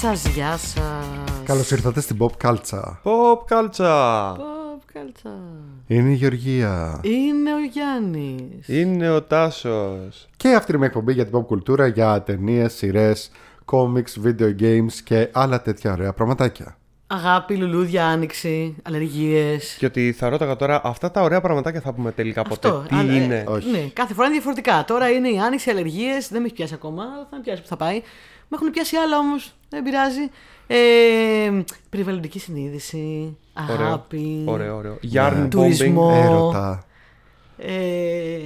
σας, γεια σας. Καλώς ήρθατε στην Pop Culture. Pop Culture. Pop κάλτσα. Είναι η Γεωργία. Είναι ο Γιάννης. Είναι ο Τάσος. Και αυτή είναι μια εκπομπή για την pop κουλτούρα, για ταινίες, σειρές, comics, video games και άλλα τέτοια ωραία πραγματάκια. Αγάπη, λουλούδια, άνοιξη, αλλεργίες. Και ότι θα ρώταγα τώρα, αυτά τα ωραία πραγματάκια θα πούμε τελικά ποτέ. Αυτό. Τι αλλά, ε, είναι; Όχι. Ναι, κάθε φορά είναι διαφορετικά. Τώρα είναι η άνοιξη, αλλεργίες. Δεν με έχει πιάσει ακόμα, αλλά θα με πιάσει που θα πάει. Με έχουν πιάσει άλλα όμως. Δεν πειράζει. Ε, περιβαλλοντική συνείδηση. Ωραίο. Αγάπη. Ωραίο, ωραίο. Yarn bombing. Τουρισμό. Έρωτα. Ε,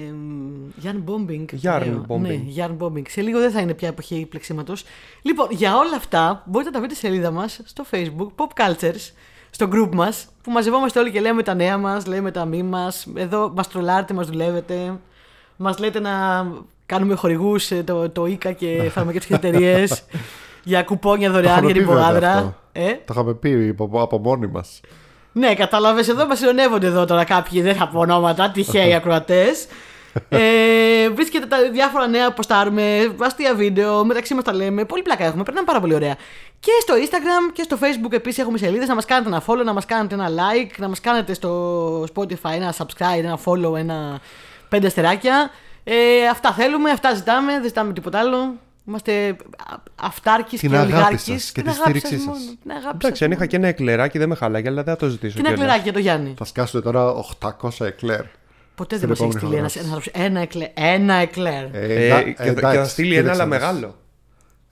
Yarn bombing. Yarn ωραίο. bombing. Ναι, yarn bombing. Σε λίγο δεν θα είναι πια εποχή πλεξίματος. Λοιπόν, για όλα αυτά μπορείτε να τα βρείτε στη σελίδα μας στο Facebook, Pop Cultures, στο group μας, που μαζευόμαστε όλοι και λέμε τα νέα μας, λέμε τα μη μας. Εδώ μας τρολάρετε, μας δουλεύετε. Μας λέτε να κάνουμε χορηγούς το, το ΙΚΑ και φαρμακευτικές εταιρείες για κουπόνια Το δωρεάν είχαμε για την πει βέβαια υπογάδρα. αυτό. Ε; Το είχαμε πει από, από μόνοι μας. Ναι, κατάλαβες. Εδώ μας ειρωνεύονται εδώ τώρα κάποιοι, δεν θα πω ονόματα, τυχαίοι ακροατές. ε, βρίσκεται τα διάφορα νέα που ποστάρουμε, αστεία βίντεο, μεταξύ μας τα λέμε. Πολύ πλάκα έχουμε, περνάμε πάρα πολύ ωραία. Και στο Instagram και στο Facebook επίσης έχουμε σελίδες. Να μας κάνετε ένα follow, να μας κάνετε ένα like, να μας κάνετε στο Spotify ένα subscribe, ένα follow, ένα πέντε αστεράκια. Ε, αυτά θέλουμε, αυτά ζητάμε, δεν ζητάμε τίποτα άλλο. Είμαστε αυτάρκης Την και αγάπη ολιγάρκη. σας και τη στήριξή σας. Εντάξει, Εντάξει, αν είχα και ένα εκλεράκι δεν με χαλάγει, αλλά δεν θα το ζητήσω. Και ένα κιόλας. κλεράκι για το Γιάννη. Θα σκάσουν τώρα 800 εκλέρ. Ποτέ Στην δεν μας έχεις επόμενη στείλει ένα φορά. άνθρωπο. Ένα εκλέρ. Ένα εκλέρ. Ε, να- και, θα- εντάξει, και θα στείλει ένα κοίταξε αλλά να δεις. μεγάλο.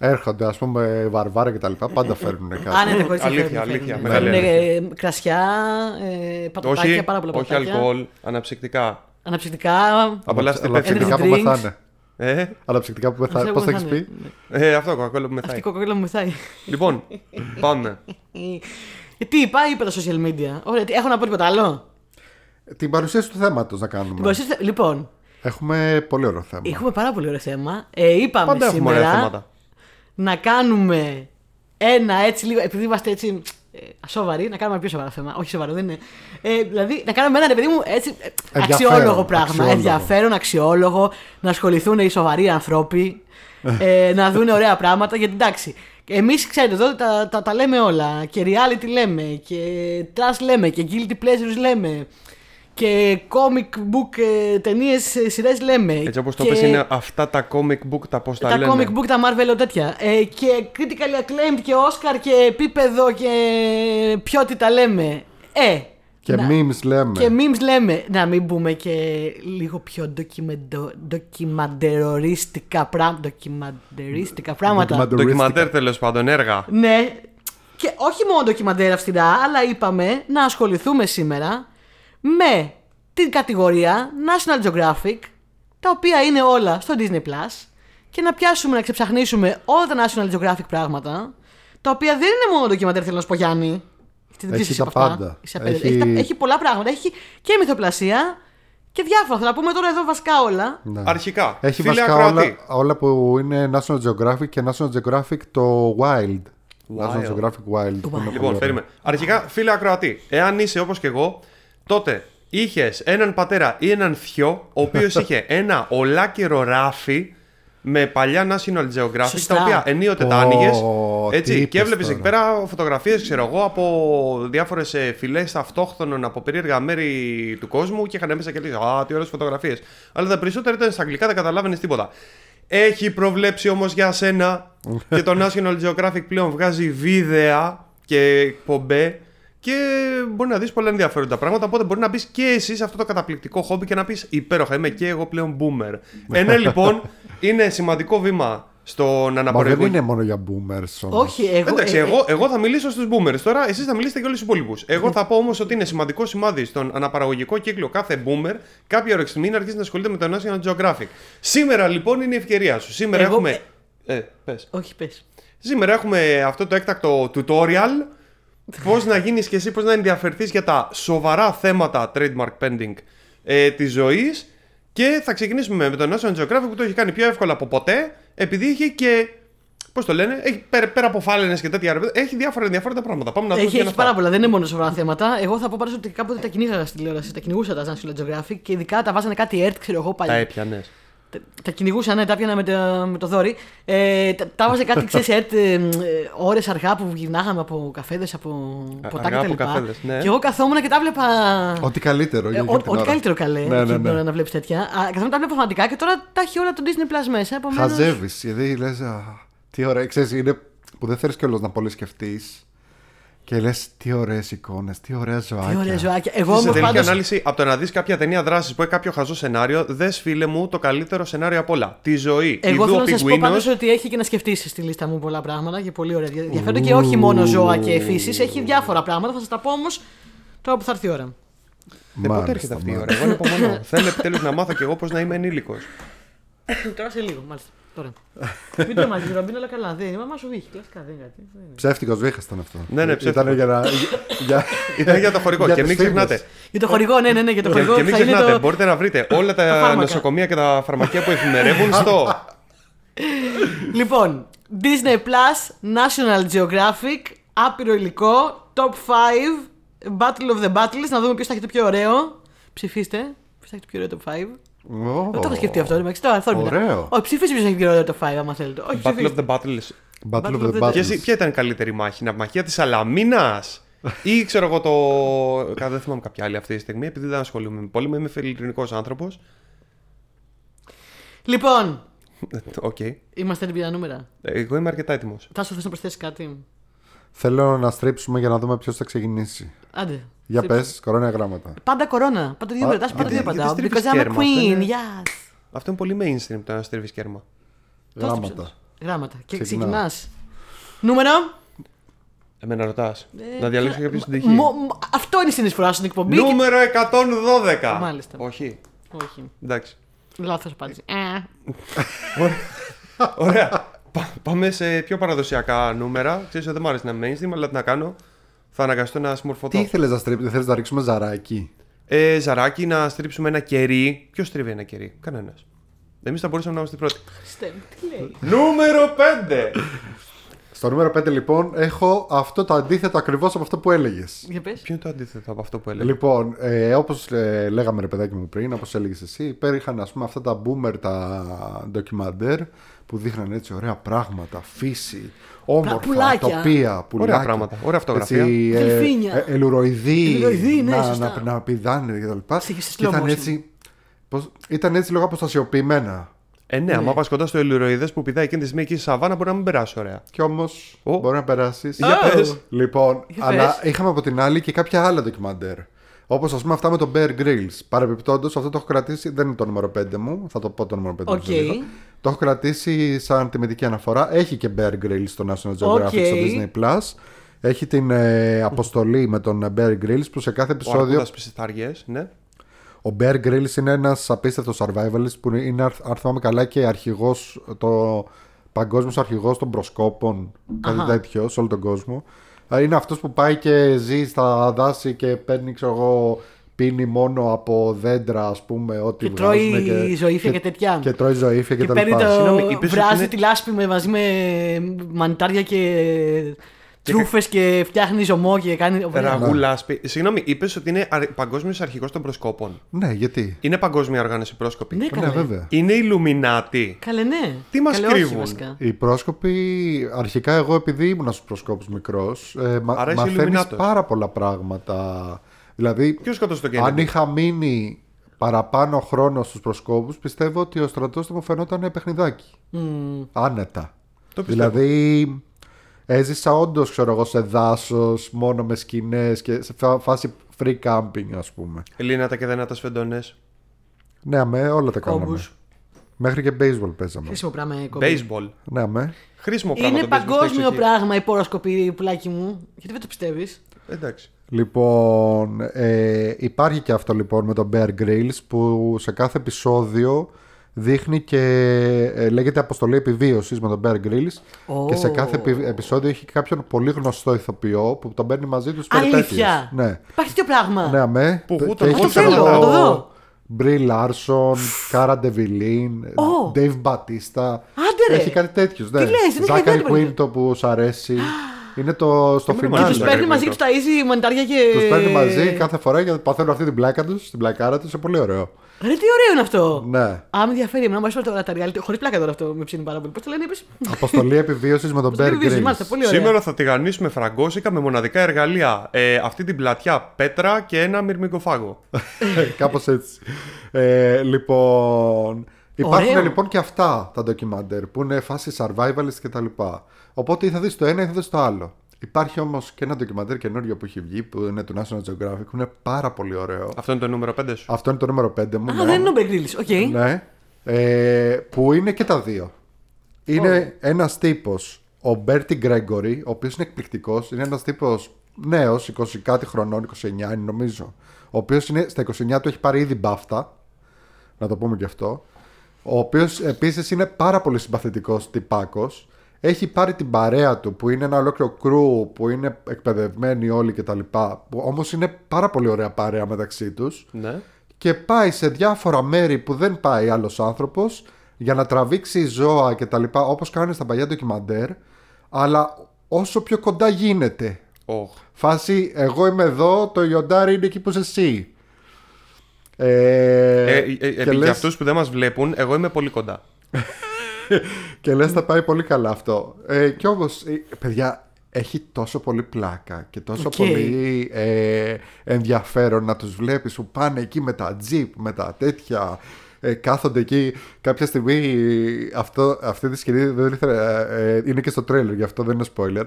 Έρχονται, ας πούμε, βαρβάρα κτλ. Πάντα φέρνουν κάτι. Α, ναι, τα κορίτσια Αλήθεια, φέρνουν, αλήθεια, φέρνουν. μεγάλη Φέρνουν, αλήθεια. ε, κρασιά, ε, πατατάκια, Όχι, πάρα πολλά όχι πατατάκια. αλκοόλ, αναψυκτικά. Αναψυκτικά. Απολαύστε Αλλά πέφτει. ψυχτικά που drinks. μεθάνε. Ε, Αλλά ψυχτικά που μεθάνε. Ξέρω Πώς που το έχεις μεθάνε. πει; ε, αυτό κοκακόλα που Αυτή μεθάει. η κοκακόλα μου μεθάει. Λοιπόν, πάμε. Ε, Τι είπα, είπε τα social media. Ωραία, τι- έχω να πω τίποτα άλλο; Την παρουσίαση του θέματος να κάνουμε. Την παρουσίαση- Λοιπόν, Έχουμε πολύ ωραίο θέμα. έχουμε πάρα πολύ ωραίο θέμα. Ε, είπαμε Πάντα έχουμε ωραία σήμερα θέματα. να κάνουμε ένα έτσι λίγο. Επειδή είμαστε έτσι ε, ασόβαροι, να κάνουμε ένα πιο σοβαρό θέμα. Όχι σοβαρό, δεν είναι. Ε, δηλαδή, να κάνουμε ένα ρε παιδί μου έτσι ε, Ενδιαφέρον, αξιόλογο πράγμα. αξιόλογο. Ενδιαφέρον, αξιόλογο. Να ασχοληθούν οι σοβαροί άνθρωποι. ε, να δουν ωραία πράγματα. Γιατί εντάξει, εμείς ξέρετε εδώ τα, τα, τα λέμε όλα. Και reality λέμε. Και trust λέμε. Και guilty pleasures λέμε. Και comic book ε, ταινίες, σειρές λέμε. Έτσι όπως το Και- πες είναι αυτά τα comic book τα πώς τα, τα λένε. comic book, τα Marvel, τέτοια. Ε, και critically acclaimed και Oscar και επίπεδο και ποιότητα λέμε. Ε, Και να- memes λέμε. και memes λέμε. Να μην μπούμε και λίγο πιο ντοκιμεντο, ντοκιμαντεροριστικά πράγματα. Ντοκιμαντεριστικά πράγματα. Ντοκιμαντερ- Ντοκιμαντέρ τέλος πάντων, έργα. Ναι. Και όχι μόνο ντοκιμαντέρ αυστηρά, αλλά είπαμε να ασχοληθούμε σήμερα με την κατηγορία National Geographic, τα οποία είναι όλα στο Disney Plus, και να πιάσουμε να ξεψαχνίσουμε όλα τα National Geographic πράγματα, τα οποία δεν είναι μόνο ντοκιμαντέρ, θέλω να σου πω Γιάννη. Έχετε Έχει ζήσει τα από αυτά. πάντα. Είσαι απέναντι. Έχει- Έχει... τα- έχει πολλά πράγματα. Έχει και μυθοπλασία και διάφορα. Θα τα πούμε τώρα εδώ βασικά όλα. Ναι. Αρχικά. Έχει φίλε βασικά ακροατή. όλα, όλα που είναι National Geographic και National Geographic το Wild. Wild. National Geographic Wild. που είναι πολύ Λοιπόν, ωραίο. περίμενε. Αρχικά, φίλε ακροατή, εάν είσαι όπως και εγώ, τότε είχες έναν πατέρα ή έναν θειό, ο οποίος είχε ένα ολάκερο ράφι με παλιά National Geographic, Σωστά. τα οποία ενίοτε τα Ω, άνοιγε. τι Έτσι, είπες και έβλεπες τώρα. εκεί πέρα φωτογραφίες, ξέρω εγώ, από διάφορες φυλές αυτόχθονων από περίεργα μέρη του κόσμου και είχαν μέσα και λέει Α, τι ωραίες φωτογραφίες. Αλλά τα περισσότερα ήταν στα αγγλικά, δεν καταλάβαινες τίποτα. Έχει προβλέψει όμως για σένα και το National Geographic πλέον βγάζει βίντεα και εκπομπέ και μπορεί να δεις πολλά ενδιαφέροντα πράγματα. Οπότε μπορεί να μπεις και εσύ σε αυτό το καταπληκτικό χόμπι και να πεις Υπέροχα, είμαι και εγώ πλέον boomer. Ένα λοιπόν είναι σημαντικό βήμα στον Μα δεν αναπαραγωγικό. είναι μόνο για boomers όμως. Όχι, εγώ. Εντάξει, ε, εγώ, εγώ θα μιλήσω στους boomers. Τώρα εσείς θα μιλήσετε και όλοι στου υπόλοιπους. Εγώ θα πω όμως ότι είναι σημαντικό σημάδι στον αναπαραγωγικό κύκλο κάθε boomer κάποια ώρα στιγμή να αρχίσει να ασχολείται με το National Geographic. Σήμερα λοιπόν είναι η ευκαιρία σου. Σήμερα Εγώ- έχουμε. Ε, πες. Όχι, πες. Σήμερα έχουμε αυτό το έκτακτο tutorial. Πώς να γίνεις και εσύ, πώς να ενδιαφερθείς για τα σοβαρά θέματα trademark pending ε, της ζωής. Και θα ξεκινήσουμε με το National Geographic που το έχει κάνει πιο εύκολα από ποτέ, επειδή έχει και. Πώς το λένε, έχει πέρα, πέρα από φάλαινες και τέτοια. ρε παιδί, Έχει διάφορα ενδιαφέροντα πράγματα. Πάμε να δούμε. Έχει, και έχει αυτά. πάρα πολλά, δεν είναι μόνο σοβαρά θέματα. Εγώ θα πω πάντω ότι κάποτε τα κυνήγαγα στη τηλεόραση, τα κυνηγούσα τα National Geographic και ειδικά τα βάζανε κάτι ERT, ξέρω εγώ Τα παλιά. έπιανες. Τα, τα κυνηγούσα, ναι, τα πιάνα με το, με το δόρυ. Ε, τα, τα βάζε κάτι, ξέρεις, ε, ώρες αργά που γυρνάγαμε από καφέδες, από ποτά αργά από κτλ. καφέδες, ναι. Και εγώ καθόμουν και τα βλέπα. Ό,τι καλύτερο. Ε, για ό- εκείνη την Ό,τι ώρα. καλύτερο καλέ. Ναι, ναι, εκείνη την ναι. ώρα να βλέπεις τέτοια. Α, Καθόμουν τα βλέπα φανατικά και τώρα τα έχει όλα το Disney Plus μέσα. Επομένως... Χαζεύεις. Γιατί λες. Τι ωραία. Ξέρεις, είναι που δεν θέλεις κιόλας να πολύ σκεφτείς. Και λες τι ωραίες εικόνες, τι ωραία ζωάκια. Τι ωραία ζωάκια. Εγώ Σε όμως τελική πάντω. ανάλυση, από το να δεις κάποια ταινία δράσης που έχει κάποιο χαζό σενάριο, δες φίλε μου το καλύτερο σενάριο απ' όλα. Τη ζωή. Εγώ Ιδού θέλω ο να σας πω πιγκουίνος- πάντως ότι έχει και να σκεφτεί στη λίστα μου πολλά πράγματα και πολύ ωραία. Ενδιαφέρονται και όχι μόνο ζώα και φύσεις. Έχει διάφορα πράγματα. Θα σας τα πω όμως τώρα που θα έρθει η ώρα. Ε, πότε έρχεται αυτή η ώρα; Εγώ ανυπομονώ. Θέλω επιτέλους να μάθω κι εγώ πώς να είμαι ενήλικος. τώρα σε λίγο, μάλιστα. Τώρα. Μην το μάθει, Ρομπίν, όλα καλά. Δεν είναι. Μα σου βγήκε. Κλασικά δεν είναι κάτι. Δεν είναι. Ψεύτικος βήχα ήταν αυτό. Ναι, ναι, ψεύτικος. Ήταν για να. για- Ήταν για το χωρικό. για και τους μην φίλους. ξεχνάτε. Για το χορηγό, ναι, ναι, ναι, για το χορηγό. Και μην θα είναι ξεχνάτε, το- μπορείτε να βρείτε όλα τα φάρμακα. νοσοκομεία και τα φαρμακεία που εφημερεύουν στο. Λοιπόν, Disney Plus, National Geographic, άπειρο υλικό, Top 5, Battle of the Battles, να δούμε ποιος θα έχει το πιο ωραίο. Ψηφίστε. Ποιος θα έχει το πιο ωραίο Top 5. Ω, Δεν το έχω σκεφτεί αυτό. εντάξει, Τώρα, αυτό είναι. Ωραίο. Όχι, ψηφίστε ποιος έχει πιο ωραίο Top 5, άμα θέλετε. Όχι, Battle ψηφίστε. of the Battles. Battle Battle of of the the- Battles. Και εσύ, ποια ήταν η καλύτερη μάχη, η ναυμαχία της Σαλαμίνας; Ή ξέρω εγώ το. Καλά, δεν θυμάμαι κάποια άλλη αυτή τη στιγμή, επειδή δεν ασχολούμαι με πόλεμο, είμαι φιλειρηνικός άνθρωπος. Λοιπόν, Οκ. είμαστε έτοιμοι για τα νούμερα. Εγώ είμαι αρκετά έτοιμος. Τάσο, θε να προσθέσεις κάτι. Θέλω να στρίψουμε για να δούμε ποιος θα ξεκινήσει. Άντε. Για Στρίψε. πες, κορώνα γράμματα. Πάντα κορώνα. Πάντα δύο Α, πετάς, πάντα γιατί- δύο γιατί απαντάω. στρίβεις Because I'm a κέρμα, αυτό queen, είναι- yes. Αυτό είναι πολύ mainstream το να στρίβεις κέρμα. Τώρα Γράμματα. στρίψες. Γράμματα. Και Ξεκινάω. ξεκινάς. Νούμερο; Εμένα ρωτάς. Ε, να διαλέξω κάποιος στην τυχή. Μο- μο- Αυτό είναι η συνεισφορά στην εκπομπή. και- Νούμερο 112. Μάλιστα. Όχι. Όχι. Εντάξει. Λάθος απάντηση. Ε. Ωραία. Πα- Πάμε σε πιο παραδοσιακά νούμερα. Ξέρεις ότι δεν μου αρέσει να είναι mainstream, αλλά τι να κάνω. Θα αναγκαστώ να Τι συμμορφωθώ. ήθελες να στρίψεις, δεν θέλεις να ρίξουμε ζαράκι; Ε, ζαράκι, να στρίψουμε ένα κερί. Ποιος στρίβει ένα κερί, Κανένας. Εμείς θα μπορούσαμε να είμαστε πρώτοι. Χριστέ μου, τι λέει; Νούμερο 5. Στο νούμερο 5 λοιπόν έχω αυτό το αντίθετο ακριβώς από αυτό που έλεγες. Για πες. Ποιο είναι το αντίθετο από αυτό που έλεγα. Λοιπόν, ε, όπως λέγαμε ρε παιδάκι μου πριν, όπως έλεγες εσύ, υπήρχαν ας πούμε αυτά τα boomer, τα ντοκιμαντέρ που δείχναν έτσι ωραία πράγματα, φύση, όμορφα, πουλάκια. τοπία, πουλάκια. Ωραία πράγματα, ωραία αυτογραφία. Έτσι, ε, Δελφίνια. ε, ελουροειδή, Ελουροειδή, ναι, να, σωστά. να, να πηδάνε και τα λοιπά. Σε- σε Και slow ήταν motion. έτσι, πώς, ήταν έτσι λίγο αποστασιοποιημένα. Ε, ναι, άμα πας κοντά στο αιλουροειδές που πηδάει εκείνη τη στιγμή εκεί στη σαβάνα, μπορεί να μην περάσει ωραία. Κι όμως Ω. μπορεί να περάσεις. Για πες. Λοιπόν, Για αλλά πες. είχαμε από την άλλη και κάποια άλλα ντοκιμαντέρ. Όπως ας πούμε αυτά με τον Bear Grylls. Παρεμπιπτόντως, αυτό το έχω κρατήσει. Δεν είναι το νούμερο 5 μου. Θα το πω το νούμερο 5 μου. Οκ. σε λίγο. Το έχω κρατήσει σαν τιμητική αναφορά. Έχει και Bear Grylls στο National Geographic Ok. στο Disney Plus. Έχει την ε, αποστολή με τον Bear Grylls που σε κάθε Ο επεισόδιο. Αρκούδας πισταριές, ναι. Ο Bear Grylls είναι ένας απίστευτος survivalist που είναι, αν αν θυμάμαι καλά, και αρχηγός, το παγκόσμιος αρχηγός των προσκόπων. Κάτι Αχα. τέτοιο σε όλο τον κόσμο. Ε, Είναι αυτός που πάει και ζει στα δάση και παίρνει, ξέρω εγώ, πίνει μόνο από δέντρα, ας πούμε, ό,τι Και τρώει βγάζουν ζωήφια και τέτοια. Και τρώει ζωήφια και, Και τα παίρνει λοιπά. Συγγνώμη, το. είπες ότι Βράζει είναι- τη λάσπη με, μαζί με μανιτάρια και τρούφες και φτιάχνεις ζωμό και κάνει. Ραγού λάσπη. Συγγνώμη, είπες ότι είναι παγκόσμιος αρχηγός των προσκόπων. Ναι, γιατί; Είναι παγκόσμια οργάνωση πρόσκοπη. Ναι, Ναι, καλέ. βέβαια. Είναι Ιλουμινάτι. Καλέ, ναι. Τι μας Καλέ, όχι, κρύβουν; βασικά. Οι πρόσκοποι, αρχικά εγώ επειδή ήμουν στου προσκόπου μικρός, ε, μα, Άρα είσαι μαθαίνεις Illuminatus. πάρα πολλά πράγματα. Δηλαδή, Ποιος σκότωσε τον αν Κέννιντι. είχα μείνει παραπάνω χρόνο στους προσκόπους, πιστεύω ότι ο στρατός θα μου φαινόταν παιχνιδάκι. Μμμ. Άνετα. Το πιστεύω. δηλαδή, έζησα όντως, ξέρω εγώ, σε δάσος, μόνο με σκηνές και σε φα- φάση free camping, ας πούμε. Λύνατα και δένατα σφεντονές. Ναι, αμέ, όλα τα κάναμε. Κόμπους. Μέχρι και baseball παίζαμε. Χρήσιμο πράγμα η κόμπη. Baseball. Ναι, αμέ. Χρήσιμο πράγμα. Είναι το baseball στο παγκόσμιο εξοχή. πράγμα η πόροσκοπη, πουλάκι μου. Γιατί δεν το πιστεύεις; Εντάξει. Λοιπόν, ε, υπάρχει και αυτό λοιπόν με τον Bear Grylls που σε κάθε επεισόδιο δείχνει και ε, λέγεται αποστολή επιβίωσης με τον Bear Grylls Ω. και σε κάθε επει- επεισόδιο έχει κάποιον πολύ γνωστό ηθοποιό που τον παίρνει μαζί τους στις Αλήθεια. περιπέτειες. Ναι. Υπάρχει τέτοιο πράγμα. Ναι, αμέ. Που Και γούταν έχει, όλοι ξέρω τα εγώ, θέλω, να το δω. Μπρι Λάρσον, Κάρα Ντεβιλίν, Ω. Dave Μπατίστα. Άντε ρε. Έχει κάτι τέτοιου. Ναι. Τι λες, δεν είχα ιδέα Ζάκαρη τίποτα. Κουίντο που σου αρέσει. Είναι το, στο Και με Και φινάλι. τους Ναι, παίρνει ναι, μαζί ναι. και του ταζει μανιτάρια και. Τους παίρνει μαζί κάθε φορά γιατί παθαίνουν αυτή την πλάκα τους, την πλακάρα τους. Είναι πολύ ωραίο. Ρε, τι ωραίο είναι αυτό. Ναι. Α, με ενδιαφέρει. Εμένα μου αρέσει όλα τα reality. Χωρίς πλάκα τώρα αυτό με ψήνει πάρα πολύ. Πώς το λένε, είπες; Αποστολή επιβίωσης με τον Bear Grylls. Μάλιστα, πολύ ωραία. Σήμερα θα τηγανίσουμε φραγκόσικα με μοναδικά εργαλεία. Ε, αυτή την πλατιά πέτρα και ένα μυρμικοφάγο. Κάπως έτσι. Ε, λοιπόν. Υπάρχουν Ωραίο. λοιπόν και αυτά τα ντοκιμαντέρ που είναι φάση survivalist κτλ. Οπότε ή θα δεις το ένα ή θα δεις το άλλο. Υπάρχει όμως και ένα ντοκιμαντέρ καινούριο που έχει βγει που είναι του National Geographic που είναι πάρα πολύ ωραίο. Αυτό είναι το νούμερο 5 σου. Αυτό είναι το νούμερο 5 μου. Α, ναι. δεν είναι ο Bear Grylls. Ok. Ναι. Ε, που είναι και τα δύο. Είναι ένας τύπος, ο Μπέρτι Γκρέγκορι, ο οποίος είναι εκπληκτικός. Είναι ένας τύπος νέος, 20 κάτι χρονών, 29 είναι νομίζω. Ο οποίος είναι, στα 29 του έχει πάρει ήδη BAFTA. Να το πούμε και αυτό. Ο οποίος επίσης είναι πάρα πολύ συμπαθητικός τυπάκος. Έχει πάρει την παρέα του που είναι ένα ολόκληρο κρού που είναι εκπαιδευμένοι όλοι κτλ. Που όμως είναι πάρα πολύ ωραία παρέα μεταξύ τους Ναι. και πάει σε διάφορα μέρη που δεν πάει άλλος άνθρωπος για να τραβήξει ζώα και τα λοιπά όπως κάνουν στα παλιά ντοκιμαντέρ αλλά όσο πιο κοντά γίνεται. Οχ. Φάση εγώ είμαι εδώ, το ιοντάρι είναι εκεί που είσαι εσύ. Ε, Ε, ε, ε, και, για λες, αυτούς που δεν μας βλέπουν, εγώ είμαι πολύ κοντά. και λες θα πάει πολύ καλά αυτό. Ε, και όμως, ε, παιδιά, έχει τόσο πολύ πλάκα και τόσο Οκ. πολύ ε, ενδιαφέρον να τους βλέπεις που πάνε εκεί με τα τζιπ, με τα τέτοια ε, κάθονται εκεί κάποια στιγμή αυτό, αυτή τη σκηνή δεν ήθελα, ε, ε, είναι και στο τρέιλερ γι' αυτό δεν είναι spoiler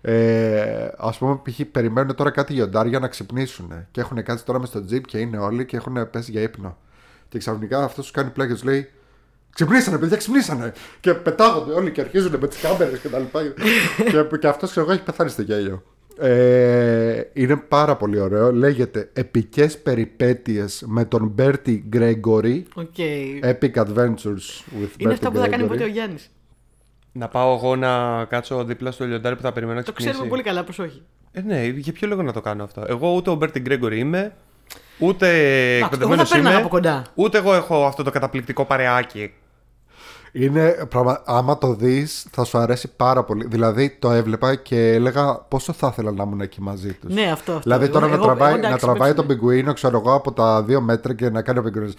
ε, ας πούμε π.χ. περιμένουν τώρα κάτι λιοντάρια να ξυπνήσουν και έχουν κάτσει τώρα μες στο τζιπ και είναι όλοι και έχουν πέσει για ύπνο και ξαφνικά αυτός του κάνει πλάκα και του λέει Ξυπνήσανε, παιδιά, ξυπνήσανε! Και πετάγονται όλοι και αρχίζουν με τις κάμερες και τα λοιπά. και, και αυτός ξέρω εγώ έχει πεθάνει στο γέλιο. Ε, είναι πάρα πολύ ωραίο. Λέγεται Επικές περιπέτειες με τον Μπέρτι Γκρέγκορι. Ok. Epic Adventures with Είναι Bertie αυτά που θα κάνει Gregory. ποτέ ο Γιάννης. Να πάω εγώ να κάτσω δίπλα στο λιοντάρι που θα περιμένω να Το ξυπνήσει. ξέρουμε πολύ καλά, πως όχι. Ε, ναι, για ποιο λόγο να το κάνω αυτό. Εγώ ούτε ο Μπέρτι Γκρέγκορι είμαι, ούτε εγώ εκπαιδευμένος θα πέρναγα είμαι, από κοντά. ούτε εγώ έχω αυτό το καταπληκτικό παρεάκι. Είναι πραγμα... άμα το δεις, θα σου αρέσει πάρα πολύ. Δηλαδή, το έβλεπα και έλεγα πόσο θα ήθελα να ήμουν εκεί μαζί τους. Ναι, αυτό. αυτό. Δηλαδή τώρα Εγώ- να εγώ- τραβάει, εγώ, να εντάξει, τραβάει παίξτε. τον πιγκουίνο, ξέρω εγώ, από τα δύο μέτρα και να κάνει ο πιγκουίνος.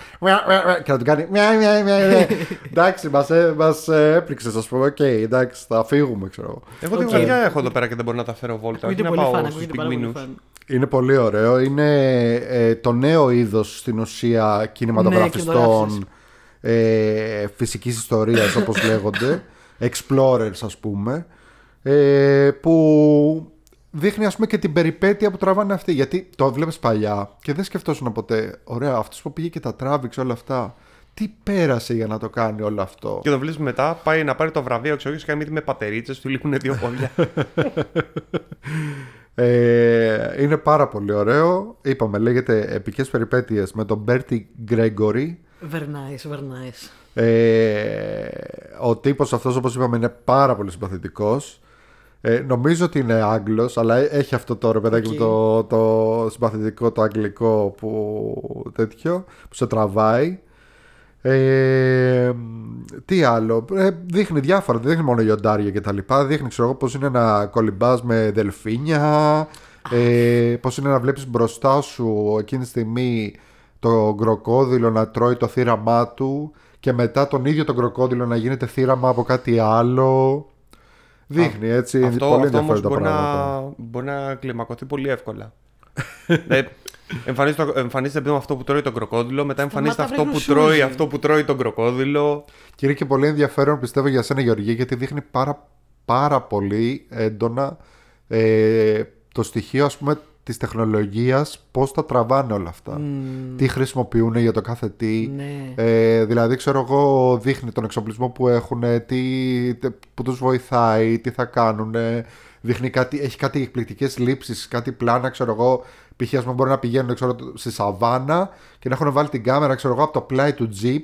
και να του κάνει. Μια, μια, μια, μια. εντάξει, μας μας ε, έπληξες, ας πούμε. Οκ, εντάξει, θα φύγουμε, ξέρω εγώ. Εγώ Οκ. την γωνιά έχω εδώ πέρα και δεν μπορώ να τα φέρω βόλτα. Ακούγεται Όχι να πολύ πάω fun, στους ακούγεται πάρα πολύ πιγκουίνους. fun. Είναι πολύ ωραίο. Είναι ε, το νέο είδος στην ουσία Ναι, κινηματογραφιστών κινηματογράφησης. Ε, φυσικής ιστορίας όπως λέγονται explorers ας πούμε ε, που δείχνει ας πούμε και την περιπέτεια που τραβάνε αυτοί γιατί το βλέπεις παλιά και δεν σκεφτόσουν ποτέ ωραία αυτός που πήγε και τα τράβηξε όλα αυτά τι πέρασε για να το κάνει όλο αυτό; Και τον βλέπεις μετά, πάει να πάρει το βραβείο, ξέρω και κάνει μύτη με πατερίτσες, του λείπουν δύο πόδια. Ε, είναι πάρα πολύ ωραίο. Είπαμε, λέγεται Επικές περιπέτειες με τον Μπέρτι Γκρέγκορι. Very nice, very nice. Ε, ο τύπος αυτός όπως είπαμε είναι πάρα πολύ συμπαθητικός. Ε, νομίζω ότι είναι Άγγλος, αλλά έχει αυτό το ρε παιδάκι μου το, το συμπαθητικό, το αγγλικό που τέτοιο, που σε τραβάει. Ε, τι άλλο, ε, δείχνει διάφορα, δεν δείχνει μόνο λιοντάρια και τα λοιπά, δείχνει ξέρω εγώ πως είναι να κολυμπάς με δελφίνια, ε, πως είναι να βλέπεις μπροστά σου εκείνη τη στιγμή το κροκόδιλο να τρώει το θύραμά του και μετά τον ίδιο τον κροκόδιλο να γίνεται θύραμα από κάτι άλλο. Δείχνει έτσι αυτό πολύ αυτό όμως ενδιαφέροντα μπορεί πράγματα. να, μπορεί να κλιμακωθεί πολύ εύκολα. ε, εμφανίζεται, το- εμφανίζεται πριν αυτό που τρώει τον κροκόδιλο, μετά εμφανίζεται Σταμάτα, αυτό βρε, που τρώει γλωσσούζι. αυτό που τρώει τον κροκόδιλο. Και είναι και πολύ ενδιαφέρον πιστεύω για σένα Γεωργία γιατί δείχνει πάρα, πάρα πολύ έντονα ε, το στοιχείο ας πούμε της τεχνολογίας πώς τα τραβάνε όλα αυτά. Τι χρησιμοποιούν για το κάθε τι. Ναι. Ε, δηλαδή ξέρω εγώ δείχνει τον εξοπλισμό που έχουν, τι, τε- που τους βοηθάει, τι θα κάνουν. Δείχνει κάτι, έχει κάτι εκπληκτικές λήψεις, κάτι πλάνα ξέρω εγώ. Π.χ. ας πούμε μπορεί να πηγαίνουν ξέρω, στη σαβάνα και να έχουν βάλει την κάμερα ξέρω εγώ από το πλάι του jeep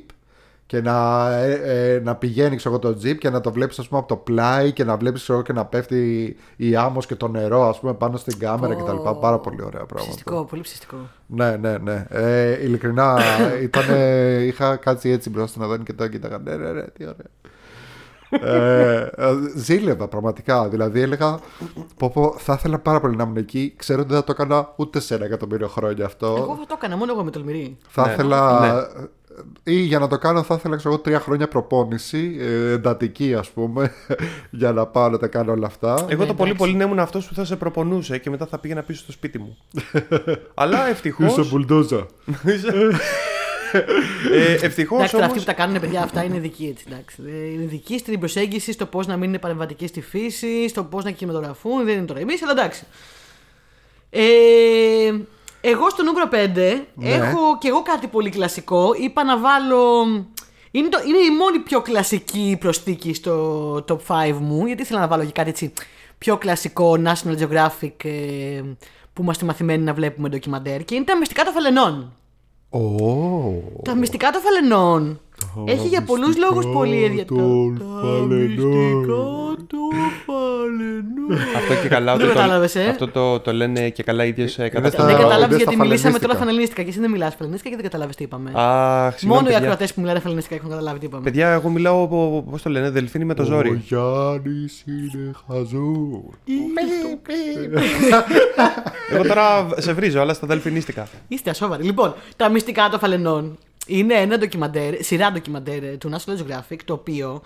και να, ε, ε, να πηγαίνει ξέρω, εγώ, το jeep και να το βλέπεις ας πούμε από το πλάι και να βλέπεις ξέρω, εγώ, και να πέφτει η άμμος και το νερό ας πούμε πάνω στην κάμερα Πω. κτλ. Πάρα πολύ ωραία πράγματα. Ψηστικό, πολύ ψηστικό. Ναι, ναι, ναι. Ε, ειλικρινά ήταν, είχα κάτσει έτσι μπροστά στην Αδόνη και το κοίταγα. Ναι, ναι, ναι, τι ωραία. ε, ε, ζήλευα πραγματικά. Δηλαδή έλεγα, πω, πω, θα ήθελα πάρα πολύ να ήμουν εκεί. Ξέρω ότι δεν θα το έκανα ούτε σε ένα εκατομμύριο χρόνια αυτό. Εγώ θα το έκανα μόνο εγώ με τολμηρή. Θα Ναι. ήθελα. Ναι. Ή για να το κάνω, θα ήθελα ξέρω, εγώ, τρία χρόνια προπόνηση, ε, εντατική ας πούμε, για να πάω να τα κάνω όλα αυτά. Εγώ το εντάξει. πολύ πολύ να ήμουν αυτός που θα σε προπονούσε και μετά θα πήγαινα πίσω στο σπίτι μου. Αλλά ευτυχώ. Είσαι μπουλντόζα. ε, ευτυχώς Εντάξει, τώρα όμω. αυτοί που τα κάνουν παιδιά αυτά είναι δικοί έτσι. Εντάξει. Ε, Είναι δικοί στην προσέγγιση, στο πώς να μην είναι παρεμβατικοί στη φύση, στο πώς να κινηματογραφούν. Δεν είναι τώρα εμείς, αλλά εντάξει. Ε, εγώ στο νούμερο 5 Ναι. έχω και εγώ κάτι πολύ κλασικό. Είπα να βάλω. Είναι, το, είναι η μόνη πιο κλασική προσθήκη στο top 5 μου, γιατί ήθελα να βάλω και κάτι έτσι πιο κλασικό National Geographic ε, που είμαστε μαθημένοι να βλέπουμε ντοκιμαντέρ και είναι τα μυστικά των φαλενών. Ω. Τα μυστικά των φαλενών έχει για πολλούς μυστικά λόγους πολύ ενδιαφέρον. των Τα φαλενών. μυστικά των φαλενών. Αυτό και καλά. Δεν το- κατάλαβες, ε. Αυτό το, το λένε και καλά οι ίδιες στα- Δεν καταστάσει. κατάλαβες είναι γιατί στα μιλήσαμε φαλενίστικα. τώρα φαλενίστικα και εσύ δεν μιλάς φαλενίστικα και δεν κατάλαβες τι είπαμε. Αχ, συγγνώμη, Μόνο οι παιδιά. ακροατές που μιλάνε φαλενίστικα έχουν καταλάβει τι είπαμε. Παιδιά, εγώ μιλάω, πώς το λένε, δελφίνι με το Ο ζόρι. Γιάννης είναι χαζός. Εγώ τώρα σε βρίζω, αλλά στα δελφινίστικα. Είστε ασόβαροι. Λοιπόν, τα μυστικά των φαλενών είναι ένα ντοκιμαντέρ, σειρά ντοκιμαντέρ ε, του National Geographic, το οποίο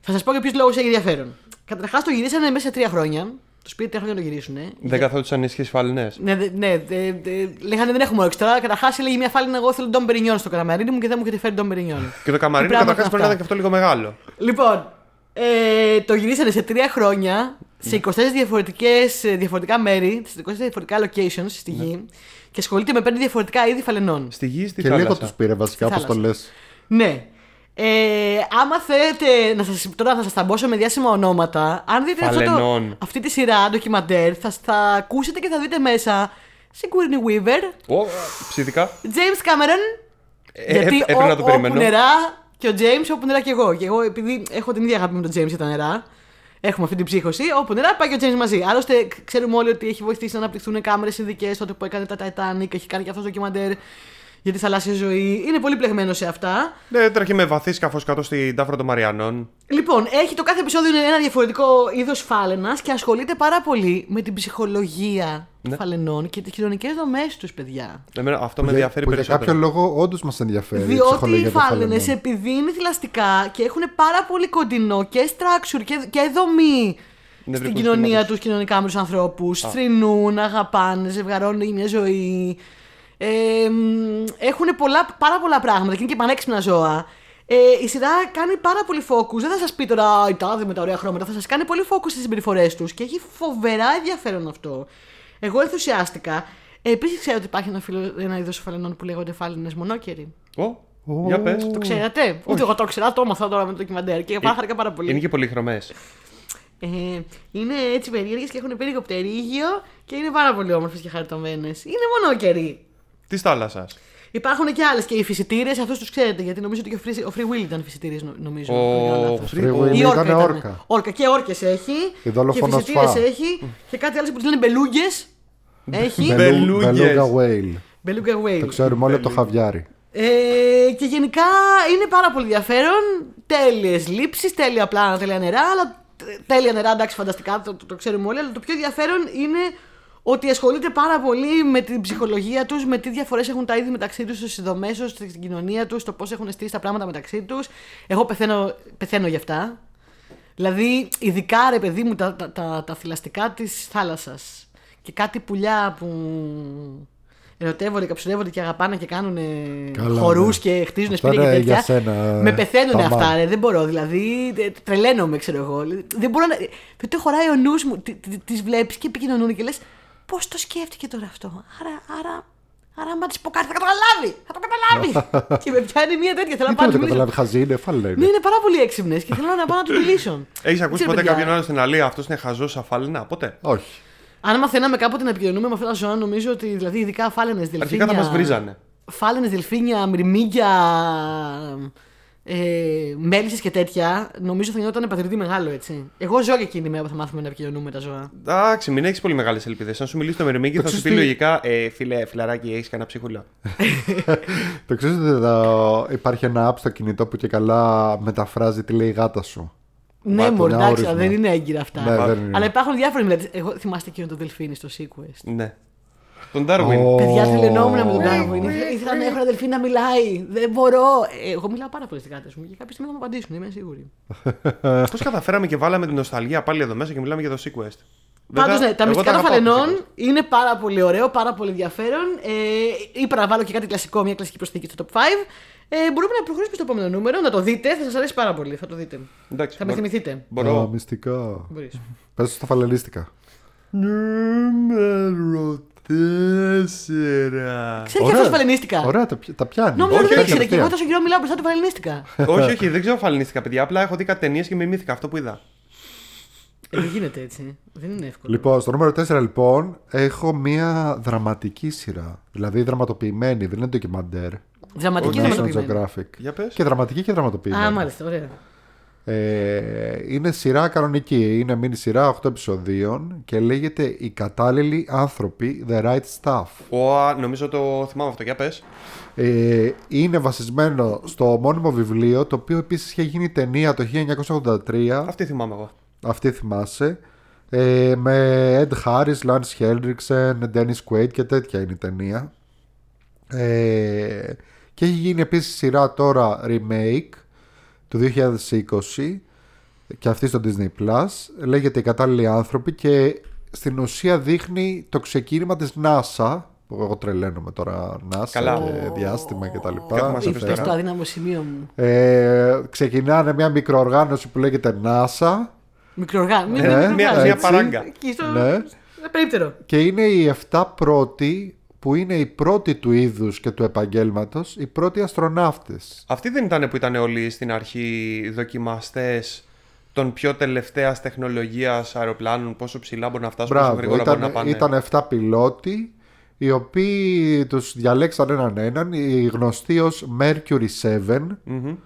θα σας πω για ποιους λόγους έχει ενδιαφέρον. Καταρχάς το γυρίσανε μέσα σε τρία χρόνια. Τους πήρε τρία χρόνια να το γυρίσουν. Δεν καθόντουσαν ισχύει φαλινέ. Ναι, δε- ναι, δε- δε- λέγανε δεν έχουμε όρεξη τώρα. Καταρχάς έλεγε μια φάλινα, εγώ θέλω τον Περινιόν στο καμαρίνι μου και δεν μου έχετε φέρει τον Περινιόν. Και το καμαρίνι Τι πράγματα καταρχά πρέπει να αυτά. ήταν και αυτό λίγο μεγάλο. Λοιπόν, ε, το γυρίσανε σε τρία χρόνια σε 24 διαφορετικές, ε, διαφορετικά μέρη, σε 24 διαφορετικά locations στη γη και ασχολείται με πέντε διαφορετικά είδη φαλενών. Στη γη ή στη Και λίγο θάλασσα; τους πήρε βασικά, Στη όπως το θάλασσα. λες. Ναι. Ε, άμα θέλετε να σας, τώρα θα σας ταμπώσω με διάσημα ονόματα, αν δείτε αυτό το, Φαλενών. αυτή τη σειρά ντοκιμαντέρ, θα, θα ακούσετε και θα δείτε μέσα Sigourney Weaver, Ω, ψηφικά. James Cameron, Ε, γιατί έπρεπε να το ό- όπου περιμένω. νερά και ο James, όπου νερά και εγώ. Και εγώ, επειδή έχω την ίδια αγάπη με τον James για τα νερά, έχουμε αυτή την ψύχωση. Όπου νερά πάει και ο James μαζί. Άλλωστε, ξέρουμε όλοι ότι έχει βοηθήσει να αναπτυχθούν κάμερες ειδικές τότε που έκανε τα Titanic, έχει κάνει και αυτός το ντοκιμαντέρ για τη θαλάσσια ζωή. Είναι πολύ πλεγμένο σε αυτά. Ναι, τρέχει με βαθύ σκαφός κάτω στην τάφρα των Μαριανών. Λοιπόν, έχει το κάθε επεισόδιο είναι ένα διαφορετικό είδος φάλαινας και ασχολείται πάρα πολύ με την ψυχολογία των Ναι. φαλενών και τις κοινωνικές δομές τους, παιδιά. Εμένα αυτό με Που για- ενδιαφέρει που για περισσότερο. κάποιο λόγο όντως μας ενδιαφέρει. η Διότι οι ψυχολογία των φάλαινες, φαλενών. επειδή είναι θηλαστικά και έχουν πάρα πολύ κοντινό και structure και, και δομή στην Νευρικούς κοινωνία θυμάτους. τους, κοινωνικά με τους ανθρώπους, θρυνούν, αγαπάνε, ζευγαρώνουν για μια ζωή. Ε, έχουν πολλά, πάρα πολλά πράγματα και είναι και πανέξυπνα ζώα. Ε, η σειρά κάνει πάρα πολύ focus. Δεν θα σας πει τώρα «Α, η τάδε με τα ωραία χρώματα. Θα σας κάνει πολύ focus στις συμπεριφορές τους και έχει φοβερά ενδιαφέρον αυτό. Εγώ ενθουσιάστηκα. Ε, Επίσης, ξέρω ότι υπάρχει ένα, φύλλο- ένα είδος φαλενών που λέγονται φάλαινες μονόκεροι. Ω, για πες. Το ξέρατε; Ούτε εγώ το ήξερα, το έμαθα τώρα με το ντοκιμαντέρ και πάρα πάρα πολύ. Είναι και πολυχρωμέ. Ε, είναι έτσι περίεργες και έχουν περίεργο πτερίγιο και είναι πάρα πολύ όμορφες και χαριτωμένες. Είναι μονόκεροι. Της θάλασσας. Υπάρχουν και άλλες και οι φυσιτήρες, αυτούς τους ξέρετε, γιατί νομίζω ότι και ο Free, ο Free Will ήταν φυσιτήρης, νομίζω. Ο αν δεν κάνω λάθος. Free Free Will Η ήταν όρκα. όρκα. Ήταν. όρκα. Και όρκες έχει. Και δολοφόνο και φυσιτήρες σφά. έχει. και κάτι άλλο που τους λένε μπελούγκες. Έχει. Μπελού- Μπελούγγες. Μπελούγκα Whale. Μπελούγκα Το Whale. ξέρουμε όλοι από το χαβιάρι. Ε, και γενικά είναι πάρα πολύ ενδιαφέρον. Τέλειες λήψεις, τέλεια πλάνα, τέλεια νερά. Αλλά τέλεια νερά, εντάξει, φανταστικά, το, το, το ξέρουμε όλοι. Αλλά το πιο ενδιαφέρον είναι ότι ασχολείται πάρα πολύ με την ψυχολογία τους, με τι διαφορές έχουν τα είδη μεταξύ τους, στις δομές τους, στην κοινωνία τους, το πώς έχουν στήσει τα πράγματα μεταξύ τους. Εγώ πεθαίνω, πεθαίνω γι' αυτά. Δηλαδή, ειδικά ρε παιδί μου, τα, τα, τα, τα θηλαστικά της θάλασσας. Και κάτι πουλιά που ερωτεύονται, καψουρεύονται και αγαπάνε και κάνουν Καλά, χορούς ναι. και χτίζουν Αυτά σπίτια και είναι τέτοια. για σένα, με πεθαίνουν τα αυτά, μάτια. ρε, δεν μπορώ. Δηλαδή, τε- τρελαίνομαι, ξέρω εγώ. Δεν μπορώ να. Δεν το χωράει ο νους μου. Τι βλέπεις και επικοινωνούν και λες, πώς το σκέφτηκε τώρα αυτό; Άρα, άρα, άρα, άμα της πω κάτι θα καταλάβει. Θα το καταλάβει. και με πιάνει μια τέτοια. Θέλω να Τι πάω το να του μιλήσω. καταλάβει, χαζή είναι, φάλαινα Ναι, είναι. είναι πάρα πολύ έξυπνες και θέλω να πάω να τους μιλήσω. Έχεις ακούσει Ξέρω, ποτέ παιδιά. κάποιον άλλο στην Αλία αυτός είναι χαζός αφάλαινα, ποτέ; Όχι. Αν μαθαίναμε κάποτε να επικοινωνούμε με αυτά τα ζώα, νομίζω ότι δηλαδή ειδικά φάλαινες δελφίνια. Αρχικά θα μας βρίζανε. Φάλαινες δελφίνια, μυρμήγκια, ε, μέλισσες και τέτοια, νομίζω θα γινόταν πατριδί μεγάλο έτσι. Εγώ ζω και εκείνη η μέρα που θα μάθουμε να επικοινωνούμε με τα ζώα. Εντάξει, μην έχεις πολύ μεγάλες ελπίδες. Αν σου μιλήσει το μερμήγκι, θα σου πει ξέρεις τι- λογικά, ε, φίλε, φιλαράκι, έχεις κανένα ψίχουλο. Το ξέρεις ότι εδώ υπάρχει ένα app στο κινητό που και καλά μεταφράζει τι λέει η γάτα σου. Ναι, Βάτο, μωρέ, ένα εντάξει, όρισμα. δεν είναι έγκυρα αυτά. Ναι, δεν είναι. Αλλά υπάρχουν διάφοροι μελέτες. Εγώ θυμάστε εκείνο το δελφίνι στο Sequest. Ναι. Τον Darwin. Ω. Παιδιά, τρελαινόμουν με τον Ω. Darwin. Ήθελα- Ήθελα να έχω ένα δελφίνι να μιλάει. Δεν μπορώ. Ε, Εγώ μιλάω πάρα πολύ στι κάρτε μου και κάποια στιγμή θα μου απαντήσουν, είμαι σίγουρη. Πώς καταφέραμε και βάλαμε την νοσταλγία πάλι εδώ μέσα και μιλάμε για το Sequest. Πάντως, ναι, τα εγώ μυστικά των αγαπάω το φαλενών Sequest. είναι πάρα πολύ ωραίο, πάρα πολύ ενδιαφέρον. Ε, είπα να βάλω και κάτι κλασικό, μια κλασική προσθήκη στο top 5. Ε, μπορούμε να προχωρήσουμε στο επόμενο νούμερο, να το δείτε, θα σας αρέσει πάρα πολύ. Θα το δείτε. Εντάξει, Θα με μπορώ- θυμηθείτε. Α, Μπορώ. μυστικά. Μπορείς. Πες στα φαλελίστικα. Νούμερο 4. Ξέρει και αυτό φαλενίστηκα. Ωραία, τα, πι- τα πιάνει. Νόμιζα Όχι, δεν όχι, ήξερε και εγώ κατευθείαν. τόσο καιρό μιλάω μπροστά του φαλενίστηκα. όχι, όχι, δεν ξέρω φαλινίστηκα, παιδιά. Απλά έχω δει κάτι ταινίες και μιμήθηκα αυτό που είδα. Ε, δεν γίνεται έτσι. Δεν είναι εύκολο. Λοιπόν, στο νούμερο 4 λοιπόν έχω μία δραματική σειρά. Δηλαδή δραματοποιημένη, δεν είναι ντοκιμαντέρ. Δραματική Όχι, National δραματοποιημένη. Geographic. Για πες. Και δραματική και δραματοποιημένη. Α, μάλιστα, ωραία. Ε, είναι σειρά κανονική. Είναι μήνυ σειρά 8 επεισοδίων και λέγεται Οι κατάλληλοι άνθρωποι, The Right Stuff. Ω, νομίζω το θυμάμαι αυτό. Για πες. Ε, είναι βασισμένο στο μόνιμο βιβλίο, το οποίο επίσης είχε γίνει ταινία το 1983. Αυτή θυμάμαι εγώ. Αυτή θυμάσαι. Ε, με Ed Harris, Lance Hendrickson, Dennis Quaid και τέτοια είναι η ταινία. Ε, και έχει γίνει επίσης σειρά τώρα remake του 2020 και αυτή στο Disney Plus. Λέγεται «Οι κατάλληλοι άνθρωποι» και στην ουσία δείχνει το ξεκίνημα της NASA που εγώ τρελαίνομαι τώρα NASA Καλά. και διάστημα και τα λοιπά. Κάτι μας Εκεί έπεσε Ήρθε πέρα. στο αδύναμο σημείο μου. Ε, ξεκινάνε μια μικροοργάνωση που λέγεται NASA Μικροοργάνωση. Ναι, μια- μια έτσι. παράγκα. Εκεί στο. Ναι. στο περίπτερο. και είναι οι 7 πρώτοι που είναι οι πρώτοι του είδους και του επαγγέλματος, οι πρώτοι αστροναύτες. Αυτοί δεν ήταν που ήταν όλοι στην αρχή δοκιμαστές των πιο τελευταίας τεχνολογίας αεροπλάνων, πόσο ψηλά μπορούν να φτάσουν, πόσο Μπράβο, γρήγορα μπορούν να ήταν, πάνε. ήταν 7 πιλότοι οι οποίοι τους διαλέξαν έναν έναν, οι γνωστοί ως Mercury 7 Μμμ.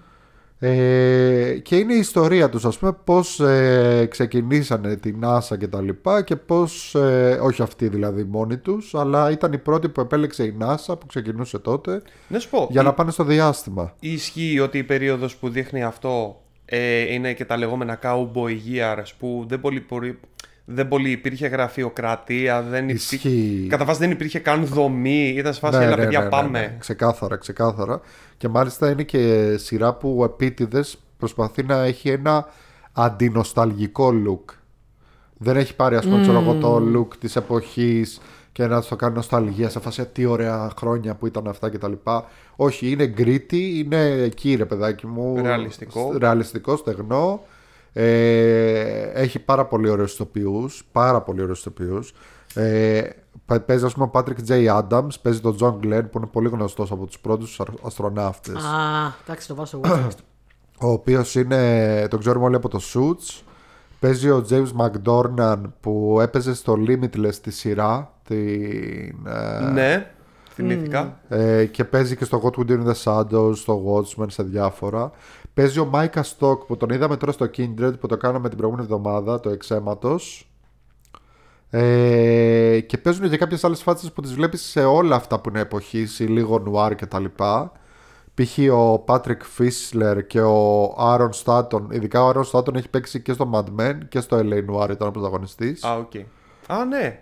Ε, και είναι η ιστορία τους ας πούμε πώς ε, ξεκινήσανε την NASA και τα λοιπά και πώς, ε, όχι αυτοί δηλαδή μόνοι τους αλλά ήταν οι πρώτοι που επέλεξε η NASA που ξεκινούσε τότε Να σου πω, για να πάνε στο διάστημα. ισχύει ότι η περίοδος που δείχνει αυτό ε, είναι και τα λεγόμενα cowboy years που δεν πολύ, μπορεί- δεν πολύ υπήρχε γραφειοκρατία, δεν υπήρχε, Ισχύει. κατά βάση δεν υπήρχε καν δομή, ήταν σε φάση, έλα παιδιά πάμε. Ξεκάθαρα, ξεκάθαρα. Και μάλιστα είναι και σειρά που ο επίτηδες προσπαθεί να έχει ένα αντινοσταλγικό look. Δεν έχει πάρει ας πούμε ξέρω εγώ, το look της εποχής και να το κάνει νοσταλγία σε φάση τι ωραία χρόνια που ήταν αυτά κτλ. Όχι, είναι gritty, είναι εκεί ρε παιδάκι μου. Ρεαλιστικό. σ- Ρεαλιστικό, στεγνό. Ε, έχει πάρα πολύ ωραίους ηθοποιούς, πάρα πολύ ωραίους ηθοποιούς. Ε, πα- παίζει ας πούμε ο Patrick J. Adams, παίζει τον John Glenn που είναι πολύ γνωστός από τους πρώτους αστρο- αστροναύτες. Α, εντάξει, το βάζω στο watchlist. Ο οποίος είναι, τον ξέρουμε όλοι από το Suits. Παίζει ο Jake McDorman που έπαιζε στο Limitless τη σειρά. Την, ε, Ναι, θυμήθηκα. ε, και παίζει και στο What We Do in the Shadows, στο Watchmen, σε διάφορα. Παίζει ο Micah Stock που τον είδαμε τώρα στο Kindred που το κάναμε την προηγούμενη εβδομάδα, το Εξ αίματος. Ε, και παίζουν και κάποιες άλλες φάτσες που τις βλέπεις σε όλα αυτά που είναι εποχής, ή λίγο νουάρ και τα λοιπά. Π.χ. ο Patrick Fischler και ο Aaron Staton. Ειδικά ο Aaron Staton έχει παίξει και στο Mad Men και στο LA Noire ήταν ο πρωταγωνιστής. Α, οκ. Α, ναι.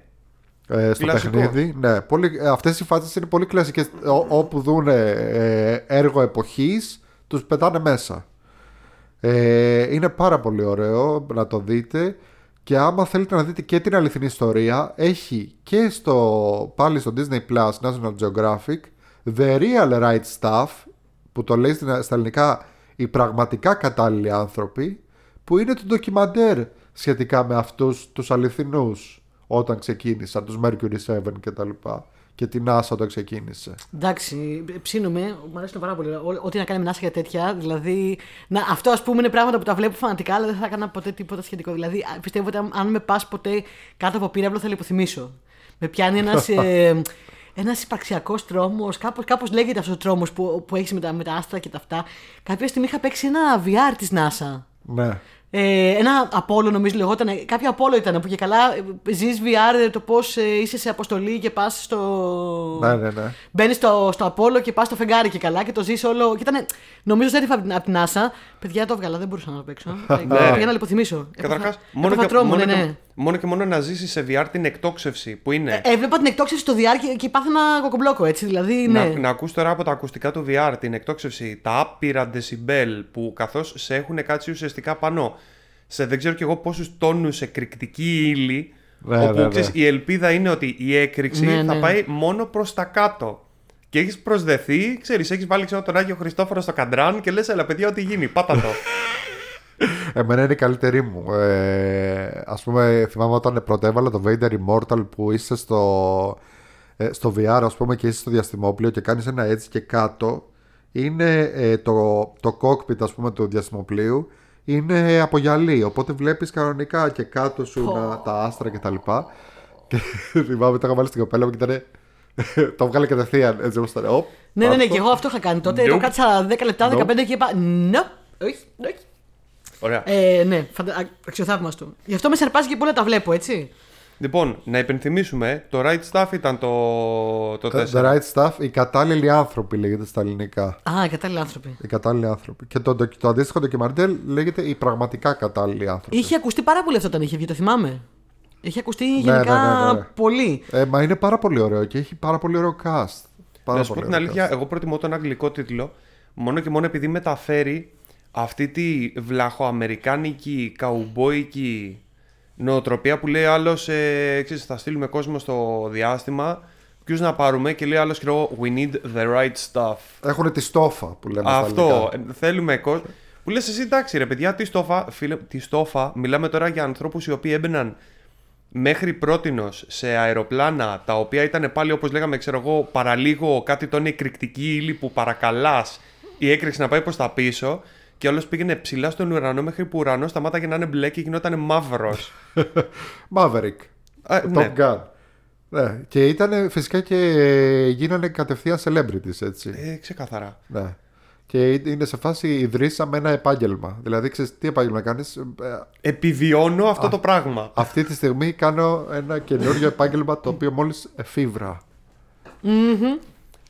Ε, στο Κλασικό. παιχνίδι. Ναι, πολύ, ε, αυτές οι φάτσες είναι πολύ κλασικές. Ό, όπου δουν ε, έργο εποχής, τους πετάνε μέσα. Ε, είναι πάρα πολύ ωραίο να το δείτε. Και άμα θέλετε να δείτε και την αληθινή ιστορία, έχει και στο, πάλι στο Disney Plus National Geographic The Real Right Stuff, που το λέει στην- στα ελληνικά οι πραγματικά κατάλληλοι άνθρωποι, που είναι το ντοκιμαντέρ σχετικά με αυτούς τους αληθινούς όταν ξεκίνησαν, τους Mercury 7 και τα λοιπά. Και την NASA όταν ξεκίνησε. Εντάξει, ψήνουμε, μου αρέσουν πάρα πολύ. Ό- Ό,τι να κάνει με NASA για τέτοια. Δηλαδή, να, αυτό ας πούμε είναι πράγματα που τα βλέπω φανατικά, αλλά δεν θα έκανα ποτέ τίποτα σχετικό. Δηλαδή, α, πιστεύω ότι αν, αν με πας ποτέ κάτω από πύραυλο θα λιποθυμίσω. Με πιάνει ένας. ε, ένας υπαρξιακός τρόμος, κάπως, κάπως λέγεται αυτός ο τρόμος που, που έχεις με τα, με τα άστρα και τα αυτά. Κάποια στιγμή είχα παίξει ένα VR της NASA. Ναι. Ε, ένα Apollo νομίζω λεγόταν. Κάποιο Apollo ήταν που και καλά ζεις VR το πώς είσαι σε αποστολή και πας στο. Ναι, ναι, ναι. Μπαίνεις στο, στο Apollo και πας στο φεγγάρι και καλά και το ζεις όλο. Και ήταν, νομίζω ότι από την, από την NASA. Παιδιά το έβγαλα, δεν μπορούσα να το παίξω. ε, για να λιποθυμίσω. Καταρχάς, μόνο, και, τρόμο, μόνο, ναι, ναι. Και, μόνο και μόνο να ζήσει σε VR την εκτόξευση που είναι. Ε, έβλεπα την εκτόξευση στο VR και, και πάθαινα κοκομπλόκο έτσι. Δηλαδή, ναι. Να, να ακούς τώρα από τα ακουστικά του VR την εκτόξευση, τα άπειρα decibel που καθώς σε έχουν κάτσει ουσιαστικά πάνω σε δεν ξέρω κι εγώ πόσους τόνους εκρηκτική ύλη. Ναι, όπου ναι, ναι. ξέρεις, η ελπίδα είναι ότι η έκρηξη Ναι, θα ναι. πάει μόνο προς τα κάτω. Και έχεις προσδεθεί, ξέρεις, έχεις βάλει ξέρω, τον Άγιο Χριστόφορο στο καντράν και λες: Ελά, παιδιά, ό,τι γίνει, πάτα το. Εμένα είναι η καλύτερη μου. Ε, ας πούμε, θυμάμαι όταν πρώτα έβαλα το Vader Immortal που είσαι στο, ε, στο VR, ας πούμε, και είσαι στο διαστημόπλαιο και κάνεις ένα έτσι και κάτω. Είναι ε, το, το cockpit, ας πούμε, του διαστημοπλοίου είναι από γυαλί, οπότε βλέπεις κανονικά και κάτω σου να- τα άστρα και τα λοιπά. Και θυμάμαι, το είχα βάλει στην κοπέλα μου και ήταν... το βγάλε κατευθείαν, έτσι όπως ήταν. Οπ, Ναι, ναι, ναι, αυτό. και εγώ αυτό είχα κάνει τότε. Το Nope. κάτσα 10 λεπτά, 15 Nope. και είπα. No, όχι, όχι. Ωραία. Ε, ναι, φαντα... α- αξιοθαύμαστο. Γι' αυτό με σερπάζει και πολύ να τα βλέπω, έτσι. Λοιπόν, να υπενθυμίσουμε, το right stuff ήταν το, το 4. The right stuff, οι κατάλληλοι άνθρωποι λέγεται στα ελληνικά. Α, κατάλληλοι άνθρωποι. Οι κατάλληλοι άνθρωποι. Και το, το, το αντίστοιχο ντοκιμαντέρ λέγεται οι πραγματικά κατάλληλοι άνθρωποι. Είχε ακουστεί πάρα πολύ αυτό όταν είχε βγει, το θυμάμαι. Είχε ακουστεί Ναι, γενικά ναι, ναι, ναι. πολύ. Ε, μα είναι πάρα πολύ ωραίο και έχει πάρα πολύ ωραίο cast. Πάρα Να σου πω πολύ την ωραίο αλήθεια, cast. εγώ προτιμώ τον αγγλικό τίτλο μόνο και μόνο επειδή μεταφέρει αυτή τη βλαχοαμερικάνικη, καουμπόικη νοοτροπία που λέει άλλος, ε, ξέρεις, θα στείλουμε κόσμο στο διάστημα. Ποιους να πάρουμε και λέει άλλος, We need the right stuff. Έχουν τη στόφα που λέμε στα Αυτό. ελληνικά. ε, Θέλουμε κόσμο. Που λες εσύ, εντάξει, ρε παιδιά, τι στόφα. Φίλε, τι στόφα. Μιλάμε τώρα για ανθρώπους οι οποίοι έμπαιναν μέχρι πρότινος σε αεροπλάνα τα οποία ήταν πάλι όπως λέγαμε ξέρω εγώ παραλίγο κάτι τον εκρηκτική ύλη που παρακαλάς η έκρηξη να πάει προς τα πίσω και όλος πήγαινε ψηλά στον ουρανό μέχρι που ο ουρανός σταμάταγε να είναι μπλε και γινόταν μαύρος. Maverick. Α, το ναι. Top Gun. Ναι. Και ήταν φυσικά και γίνανε κατευθείαν celebrities έτσι. Ε, ξεκάθαρα. Ναι. Και είναι σε φάση ιδρύσαμε ένα επάγγελμα. Δηλαδή, ξέρεις τι επάγγελμα κάνεις. Ε, Επιβιώνω αυτό το πράγμα. Αυτή τη στιγμή κάνω ένα καινούριο επάγγελμα το οποίο μόλις εφήβρα.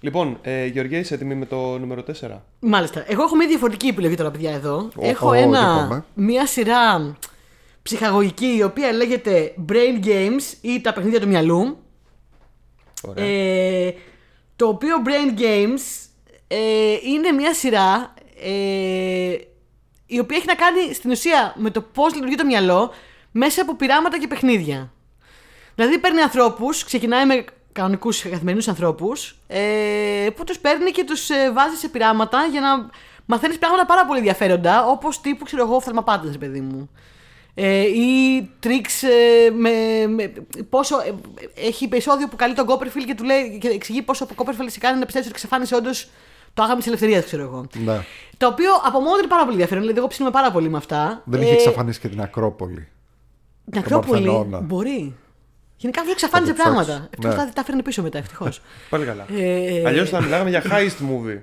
Λοιπόν, ε, Γεωργία, είσαι έτοιμη με το νούμερο 4. Μάλιστα. Εγώ έχω μια διαφορετική επιλογή τώρα, παιδιά, εδώ. έχω ω, για ένα, πάμε. μια σειρά ψυχαγωγική η οποία λέγεται Brain Games ή τα παιχνίδια του μυαλού. Ωραία. Ε, το οποίο Brain Games ε, είναι μια σειρά ε, η οποία έχει να κάνει στην ουσία με το πώς λειτουργεί το μυαλό μέσα από πειράματα και παιχνίδια. Δηλαδή παίρνει ανθρώπους, ξεκινάει με κανονικούς καθημερινούς ανθρώπους ε, που τους παίρνει και τους ε, βάζει σε πειράματα για να μαθαίνεις πράγματα πάρα πολύ ενδιαφέροντα όπως τύπου ξέρω εγώ οφθαλμαπάτες παιδί μου. Ε, ή τρίξ ε, με, με, πόσο ε, έχει επεισόδιο που καλεί τον Κόπερφιλ και του λέει και εξηγεί πόσο ο Κόπερφιλ σε κάνει να πιστεύεις ότι εξαφάνισε όντως το άγαμο της ελευθερίας, ξέρω εγώ. Ναι. Το οποίο από μόνο του είναι πάρα πολύ ενδιαφέρον. Δηλαδή, εγώ ψήνουμε πάρα πολύ με αυτά. Δεν Ε, είχε εξαφανίσει και την Ακρόπολη. Την Ακρόπολη. Παρθενώνα. Μπορεί. Γενικά αυτό εξαφάνιζε Θα το ψάξω. πράγματα. Ευτυχώ Ναι. τα, τα φέρνει πίσω μετά, ευτυχώς. Πάλι καλά. ε, Αλλιώς θα μιλάγαμε για heist movie.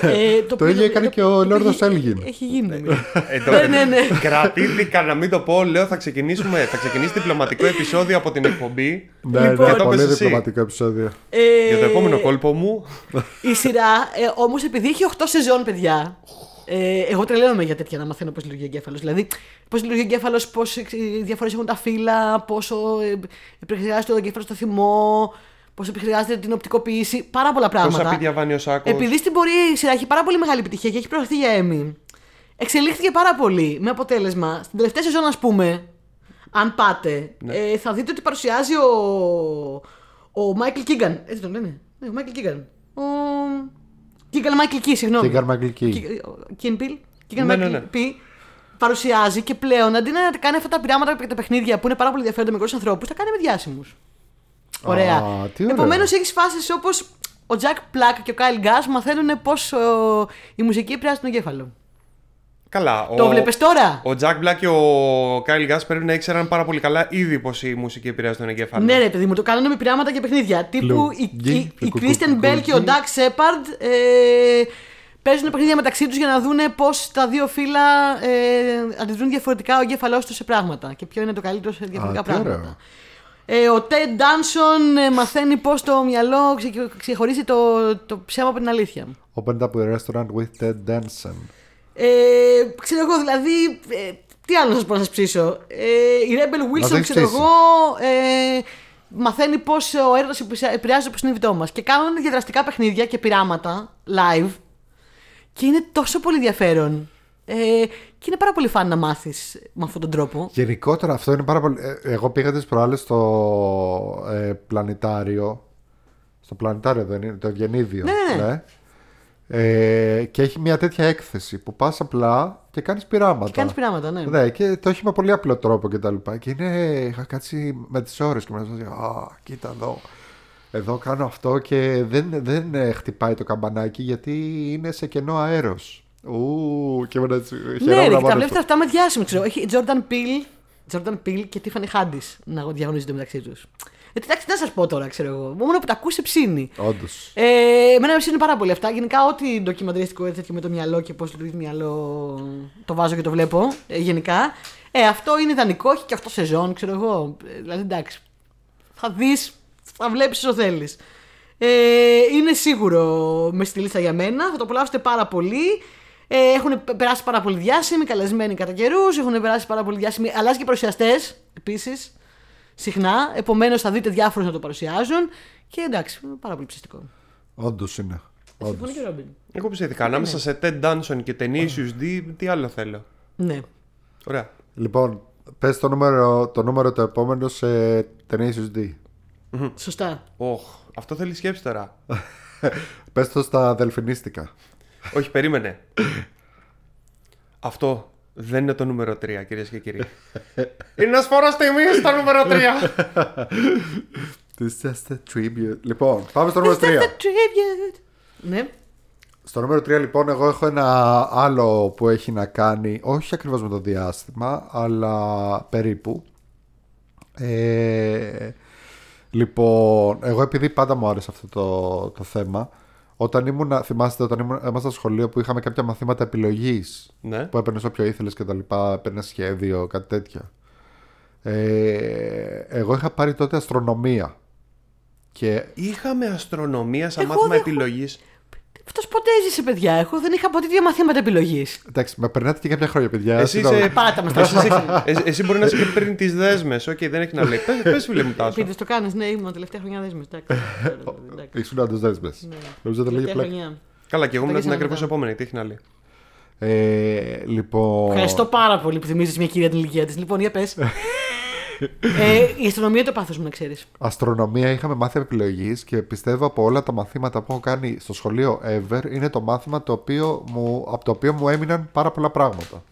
ε, Το ίδιο έκανε και ο Λόρδος Έλγιν. Έχει γίνει. νομίζω. Ε, το- Ναι, ναι, ναι. Κρατήθηκα να μην το πω. Λέω θα ξεκινήσουμε. Θα ξεκινήσει διπλωματικό επεισόδιο από την εκπομπή. Ναι, Λοιπόν. ναι, Το πολύ πες εσύ. διπλωματικό επεισόδιο. Ε, Για το επόμενο κόλπο μου. Η σειρά, ε, όμως, επειδή έχει 8 σεζόν, παιδιά. Ε, εγώ τρελαίνομαι για τέτοια να μαθαίνω πώς λειτουργεί ο εγκέφαλος. Δηλαδή, πώς λειτουργεί ο εγκέφαλος, πώς διαφορές έχουν τα φύλλα, πόσο ε, επεξεργάζεται ο εγκέφαλος στο θυμό, πώς επεξεργάζεται την οπτικοποίηση. Πάρα πολλά πράγματα. Πόσα πίδια βάνει ο Σάκος. Επειδή στην πορεία η σειρά έχει πάρα πολύ μεγάλη επιτυχία και έχει προωθηθεί για Emmy, εξελίχθηκε πάρα πολύ με αποτέλεσμα στην τελευταία σεζόν, ας πούμε, αν πάτε, Ναι. ε, θα δείτε ότι παρουσιάζει ο, ο Michael Keegan. Έτσι τον λένε; Ναι, ο Michael Keegan. Ο. Keegan Michael Key, συγγνώμη. Keegan Michael Key. Keegan Peele. Keegan Ναι, ναι, Michael ναι. Key. Παρουσιάζει και πλέον αντί να κάνει αυτά τα πειράματα και τα παιχνίδια που είναι πάρα πολύ ενδιαφέροντα με μικρούς ανθρώπους, τα κάνει με διάσημους. Ωραία. Α, τι ωραίο. Επομένως έχεις φάσεις όπως ο Jack Black και ο Kyle Gass μαθαίνουν πώ η μουσική επηρεάζει τον εγκέφαλο. Καλά. Το ο- βλέπεις τώρα; Ο Jack Black και ο Κάιλ Γκάς πρέπει να ήξεραν πάρα πολύ καλά ήδη πώ η μουσική επηρεάζει τον εγκέφαλο. Ναι, ρε παιδί μου, το κάνανε με πειράματα και παιχνίδια. Τύπου η, Πλουγγί, η, η πλουκουκουκουκουκι. Kristen Bell και ο Doug Shepard ε, παίζουν παιχνίδια μεταξύ τους για να δούνε πώ τα δύο φύλλα ε, αντιδρούν διαφορετικά ο εγκέφαλός τους σε πράγματα και ποιο είναι το καλύτερο σε διαφορετικά Α, τι ωραίο. πράγματα. Ε, ο Ted Danson ε, μαθαίνει πώ το μυαλό ξε, ξεχωρίζει το, το ψέμα από την αλήθεια. Opened up a restaurant with Ted Danson. Ε, ξέρω εγώ, δηλαδή. Ε, τι άλλο να σα πω να σας ψήσω. Ε, η Rebel Μας Wilson, έχεις ξέρω ψήσει. εγώ, ε, μαθαίνει πώς ο έρωτας επηρεάζει το συνείδητό μας. Και κάνουν διαδραστικά παιχνίδια και πειράματα live. Και είναι τόσο πολύ ενδιαφέρον. Ε, και είναι πάρα πολύ φαν να μάθεις με αυτόν τον τρόπο. Γενικότερα αυτό είναι πάρα πολύ. ε, Εγώ πήγα τις προάλλες στο ε, πλανητάριο. Στο πλανητάριο δεν είναι, το Ευγενίδιο. Ναι. Ε, και έχει μια τέτοια έκθεση που πας απλά και κάνεις πειράματα. Και κάνεις πειράματα, ναι. Ναι, και το έχει με πολύ απλό τρόπο και τα λοιπά. Και είναι. Είχα κάτσει με τις ώρες και μετά Α, κοίτα εδώ. Εδώ κάνω αυτό και δεν, δεν ε, χτυπάει το καμπανάκι γιατί είναι σε κενό αέρος. Ου, και μετά έτσι. Ναι, χαιρόμουν ρε, και μόνο τα βλέπει αυτό. αυτά με διάσημο. Ξέρω. Έχει Jordan Peele, Jordan Peele και Tiffany Haddish να διαγωνίζονται μεταξύ τους. Ε, εντάξει, τι να σας πω τώρα, ξέρω εγώ. Μόνο που τα ακούσει ψήνει. Όντως. Ε, εμένα με ψήνουν πάρα πολύ αυτά. Γενικά, ό,τι ντοκιμαντρίστικο έτσι τέτοιο με το μυαλό και πώς λειτουργεί το μυαλό το βάζω και το βλέπω. Ε, γενικά. Ε, αυτό είναι ιδανικό, έχει και αυτό σεζόν, ξέρω εγώ. Ε, δηλαδή, εντάξει. Θα δεις, θα βλέπεις όσο θέλεις. Ε, είναι σίγουρο μες στη λίστα για μένα. Θα το απολαύσετε πάρα πολύ. Ε, έχουν περάσει πάρα πολύ διάσημοι, καλεσμένοι κατά καιρούς. Έχουν περάσει πάρα πολύ διάσημοι. Αλλάζει και παρουσιαστές επίσης. Συχνά. Επομένως θα δείτε διάφορους να το παρουσιάζουν. Και εντάξει, πάρα πολύ ψηστικό. Όντως είναι. Όντως. Συμφωνεί και ο Ρόμπιν. Εγώ ψήθηκα. Ανάμεσα σε Ted Danson και Tenacious D, τι άλλο θέλω. Ναι. Ωραία. Λοιπόν, πες το νούμερο το, νούμερο το επόμενο σε Tenacious D. Σωστά. Όχ, αυτό θέλεις σκέψη τώρα. Πες το στα δελφινίστικα. Όχι, περίμενε. Αυτό δεν είναι το νούμερο 3, κυρίες και κύριοι. είναι ένας φόρο τιμής στο νούμερο 3. This is just a tribute. Λοιπόν, πάμε στο νούμερο 3. It's just a tribute. Ναι. Στο νούμερο 3 λοιπόν εγώ έχω ένα άλλο που έχει να κάνει όχι ακριβώς με το διάστημα αλλά περίπου ε, Λοιπόν, εγώ επειδή πάντα μου άρεσε αυτό το, το θέμα όταν ήμουν, θυμάστε όταν ήμουν, ήμασταν στο σχολείο που είχαμε κάποια μαθήματα επιλογής ναι. που έπαιρνες όποιο ήθελες και τα λοιπά, έπαιρνες σχέδιο, κάτι τέτοια. Ε, εγώ είχα πάρει τότε αστρονομία. Και Είχαμε αστρονομία σαν Εγώ μάθημα δεν- επιλογής. Αυτός ποτέ έζησε, παιδιά. Εγώ δεν είχα ποτέ δύο μαθήματα επιλογής. εντάξει, με περνάτε και κάποια χρόνια, παιδιά. Εσύ, συγγνώμη. είσαι... Πάτα μας τα εσύ, σώματα. εσύ, εσύ μπορεί να είσαι και πριν τις δέσμες. Οκ, δεν έχει να λέει. Πες, πες φίλε μου τάσο. Πείτε, το κάνεις. Ναι, ήμουν τελευταία χρονιά δέσμες. Εντάξει. εντάξει. Ήσουν άντρε δέσμες. Ναι. Νομίζω ότι λέγε Τελευταία πλάκα. χρονιά. Καλά, και εγώ ήμουν την Ταγίσαμε ακριβώς μετά. επόμενη. Τι έχει να λέει. Ε, λοιπόν. Ευχαριστώ πάρα πολύ που θυμίζεις μια κυρία την ηλικία της. Λοιπόν, για πες. Ε, η αστυνομία είναι το πάθος μου, να ξέρεις. Αστρονομία είχαμε μάθει επιλογής και πιστεύω από όλα τα μαθήματα που έχω κάνει στο σχολείο ever είναι το μάθημα το οποίο μου, από το οποίο μου έμειναν πάρα πολλά πράγματα.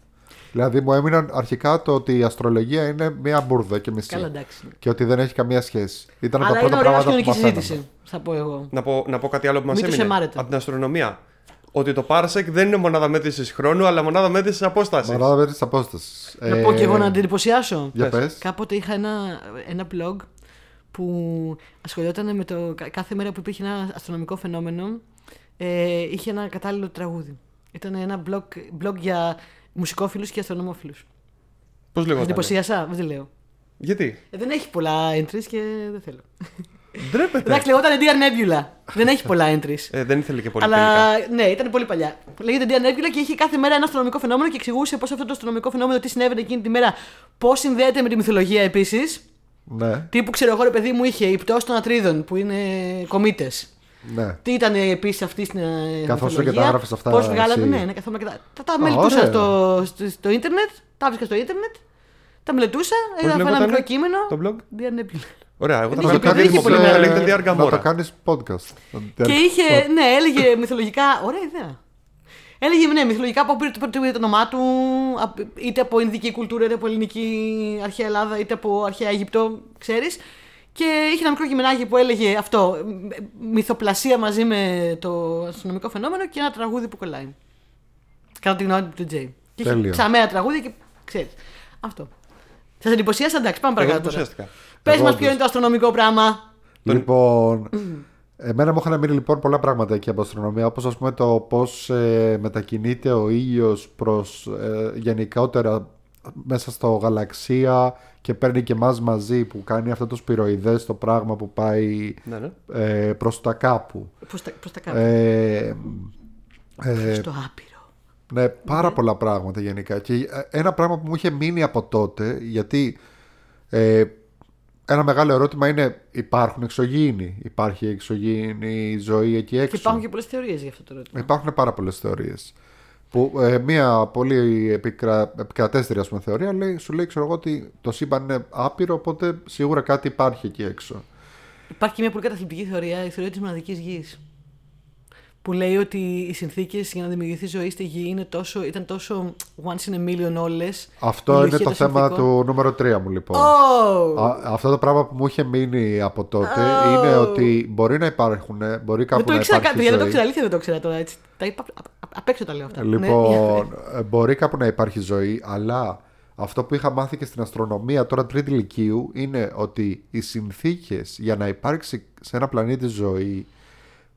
Δηλαδή μου έμειναν αρχικά το ότι η αστρολογία είναι μία μπουρδα και μισή. Καλά, εντάξει. Και ότι δεν έχει καμία σχέση. Ήταν από Αλλά τα είναι πρώτα ωραία πράγματα που κοινωνική μαθαίναμε. συζήτηση. Θα πω εγώ. Να πω, να πω κάτι άλλο που μας Μην τους έμεινε εμάρετε. από την αστρονομία. Ότι το parsec δεν είναι μονάδα μέτρησης χρόνου, αλλά μονάδα μέτρησης απόστασης. Μαράδα με τη απόστασης. Να πω και εγώ να την εντυπωσιάσω. Για Πες. πες. Κάποτε είχα ένα, ένα blog που ασχολιόταν με το κα- κάθε μέρα που υπήρχε ένα αστρονομικό φαινόμενο ε, είχε ένα κατάλληλο τραγούδι. Ήταν ένα blog, blog για μουσικόφιλους και αστρονομόφιλους. Πώς Σας λέγονταν. εντυπωσίασα, δεν τη λέω. Γιατί; Ε, δεν έχει πολλά entries και δεν θέλω. Ντρέπεται. Εντάξει, λεγόταν Dear Nebula. δεν έχει πολλά entries. Ε, δεν ήθελε και πολύ Αλλά τελικά. ναι, ήταν πολύ παλιά. Λέγεται Dear Nebula και είχε κάθε μέρα ένα αστρονομικό φαινόμενο και εξηγούσε πώς αυτό το αστρονομικό φαινόμενο, τι συνέβαινε εκείνη τη μέρα, πώς συνδέεται με τη μυθολογία επίσης. Ναι, Τύπου ξέρω εγώ, ρε παιδί μου, είχε η πτώση των Ατρίδων που είναι κομίτες. ναι. Τι ήταν επίσης αυτή στην ε, Καθώς σου μυθολογία, και τα έγραφες αυτά Πώς βγάλατε, εσύ. ναι, ναι, καθόμουν και τα. Τα, τα Α, μελετούσα ωραία. στο, στο, στο ίντερνετ, τα βρίσκα στο ίντερνετ, τα μελετούσα, Πώς έγραφα ένα λεγότανε μικρό κείμενο. Το blog; Dear Nebula. Ωραία, εγώ θα Δεν είχε βγάλω πολύ- κάτι είχε πολύ δημοφιλό μεγάλη- θα λέγεται Dear Να το Gamora. κάνεις podcast. Και είχε, ναι, έλεγε μυθολογικά. Ωραία ιδέα. Έλεγε ναι, μυθολογικά από πήρε το, το, το όνομά του, απ- είτε από Ινδική κουλτούρα, είτε από Ελληνική αρχαία Ελλάδα, είτε από αρχαία Αίγυπτο, ξέρεις. Και είχε ένα μικρό κειμενάκι που έλεγε αυτό, μ- μυθοπλασία μαζί με το αστυνομικό φαινόμενο και ένα τραγούδι που κολλάει. Κατά τη γνώμη του Τζέι. Και είχε Τέλειο. ξαναμένα τραγούδια και ξέρεις. Αυτό. Σας εντυπωσίασα, εντάξει, πάμε Εγώ παρακάτω. τώρα. Εντυπωσιάστηκα. Πες Εγώ μας όντως. ποιο είναι το αστρονομικό πράγμα. Λοιπόν, Εμένα μου είχαν μείνει λοιπόν πολλά πράγματα εκεί από αστρονομία, όπως ας πούμε το πώς ε, μετακινείται ο ήλιος προς ε, γενικότερα μέσα στο γαλαξία και παίρνει και εμάς μαζί που κάνει αυτό το σπυροειδές το πράγμα που πάει Ναι, ναι. ε, προς τα κάπου. Προς τα, προς τα κάτω. Ε, ε, Στο άπειρο. ναι, πάρα πολλά πράγματα γενικά. Και ε, ένα πράγμα που μου είχε μείνει από τότε, γιατί ε, ένα μεγάλο ερώτημα είναι υπάρχουν εξωγήινοι, υπάρχει εξωγήινη ζωή εκεί έξω; Και υπάρχουν και πολλές θεωρίες για αυτό το ερώτημα. Υπάρχουν πάρα πολλές θεωρίες. Που ε, μία πολύ επικρα... επικρατέστερη ας πούμε, θεωρία λέει, σου λέει ξέρω εγώ, ότι το σύμπαν είναι άπειρο, οπότε σίγουρα κάτι υπάρχει εκεί έξω. Υπάρχει και μια πολύ καταθλιπτική θεωρία, η θεωρία της μοναδικής γης. Που λέει ότι οι συνθήκες για να δημιουργηθεί ζωή στη γη είναι τόσο, ήταν τόσο once in a million όλες. Αυτό είναι το θέμα του νούμερο 3 μου λοιπόν. Oh! Α, αυτό το πράγμα που μου είχε μείνει από τότε Oh. είναι ότι μπορεί να υπάρχουν, μπορεί κάπου Δεν το να ήξερα υπάρχει κάτι, γιατί δεν το ζωή. ήξερα, αλήθεια δεν το ήξερα τώρα έτσι. Τα είπα απ' απ' έξω τα λέω αυτά. Ναι, Λοιπόν, ε, μπορεί κάπου να υπάρχει ζωή, αλλά αυτό που είχα μάθει και στην αστρονομία τώρα τρίτη ηλικίου είναι ότι οι συνθήκες για να υπάρξει σε ένα πλανήτη ζωή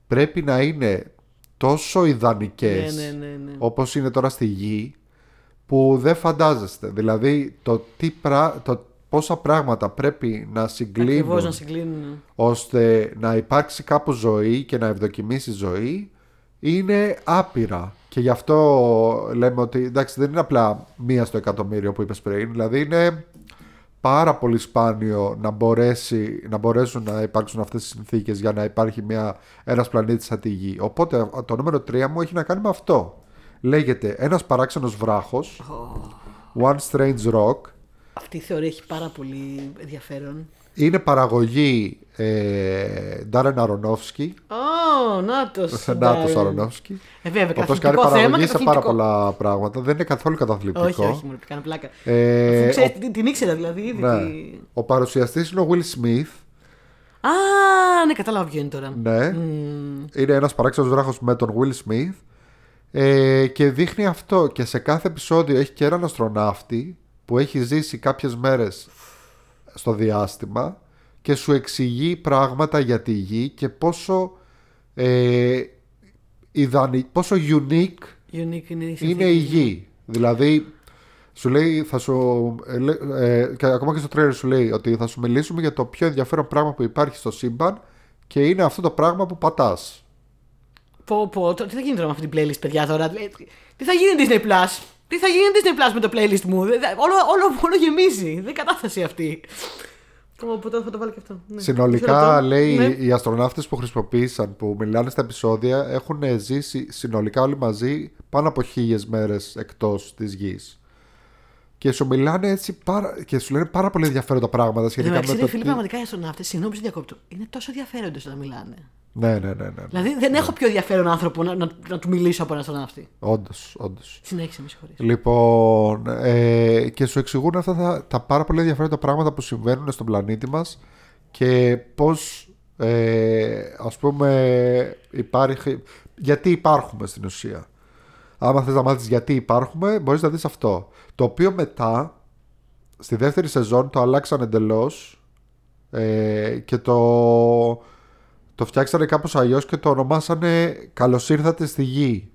πρέπει να είναι τόσο ιδανικές Ναι, ναι, ναι, ναι. όπως είναι τώρα στη Γη που δεν φαντάζεστε. Δηλαδή το, τι πρά... το πόσα πράγματα πρέπει να συγκλίνουν Ακριβώς να συγκλίνουν. ώστε να υπάρξει κάπου ζωή και να ευδοκιμήσει ζωή είναι άπειρα. Και γι' αυτό λέμε ότι εντάξει δεν είναι απλά μία στο εκατομμύριο που είπες πριν. Δηλαδή είναι πάρα πολύ σπάνιο να, μπορέσει, να μπορέσουν να υπάρξουν αυτές τις συνθήκες για να υπάρχει μια, ένας πλανήτης σαν τη Γη. Οπότε το νούμερο 3 μου έχει να κάνει με αυτό. Λέγεται ένας παράξενος βράχος, One Strange Rock, Αυτή η θεωρία έχει πάρα πολύ ενδιαφέρον. Είναι παραγωγή ε, Ντάρεν Αρονόφσκι, Ω, να το Να το Αρονόφσκι. Ε, βέβαια, Ο οποίος καθολικό κάνει θέμα. παραγωγή σε πάρα καθολικό. πολλά πράγματα. Δεν είναι καθόλου καταθλιπτικό. Όχι, όχι, μου κάνω πλάκα. Ε, Αφού ξέρεις, ο- την, την ήξερα δηλαδή ήδη. ναι. τι- Ο παρουσιαστής είναι ο Will Smith. Α, ναι, κατάλαβα ποιο είναι τώρα. Ναι. Μμμ. Είναι ένας παράξενος βράχος με τον Will Smith. Ε, και δείχνει αυτό. Και σε κάθε επεισόδιο έχει και έναν αστροναύτη που έχει ζήσει κάποιες μέρες στο διάστημα και σου εξηγεί πράγματα για τη γη και πόσο, ε, ιδανι- πόσο unique Unique είναι η είναι η συνθήκη. γη. Δηλαδή, σου λέει, θα σου. Ε, λέ- ε, και ακόμα και στο τρέλερ σου λέει ότι θα σου μιλήσουμε για το πιο ενδιαφέρον πράγμα που υπάρχει στο σύμπαν και είναι αυτό το πράγμα που πατάς. Πω, πω, τώρα τι θα γίνει τώρα με αυτή την playlist, παιδιά τώρα; Ε, Τι θα γίνει Disney Plus; Τι θα γίνει Disney Plus με το playlist μου; Δεν- δεν- Όλο, όλο, όλο γεμίζει. Δεν κατάσταση αυτή. Πω, πω, τώρα θα το βάλω και αυτό. Ναι. Μισό Συνολικά, λεπτό. λέει, Ναι. οι αστροναύτες που χρησιμοποίησαν, που μιλάνε στα επεισόδια, έχουν ζήσει συνολικά όλοι μαζί πάνω από χίλιες μέρες εκτός της γης. Και σου μιλάνε έτσι πάρα... και σου λένε πάρα πολύ ενδιαφέροντα πράγματα Εν τω σχετικά με μεταξύ, το. ρε φίλε, τι- πραγματικά οι αστροναύτες, συγγνώμη που σε διακόπτω, είναι τόσο ενδιαφέροντες όταν μιλάνε. Ναι, ναι, ναι. ναι, ναι. Δηλαδή δεν έχω πιο ενδιαφέρον άνθρωπο να, να, να του μιλήσω από έναν αστροναύτη. Όντως, όντως. Συνέχισε, με συγχωρείς. Λοιπόν, ε, και σου εξηγούν αυτά τα, τα πάρα πολύ ενδιαφέροντα πράγματα που συμβαίνουν στον πλανήτη μας και πώς ε, ας πούμε υπάρχει, γιατί υπάρχουμε στην ουσία. Άμα θες να μάθεις γιατί υπάρχουμε μπορείς να δεις αυτό. Το οποίο μετά στη δεύτερη σεζόν το αλλάξαν εντελώς ε, και το, το φτιάξανε κάπως αλλιώς και το ονομάσανε «Καλώς ήρθατε στη γη»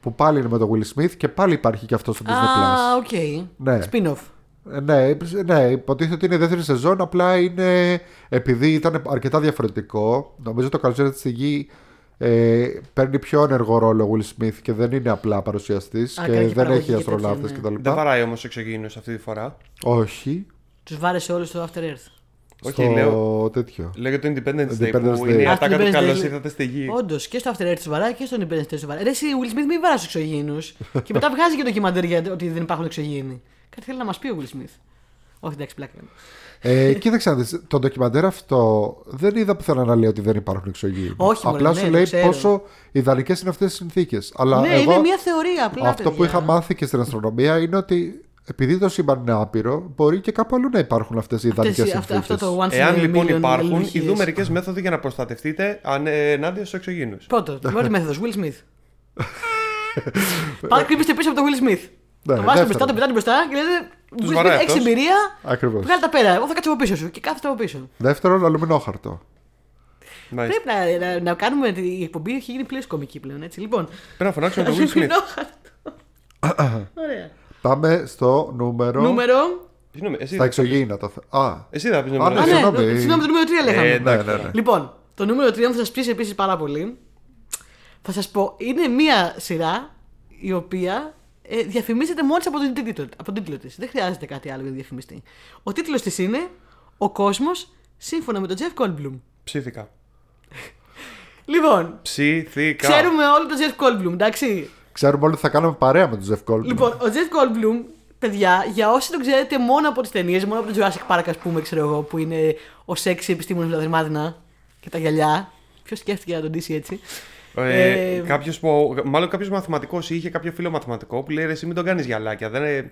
που πάλι είναι με τον Will Smith και πάλι υπάρχει και αυτός στο Disney+. Α, οκ. Ναι. Spin-off. Ε, Ναι, ναι, υποτίθεται ότι είναι η δεύτερη σεζόν, απλά είναι επειδή ήταν αρκετά διαφορετικό. Νομίζω το καλώς ήρθατε στη γη ε, παίρνει πιο ενεργό ρόλο ο Will Smith και δεν είναι απλά παρουσιαστής Α, και κάνει και δεν παραγωγή έχει και αστροναύτες τέτοια, ναι. κτλ. Δεν βαράει όμως εξωγήινου αυτή τη φορά. Όχι. Τους βάρεσε όλους στο After Earth. Όχι, στο λέω- τέτοιο. Λέγεται το Independence Day Independence που Day. είναι η Α, ατάκα του Independence καλώς Day. ήρθατε στη γη. Όντως και στο After Earth του βαράει και στο Independence Day του βαράει. Ρε, εσύ, ο Will Smith μην βαράς του εξωγήινους. και μετά βγάζει και ντοκιμαντέρ για ότι δεν υπάρχουν εξωγήινοι. Κάτι θέλει να μας πει ο Will Smith. Όχι, εντάξει, πλάκα. είναι. Ε, κοίταξε να δεις, το ντοκιμαντέρ αυτό δεν είδα πουθενά να λέει ότι δεν υπάρχουν εξωγήινοι. Όχι, μωρέ, Απλά ναι, σου το λέει ξέρω. πόσο ιδανικές είναι αυτές τι συνθήκες. Αλλά ναι, εγώ, είναι μια θεωρία απλά. αυτό που παιδιά. είχα μάθει και στην αστρονομία είναι ότι επειδή το σύμπαν είναι άπειρο, μπορεί και κάπου αλλού να υπάρχουν αυτές οι Αυτές ιδανικέ οι- συνθήκε. αυτό, αυτό το once in Εάν a λοιπόν million υπάρχουν, αλήθειες. ειδού μερικές μέθοδοι για να προστατευτείτε αν- ε, ενάντια στους εξωγήινου. Πρώτο, την πρώτη μέθοδο, Will Smith. Πάτε κρύβεστε πίσω από τον Will Smith. Ναι, το βάζετε δεύτερο. μπροστά, τον πετάτε μπροστά και λέτε Τους Will βαράει Smith, έχεις αυτός. εμπειρία. Ακριβώς. Βγάλε τα πέρα. Εγώ θα κάτσω από πίσω σου και κάθεται από πίσω. Δεύτερον, αλουμινόχαρτο. Nice. Πρέπει να, να, να κάνουμε. Η εκπομπή έχει γίνει πλήρω κομική πλέον, έτσι. Λοιπόν. Πρέπει να φωνάξουμε τον Will Smith. Ωραία. Πάμε στο νούμερο. Νούμερο. Συγγνώμη, εσύ, Στα εξωγήινα το θε- Α, εσύ θα πεις Α, νούμερο. ναι, Α, ναι, συγγνώμη. το- συγγνώμη, το νούμερο 3 λέγαμε. Ε, ναι, εντάξει. ναι, ναι. Λοιπόν, το νούμερο 3 θα σας πείσει επίσης πάρα πολύ. Θα σας πω, είναι μία σειρά η οποία ε, διαφημίζεται μόλις από τον τίτλο, από τον τίτλο της. Δεν χρειάζεται κάτι άλλο για να διαφημιστεί. Ο τίτλος της είναι Ο κόσμος σύμφωνα με τον Jeff Goldblum. Ψήθηκα. Λοιπόν, Ψήθηκα. ξέρουμε όλοι τον Jeff Goldblum, εντάξει. Ξέρουμε όλοι ότι θα κάνουμε παρέα με τον Jeff Goldblum. Λοιπόν, ο Jeff Goldblum, παιδιά, για όσοι τον ξέρετε μόνο από τις ταινίες, μόνο από το Jurassic Park, ας πούμε, ξέρω εγώ, που είναι ο σεξι επιστήμονας με τα δερμάτινα και τα γυαλιά. Ποιος σκέφτηκε να τον ντύσει έτσι. Ε, Ε, κάποιος που, μάλλον κάποιος μαθηματικός είχε κάποιο φίλο μαθηματικό που λέει «Ρε, Εσύ μην τον κάνεις γυαλάκια. Δεν, είναι-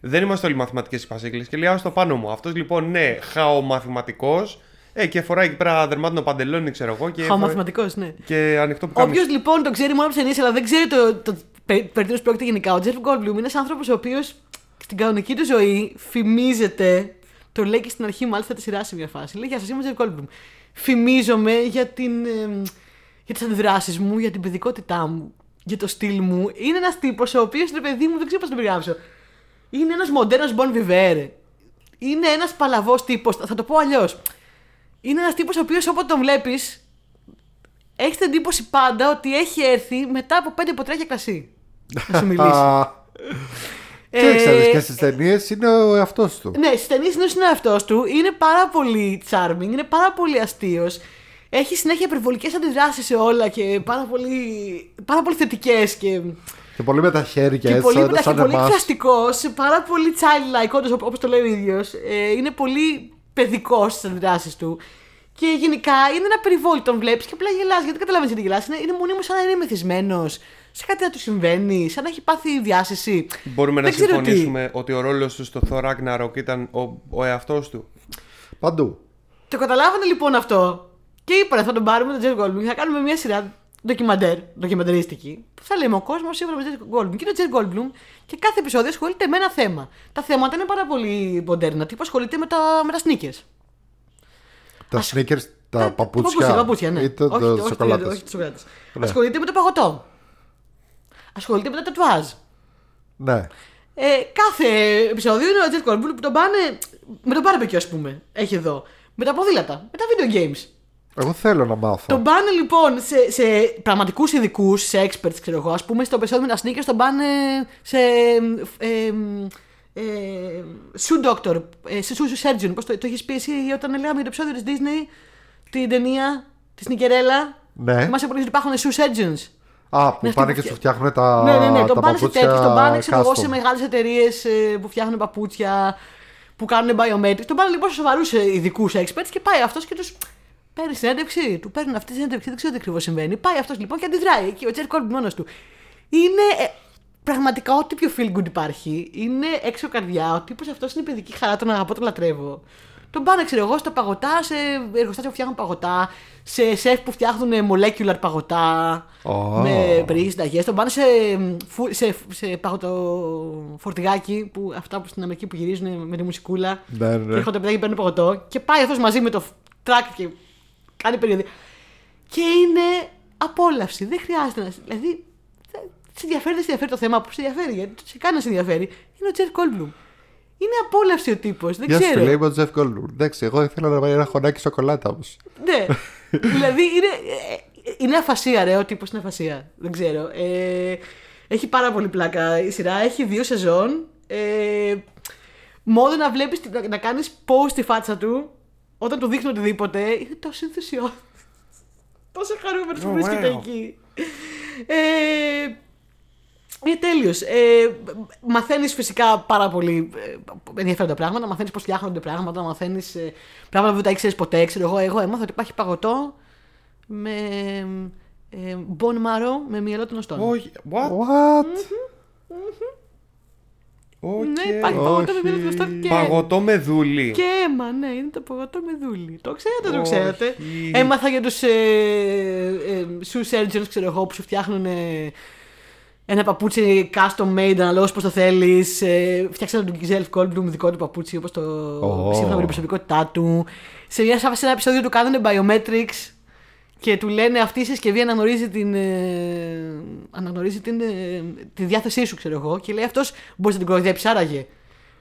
δεν είμαστε όλοι μαθηματικές υπασύγκλε. Και λέει «Άστο πάνω μου. Αυτός λοιπόν είναι χαομαθηματικός ε, και φοράει εκεί πέρα δερμάτινο παντελόνι, ξέρω εγώ. Και, φοράει- Χαομαθηματικό, ναι. και ανοιχτό που κάνεις. Όποιος λοιπόν τον ξέρει μόνο από τι ταινίε, αλλά δεν ξέρει το, το, περί περί τίνος πρόκειται γενικά, ο Jeff Goldblum είναι ένας άνθρωπος ο οποίος στην κανονική του ζωή φημίζεται. Το λέει και στην αρχή, μάλιστα, τη σειρά σε μια φάση. Λέει: Γεια σας, είμαι ο Jeff Goldblum. Φημίζομαι για, την, ε, για τις αντιδράσεις μου, για την παιδικότητά μου, για το στυλ μου. Είναι ένας τύπος ο οποίος είναι παιδί μου, δεν ξέρω πώς να τον περιγράψω. Είναι ένας μοντέρνος Bon Vivere. Είναι ένας παλαβός τύπος. Θα το πω αλλιώς. Είναι ένας τύπος ο οποίος όποτε τον βλέπεις, έχεις την εντύπωση πάντα ότι έχει έρθει μετά από πέντε ποτράκια κρασί. Να σου μιλήσει. Α, Ε, Και ξέρεις, και στις ταινίες είναι ο εαυτός του. Ναι, στις ταινίες είναι ο συνεαυτό του. Είναι πάρα πολύ charming, είναι πάρα πολύ αστείος. Έχει συνέχεια υπερβολικές αντιδράσεις σε όλα και πάρα πολύ, πάρα πολύ θετικές και, Και πολύ με τα χέρια και έτσι, πολύ, σαν, μετα- σαν και πολύ εμάς. εκφραστικό, πάρα πολύ childlike, όντως όπως το λέει ο ίδιος. Ε, είναι πολύ παιδικός στις αντιδράσεις του. Και γενικά είναι ένα περιβόλι, τον βλέπεις και απλά γελάς. Γιατί δεν καταλαβαίνεις γιατί γελάς. Είναι, είναι μονίμω σαν να είναι μεθυσμένος, σε κάτι να του συμβαίνει, σαν να έχει πάθει διάσηση. Μπορούμε Δεν να ξέρω τι. συμφωνήσουμε ότι ο ρόλος του στο Thor Ragnarok ήταν ο, ο εαυτός του. Παντού. Το καταλάβανε λοιπόν αυτό και είπανε θα τον πάρουμε τον Τζέρ Goldblum και θα κάνουμε μια σειρά ντοκιμαντέρ, ντοκιμαντερίστικη που θα λέμε ο κόσμος σύμφωνα με τον Τζέρ Goldblum. Και είναι ο Τζέρ Goldblum και κάθε επεισόδιο ασχολείται με ένα θέμα. Τα θέματα είναι πάρα πολύ μοντέρνα. Τύπο ασχολείται με τα, με τα sneakers. Τα Ας- sneakers, τα παπούτσια. Τα παπούτσια, ναι. Ή το, όχι, το όχι, σοκολάτες. όχι, όχι, τις σοκολάτες. Ναι. Ασχολείται με το παγωτό. Ασχολείται με τα τατουάζ. Ναι. Ε, κάθε επεισόδιο είναι ο Τζέρ Goldblum που τον πάνε. με τον barbecue, ας πούμε. Έχει εδώ. Με τα ποδήλατα. Με τα video games. Εγώ θέλω να μάθω. Τον πάνε λοιπόν σε, σε πραγματικούς ειδικούς, σε experts, ξέρω εγώ. Α πούμε στο επεισόδιο με τα sneakers τον πάνε σε. Ε, ε, shoe doctor, ε, σε shoe surgeon. Πώς το, το έχεις πει εσύ όταν λέγαμε για το επεισόδιο της Disney, την ταινία, της Σνικερέλα. Ναι. Μα ότι υπάρχουν shoe surgeons. Α, που Ναι, πάνε αυτό και που σου φτιάχνουν τα, ναι, ναι, ναι. Τον τα πάνε σε παπούτσια τέτοιου, τον πάνε ξέρω εγώ, σε custom. μεγάλες εταιρείες που φτιάχνουν παπούτσια, που κάνουν biometrics. Τον πάνε λοιπόν σε σοβαρούς ειδικούς experts και πάει αυτός και του παίρνει συνέντευξη. Του παίρνουν αυτή τη συνέντευξη, δεν ξέρω τι ακριβώς συμβαίνει. Πάει αυτός λοιπόν και αντιδράει. Και ο Τζέρ Κόρμπι μόνος του. Είναι ε, πραγματικά ό,τι πιο feel good υπάρχει. Είναι έξω καρδιά. Ο τύπος αυτός είναι παιδική χαρά, τον αγαπώ, τον λατρεύω. Τον πάνε, ξέρω εγώ, στα παγωτά, σε εργοστάσια που φτιάχνουν παγωτά, σε σεφ που φτιάχνουν molecular παγωτά. Ω. Με πριν συνταγές. Τον πάνε σε, φου- σε, σε παγωτοφορτηγάκι, που, αυτά που στην Αμερική που γυρίζουν με τη μουσικούλα. Ναι, ναι, ναι. Και έρχονται παιδιά και παίρνουν παγωτό. Και πάει αυτός μαζί με το τρακ και κάνει περίοδο. Και είναι απόλαυση. Δεν χρειάζεται να. Δηλαδή, δεν- σε ενδιαφέρει, δεν σε ενδιαφέρει το θέμα που σε ενδιαφέρει. Γιατί σε κάνει να σε ενδιαφέρει. Είναι ο Τζέρ Κόλμπλουμ. Είναι απόλαυση ο τύπος. Δεν Γεια σου, ξέρω. φίλε, είμαι ο Τζεφ Goldblum. Εντάξει, εγώ ήθελα να βάλει ένα χωνάκι σοκολάτα όμως. Ναι. δηλαδή είναι, ε, είναι αφασία, ρε. Ο τύπος είναι αφασία. Δεν ξέρω. Ε, έχει πάρα πολύ πλάκα η σειρά. Έχει δύο σεζόν. Ε, μόνο να βλέπεις να, να κάνεις post στη φάτσα του όταν του δείχνει οτιδήποτε. Είναι τόσο ενθουσιώδης. Τόσο χαρούμενος που Oh, βρίσκεται wow. εκεί. Ε, είναι τέλειος. Ε, μαθαίνεις φυσικά πάρα πολύ ε, ενδιαφέροντα πράγματα. Μαθαίνεις πώς φτιάχνονται πράγματα. Μαθαίνεις ε, πράγματα που δεν τα ήξερες ποτέ. Ξέρω εγώ, εγώ έμαθα ότι υπάρχει παγωτό με ε, bone marrow με μυαλό των οστών. Όχι. What? What? Ναι, Okay. υπάρχει παγωτό με Όχι. μυαλό των οστών και. Παγωτό με δούλη. Και αίμα, ναι, είναι το παγωτό με δούλη. Το ξέρετε, το Όχι. ξέρετε. Έμαθα για τους ε, ε, shoe surgeons, ξέρω εγώ, που σου φτιάχνουν ε, ένα παπούτσι custom made, αναλόγως πώς το θέλεις. Ε, φτιάξανε τον Giselle Goldblum δικό του παπούτσι, όπως το. Ω. σύμφωνα με την προσωπικότητά του. Σε, μια, σε ένα επεισόδιο του κάνανε biometrics και του λένε αυτή η συσκευή αναγνωρίζει την, ε, αναγνωρίζει την, ε, τη διάθεσή σου, ξέρω εγώ. Και λέει αυτός μπορείς να την κοροϊδέψεις, άραγε.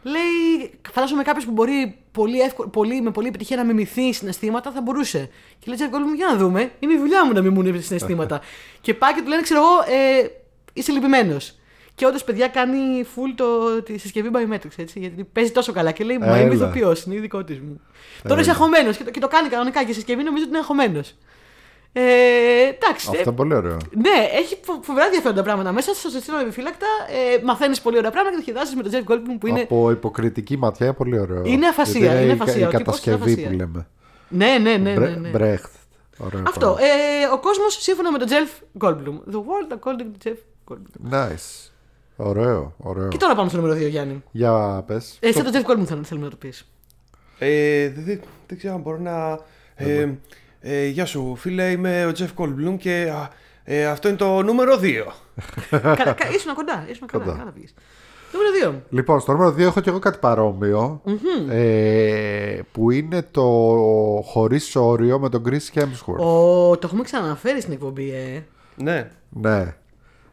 Λέει, φαντάζομαι κάποιος που μπορεί πολύ, εύκολο, πολύ, με πολύ επιτυχία να μιμηθεί συναισθήματα θα μπορούσε. Και λέει, Τζεφ Goldblum, για να δούμε. Είναι η δουλειά μου να μιμούν συναισθήματα. και πάει και του λένε, ξέρω εγώ, ε, είσαι λυπημένος. Και όντως, παιδιά, κάνει full το, τη συσκευή biometrics, έτσι. Γιατί παίζει τόσο καλά και λέει, Μα είμαι Έλα. ηθοποιός, είναι ειδικό τη μου. Τώρα είσαι αγχωμένος και, το- και το κάνει κανονικά και η συσκευή νομίζω ότι είναι αγχωμένος. Ε, εντάξει. Αυτό ε, είναι πολύ ωραίο. ναι, έχει φο- φοβερά ενδιαφέροντα πράγματα μέσα. Σα στείλω επιφύλακτα. Ε, Μαθαίνεις πολύ ωραία πράγματα και διασκεδάζει με τον Jeff Goldblum που είναι. Από υποκριτική ματιά είναι πολύ ωραίο. Είναι αφασία, Γιατί είναι η κα- αφασία, Η ο τύπος είναι κατασκευή αφασία. που λέμε. Ναι, ναι, ναι. ναι, Μπρε- ναι. Μπρέχτ. Ωραίο Αυτό. πράγμα. Ε, ο κόσμος σύμφωνα με τον Jeff Goldblum. The world according to Jeff Goldblum. Nice. Ωραίο, ωραίο. Και τώρα πάμε στο νούμερο 2, Γιάννη. Για πες. Ε, Εσύ τον Jeff Goldblum θέλουμε, θέλουμε να το πεις. Ε, δεν, δεν- δεν ξέρω αν μπορώ να. Ε, ε, γεια σου, φίλε, είμαι ο Jeff Goldblum και α, ε, αυτό είναι το νούμερο 2. Κα- κα- Ήσουν κοντά. Ήσουν κοντά. Κοντά. Καλά τα πήγες. Νούμερο 2. Λοιπόν, στο νούμερο 2 έχω και εγώ κάτι παρόμοιο, ε, που είναι το χωρίς όριο με τον Chris Hemsworth. Το έχουμε ξαναφέρει στην εκπομπή, ε. Ναι. Ναι.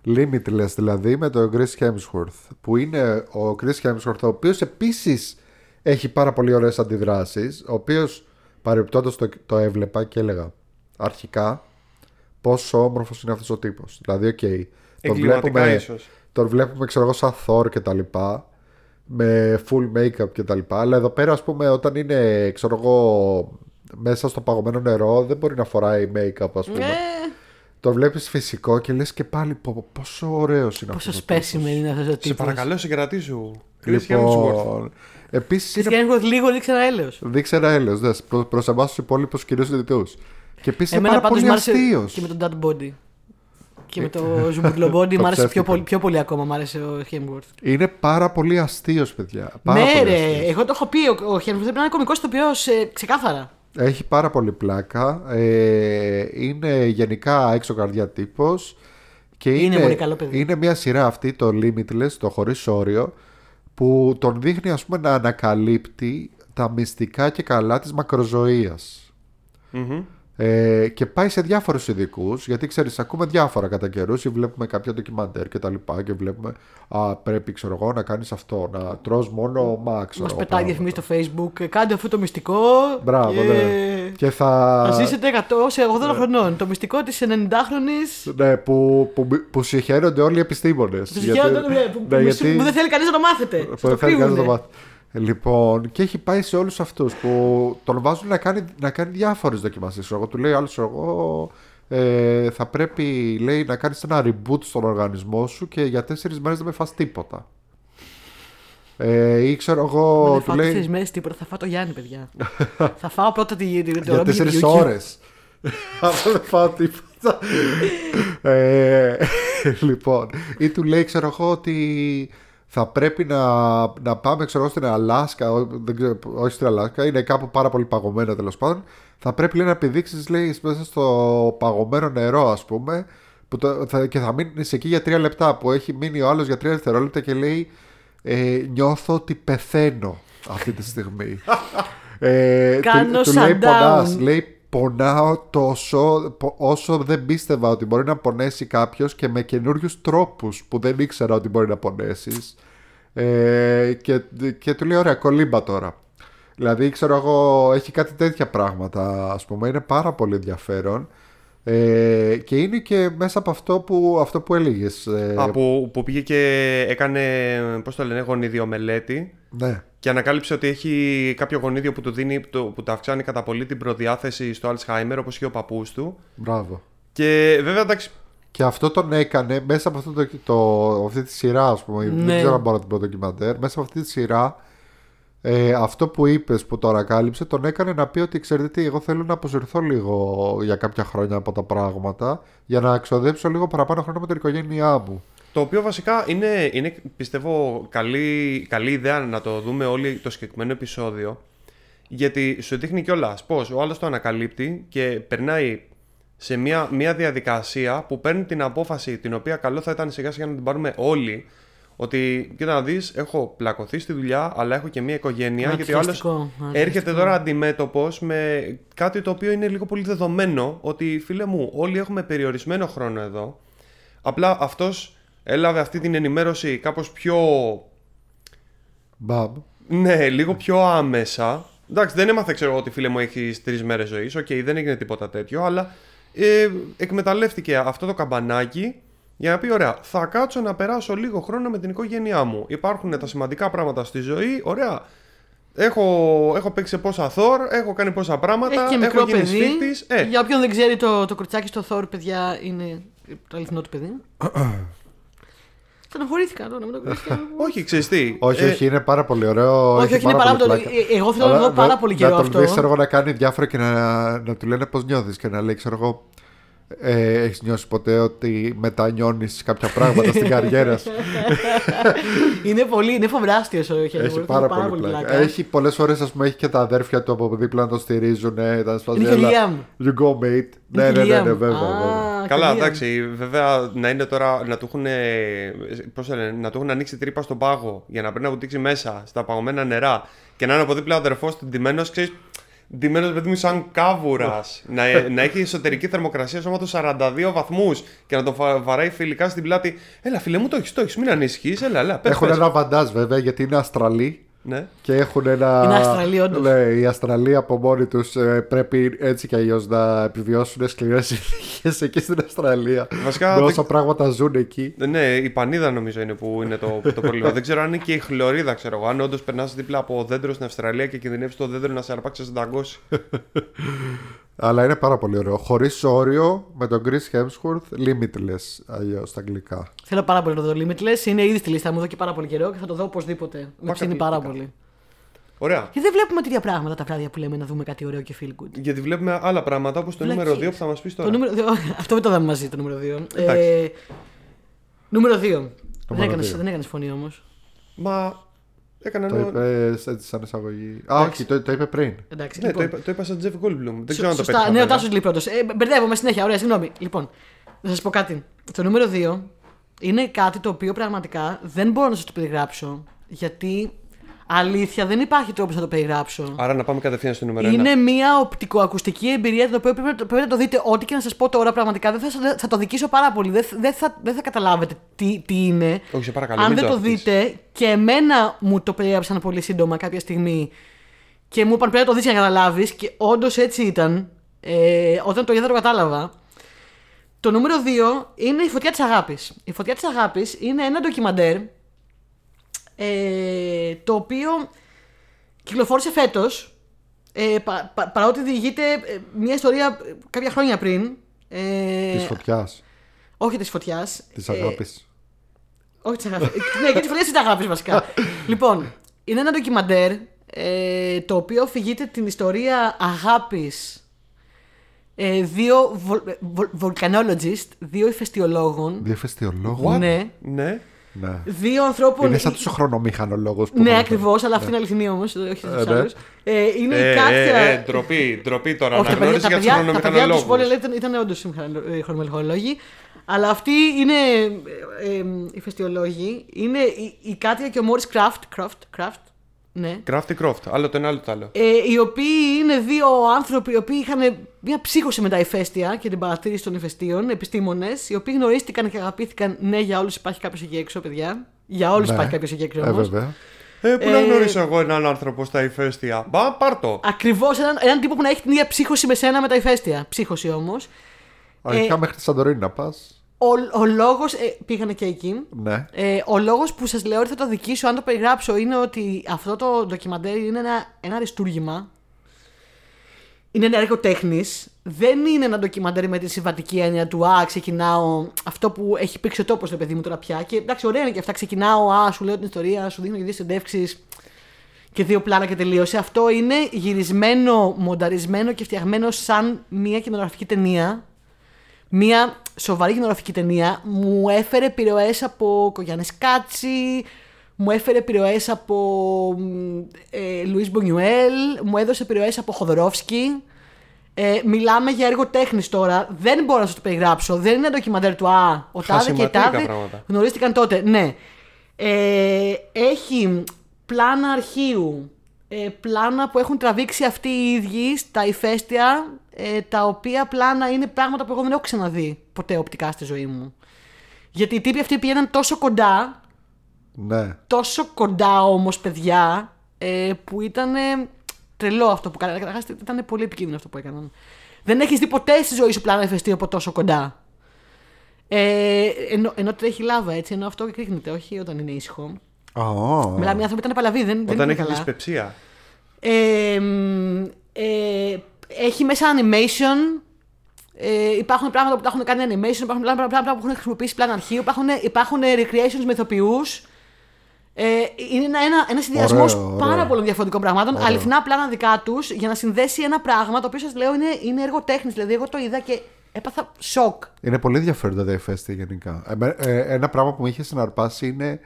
Limitless δηλαδή με τον Chris Hemsworth. Που είναι ο Chris Hemsworth, ο οποίος επίσης έχει πάρα πολύ ωραίες αντιδράσεις. Ο οποίος παρεμπιπτόντως το, το έβλεπα και έλεγα αρχικά πόσο όμορφος είναι αυτός ο τύπος. Δηλαδή, οκ, τον Εγκληματικά βλέπουμε, ίσως. τον βλέπουμε ξέρω εγώ σαν Thor και τα λοιπά με full make-up και τα λοιπά αλλά εδώ πέρα ας πούμε όταν είναι ξέρω εγώ μέσα στο παγωμένο νερό δεν μπορεί να φοράει make-up ας πούμε Ε, το βλέπεις φυσικό και λες και πάλι πω, πω, πόσο ωραίος είναι πόσο αυτός ο τύπος. specimen είναι αυτός ο τύπος. Σε παρακαλώ, συγκρατήσου. Chris Hemsworth. Λοιπόν, επίσης Chris είναι... Hemsworth λίγο δείξε ένα έλεος. Δείξε ένα έλεος, δες, προ, προς εμάς τους υπόλοιπους κυρίως διδυτούς. Και επίσης είναι Εμένα πάρα πάντως πολύ μ' άρεσε αστείος. και με τον Dad Body. Και με το Ζουμπουρλο Body Το μ' άρεσε πιο ψεύτικο. πολύ, πιο πολύ ακόμα μ' άρεσε ο Hemsworth. Είναι πάρα πολύ αστείος παιδιά. Πάρα Ναι, πολύ ρε, αστείος. εγώ το έχω πει. Ο, ο Hemsworth πρέπει να είναι κωμικός ηθοποιό ε, ξεκάθαρα. Έχει πάρα πολύ πλάκα. Ε, είναι γενικά έξω καρδιά τύπος. Και Είναι είναι, πολύ καλό παιδί. είναι μια σειρά αυτή, το Limitless, το χωρίς όριο, που τον δείχνει ας πούμε να ανακαλύπτει τα μυστικά και καλά της μακροζωίας. Μμμ. Ε, και πάει σε διάφορους ειδικούς, γιατί ξέρεις, ακούμε διάφορα κατά καιρούς ή βλέπουμε κάποια ντοκιμαντέρ και τα λοιπά και βλέπουμε, α, πρέπει ξέρω εγώ να κάνεις αυτό, να τρως μόνο Max. Μας πετάει διαφημίσεις στο Facebook. ε, Κάντε αυτό το μυστικό. Μπράβο, και... ναι. Και θα... Θα ζήσετε 100 σε 80 χρονών. Το μυστικό της 90χρονη. Ναι, που, που, που συγχαίρονται όλοι οι επιστήμονες. Τους συγχαίρονται, ναι, που, που, γιατί, που δεν θέλει κανείς να το μάθετε. που Στο δεν θέλει κανείς να το κρύβουνε. Μάθει. Λοιπόν, και έχει πάει σε όλους αυτούς που τον βάζουν να κάνει, να κάνει διάφορες δοκιμασίε. Εγώ του λέει άλλος, εγώ ε, θα πρέπει λέει, να κάνεις ένα reboot στον οργανισμό σου και για τέσσερις μέρες δεν με φας τίποτα. Ε, ή ξέρω εγώ, Δεν του φάω λέει. τέσσερις μέρες τίποτα. Θα φάω το Γιάννη, παιδιά. θα φάω πρώτα τη, τη, το Για ρόμπι τέσσερις γιου- ώρες. Αυτό δεν φάω τίποτα. ε, λοιπόν, ή του λέει, ξέρω εγώ, ότι θα πρέπει να, να πάμε, ξέρω εγώ, στην Αλάσκα. ό- Δεν ξέρω, όχι στην Αλάσκα, είναι κάπου πάρα πολύ παγωμένα τέλος πάντων. Θα πρέπει λέει, να επιδείξεις, λέει, μέσα στο παγωμένο νερό, ας πούμε. Που το, θα, και θα μείνεις εκεί για τρία λεπτά. Που έχει μείνει ο άλλος για τρία δευτερόλεπτα και λέει, ε, Νιώθω ότι πεθαίνω αυτή τη στιγμή. ε, Κάνω του, του λέει shutdown. πονάς, λέει πονάω τόσο πο- όσο δεν πίστευα ότι μπορεί να πονέσει κάποιος και με καινούριους τρόπους που δεν ήξερα ότι μπορεί να πονέσεις. Ε, και, και του λέει ωραία κολύμπα τώρα. Δηλαδή ξέρω εγώ έχει κάτι τέτοια πράγματα ας πούμε. Είναι πάρα πολύ ενδιαφέρον ε, και είναι και μέσα από αυτό που, αυτό που έλεγες ε, Α, που, που πήγε και έκανε, πώς το λένε, γονιδιομελέτη ναι και ανακάλυψε ότι έχει κάποιο γονίδιο που του δίνει, το- που τα αυξάνει κατά πολύ την προδιάθεση στο Alzheimer, όπως είχε ο παππούς του. μπράβο Και βέβαια, εντάξει, Και αυτό τον έκανε μέσα από αυτό το, το, αυτή τη σειρά, ας πούμε. Ναι. Δεν ξέρω αν μπορώ να την πω ντοκιμαντέρ. Μέσα από αυτή τη σειρά, ε, αυτό που είπες που το ανακάλυψε, τον έκανε να πει ότι ξέρετε τι, εγώ θέλω να αποσυρθώ λίγο για κάποια χρόνια από τα πράγματα για να ξοδέψω λίγο παραπάνω χρόνο με την οικογένειά μου. Το οποίο βασικά είναι, είναι πιστεύω, καλή, καλή ιδέα να το δούμε όλοι το συγκεκριμένο επεισόδιο. Γιατί σου δείχνει κιόλας πώς ο άλλος το ανακαλύπτει και περνάει σε μια, μια διαδικασία που παίρνει την απόφαση την οποία καλό θα ήταν σιγά σιγά να την πάρουμε όλοι. Ότι, κοίτα να δεις, έχω πλακωθεί στη δουλειά, αλλά έχω και μια οικογένεια. Α, γιατί ο άλλος εκφραστικό, α, έρχεται εκφραστικό. τώρα αντιμέτωπος με κάτι το οποίο είναι λίγο πολύ δεδομένο. Ότι φίλε μου, όλοι έχουμε περιορισμένο χρόνο εδώ. Απλά αυτός έλαβε αυτή την ενημέρωση κάπως πιο. Μπαμ. Ναι, λίγο πιο άμεσα. Εντάξει, δεν έμαθα, ξέρω εγώ, ότι φίλε μου έχεις τρεις μέρες ζωής. Οκ, δεν έγινε τίποτα τέτοιο, αλλά ε, εκμεταλλεύτηκε αυτό το καμπανάκι για να πει: Ωραία, θα κάτσω να περάσω λίγο χρόνο με την οικογένειά μου. Υπάρχουν τα σημαντικά πράγματα στη ζωή. Ωραία. Έχω, έχω παίξει σε πόσα Thor, έχω κάνει πόσα πράγματα. Έχει και μικρό έχω γίνει παιδί. σφίχτης. Ε, Για όποιον δεν ξέρει, το, το κοριτσάκι στο Thor, παιδιά, είναι το αληθινό του παιδί. Στενοχωρήθηκα τώρα με το κοριτσάκι. όχι, ξέρεις τι. Όχι, ε, όχι, είναι πάρα πολύ ωραίο. Όχι, έχει όχι, είναι πάρα πάρα πολύ πολύ. πλάκα. ε, Εγώ θέλω να Αλλά δω πάρα να- πολύ καιρό Να τον αυτό. δεις, ξέρω εγώ, να κάνει διάφορα και να, να του λένε πώς νιώθεις και να λέει, ξέρω εγώ. Ε, έχεις νιώσει ποτέ ότι μετά κάποια πράγματα στην καριέρα σου; είναι πολύ, είναι φοβράστιο ο Χέλμουρ. Έχει πάρα, πολύ πλάκα. Έχει πολλές φορές, ας πούμε, έχει και τα αδέρφια του από δίπλα να τον στηρίζουν. Ε, τα σπάζει, Είναι και ο «Έλα, Liam. You go, mate. Ναι, ναι, ναι, ναι, βέβαια. βέβαια. Καλά, εντάξει, βέβαια να είναι τώρα να του έχουν, πώς το λένε, να του έχουν ανοίξει τρύπα στον πάγο για να πρέπει να βουτήξει μέσα στα παγωμένα νερά και να είναι από δίπλα ο αδερφός του ντυμένος, ξέρεις. Ντυμένος παιδί μου σαν κάβουρας. να, να έχει εσωτερική θερμοκρασία σώμα του 42 βαθμούς και να τον φα- βαράει φιλικά στην πλάτη. Έλα, φίλε μου, το έχεις, το έχεις, μην ανησυχείς. Έλα, έλα. Πες, Έχουν πες. ένα βαντάζ βέβαια γιατί είναι Αστραλοί Ναι. και έχουν ένα. Είναι Αστραλοί, όντως. Ναι, οι Αστραλοί από μόνοι τους πρέπει έτσι κι αλλιώς να επιβιώσουν σκληρές συνθήκες εκεί στην Αυστραλία. Βασικά, Με δεν- όσα πράγματα ζουν εκεί. Ναι, η πανίδα νομίζω είναι που είναι το, το πρόβλημα. δεν ξέρω αν είναι και η χλωρίδα, ξέρω εγώ. Αν όντως περνάς δίπλα από δέντρο στην Αυστραλία και κινδυνεύεις το δέντρο να σε αρπάξει να σε δαγκώσει. Αλλά είναι πάρα πολύ ωραίο. Χωρίς όριο με τον Chris Hemsworth, limitless αλλιώς στα αγγλικά. Θέλω πάρα πολύ να το δω Limitless. Είναι ήδη στη λίστα μου εδώ και πάρα πολύ καιρό και θα το δω οπωσδήποτε. Με ψήνει πάρα καταπληκτικά. πολύ. Ωραία. Γιατί δεν βλέπουμε τέτοια πράγματα τα βράδια που λέμε να δούμε κάτι ωραίο και feel good. Γιατί βλέπουμε άλλα πράγματα όπως το Βλακίες. νούμερο 2 που θα μας πεις τώρα. Το νούμερο δύο- Αυτό μην το δούμε μαζί, το νούμερο 2. Εντάξει. Ε, νούμερο 2. Δεν Νούμερο έκανες, δύο. δεν έκανες φωνή όμως. Μα. Έκανα Το νο- είπε έτσι σαν εισαγωγή. Α, όχι, το, το είπε πριν. Εντάξει. Ναι, λοιπόν. το, είπα, το είπα σαν Jeff Goldblum. Δεν Σω- ξέρω αν το Σωστά, πέτυχα. ναι, ο βέβαια. Τάσος λέει πρώτο. Ε, μπερδεύομαι συνέχεια, ωραία, συγγνώμη. Λοιπόν, να σας πω κάτι. Το νούμερο 2 είναι κάτι το οποίο πραγματικά δεν μπορώ να σας το περιγράψω. Γιατί αλήθεια δεν υπάρχει τρόπος να το περιγράψω. Άρα να πάμε κατευθείαν στο νούμερο 1. Είναι μια οπτικοακουστική εμπειρία την οποία πρέπει, να το- πρέπει να το δείτε. Ό,τι και να σας πω τώρα, πραγματικά δεν θα, σα- θα το δικήσω πάρα πολύ. Δεν, δεν, θα, δεν θα καταλάβετε τι, τι είναι. Όχι, σε παρακαλώ. Αν μην δεν το αφήσεις. δείτε, και εμένα μου το περιέγραψαν πολύ σύντομα κάποια στιγμή και μου είπαν πρέπει να το δεις για να καταλάβεις. Και όντως έτσι ήταν. Ε, όταν το είδα, το κατάλαβα. Το νούμερο 2 είναι η φωτιά της αγάπης. Η φωτιά της αγάπης είναι ένα ντοκιμαντέρ ε, το οποίο κυκλοφόρησε φέτος. Ε, πα, πα- παρότι διηγείται ε, μια ιστορία ε, κάποια χρόνια πριν. Ε, Της φωτιάς. όχι της φωτιάς. Της αγάπης. Όχι της αγάπης. ναι, και τη φωτιά της αγάπης βασικά. λοιπόν, είναι ένα ντοκιμαντέρ ε, το οποίο αφηγείται την ιστορία αγάπης ε, δύο βολ, βολ, volcanologist, δύο ηφαιστειολόγων. Διεφεστιολόγο. What? Ναι. Ναι. Ναι. Δύο ανθρώπων. Είναι σαν τους χρονομηχανολόγου που. Ναι, έχουμε. ακριβώς, αλλά αυτή είναι αληθινή όμως, όχι στους Ε, ναι. άλλους. Ε, είναι Ε, η Κάτια. ε, ε, ντροπή, ντροπή τώρα. Όχι, τα παιδιά, Αναγνώριση τα για τους παιδιά, τα παιδιά τους Σπόλια χρονομηχανολόγους. ήταν, ήταν όντως χρονομηχανολόγοι. Αλλά αυτοί είναι ε, ε, οι φεστιολόγοι. Είναι η, η Κάτια και ο Μόρις Κράφτ. Κράφτ, Κράφτ. Ναι. Crafty Croft. Άλλο το ένα, άλλο το άλλο. Ε, οι οποίοι είναι δύο άνθρωποι οι οποίοι είχαν μια ψύχωση με τα ηφαίστεια και την παρατήρηση των ηφαιστείων, επιστήμονες, οι οποίοι γνωρίστηκαν και αγαπήθηκαν. Ναι, για όλους υπάρχει κάποιος εκεί έξω, παιδιά. Για όλους Ναι. υπάρχει κάποιος εκεί έξω Ε, όμως. βέβαια. Ε, πού να Ε, γνωρίσω εγώ έναν άνθρωπο στα ηφαίστεια. Μπα, πάρ το. Ακριβώς έναν, έναν τύπο που να έχει την ίδια ψύχωση με σένα με τα ηφαίστεια. Ψύχωση όμως. Αρχικά μέχρι τη Σαντορίνη να πας. Ο, ο λόγος. Ε, πήγανε και εκεί. Ναι. Ε, ο λόγος που σας λέω ότι θα το δικήσω, αν το περιγράψω, είναι ότι αυτό το ντοκιμαντέρ είναι ένα, ένα αριστούργημα. Είναι ένα έργο τέχνης. Δεν είναι ένα ντοκιμαντέρ με τη συμβατική έννοια του Α, ξεκινάω. Αυτό που έχει πήξει ο τόπος, ρε παιδί μου τώρα πια. Και εντάξει, ωραία είναι και αυτά. Ξεκινάω, Α, σου λέω την ιστορία, σου δίνω και δύο συνεντεύξεις και δύο πλάνα και τελείωσε. Αυτό είναι γυρισμένο, μονταρισμένο και φτιαγμένο σαν μια κινηματογραφική ταινία. Μια σοβαρή κινηματογραφική ταινία. Μου έφερε επιρροές από Κογιάννης Κάτσι, μου έφερε επιρροές από μ, ε, Λουίς Μπονιουέλ, μου έδωσε επιρροές από Χοδωρόφσκι. Ε, μιλάμε για έργο τέχνης τώρα. Δεν μπορώ να σας το περιγράψω. Δεν είναι ντοκιμαντέρ του Α. Ο Τάδε και η Χασιματίρικα Τάδε πράγματα. γνωρίστηκαν τότε. Ναι. Ε, έχει πλάνα αρχείου, ε, πλάνα που έχουν τραβήξει αυτοί οι ίδιοι στα ηφαίστεια, ε, τα οποία πλάνα είναι πράγματα που εγώ δεν έχω ξαναδεί ποτέ οπτικά στη ζωή μου. Γιατί οι τύποι αυτοί πήγαιναν τόσο κοντά, Ναι. τόσο κοντά όμως παιδιά, ε, που ήταν τρελό αυτό που κάνανε. Καταρχάς ήταν πολύ επικίνδυνο αυτό που έκαναν. Δεν έχεις δει ποτέ στη ζωή σου πλάνα ηφαιστείου από τόσο κοντά. Ε, ενώ, ενώ τρέχει λάβα έτσι, ενώ αυτό κρύχνεται, όχι όταν είναι ήσυχο. Oh. Μιλάμε, οι άνθρωποι ήταν παλαβοί, δεν, δεν Όταν είναι έχεις καλά. δυσπεψία. Ε, μ, ε, έχει μέσα animation. Ε, υπάρχουν πράγματα που τα έχουν κάνει animation, υπάρχουν πράγματα που έχουν χρησιμοποιήσει πλάνα αρχείου, υπάρχουν, υπάρχουν recreations με ηθοποιούς. Ε, είναι ένα, ένα, ένας συνδυασμός Ωραίο, ωραίο. πάρα πολλών διαφορετικών πραγμάτων, Ωραίο. αληθινά πλάνα δικά τους, για να συνδέσει ένα πράγμα το οποίο σας λέω είναι, είναι έργο τέχνης. Δηλαδή, εγώ το είδα και έπαθα σοκ. Είναι πολύ ενδιαφέροντα τα ηφαίστεια γενικά. Εμέ- ε, ένα πράγμα που με είχε συναρπάσει είναι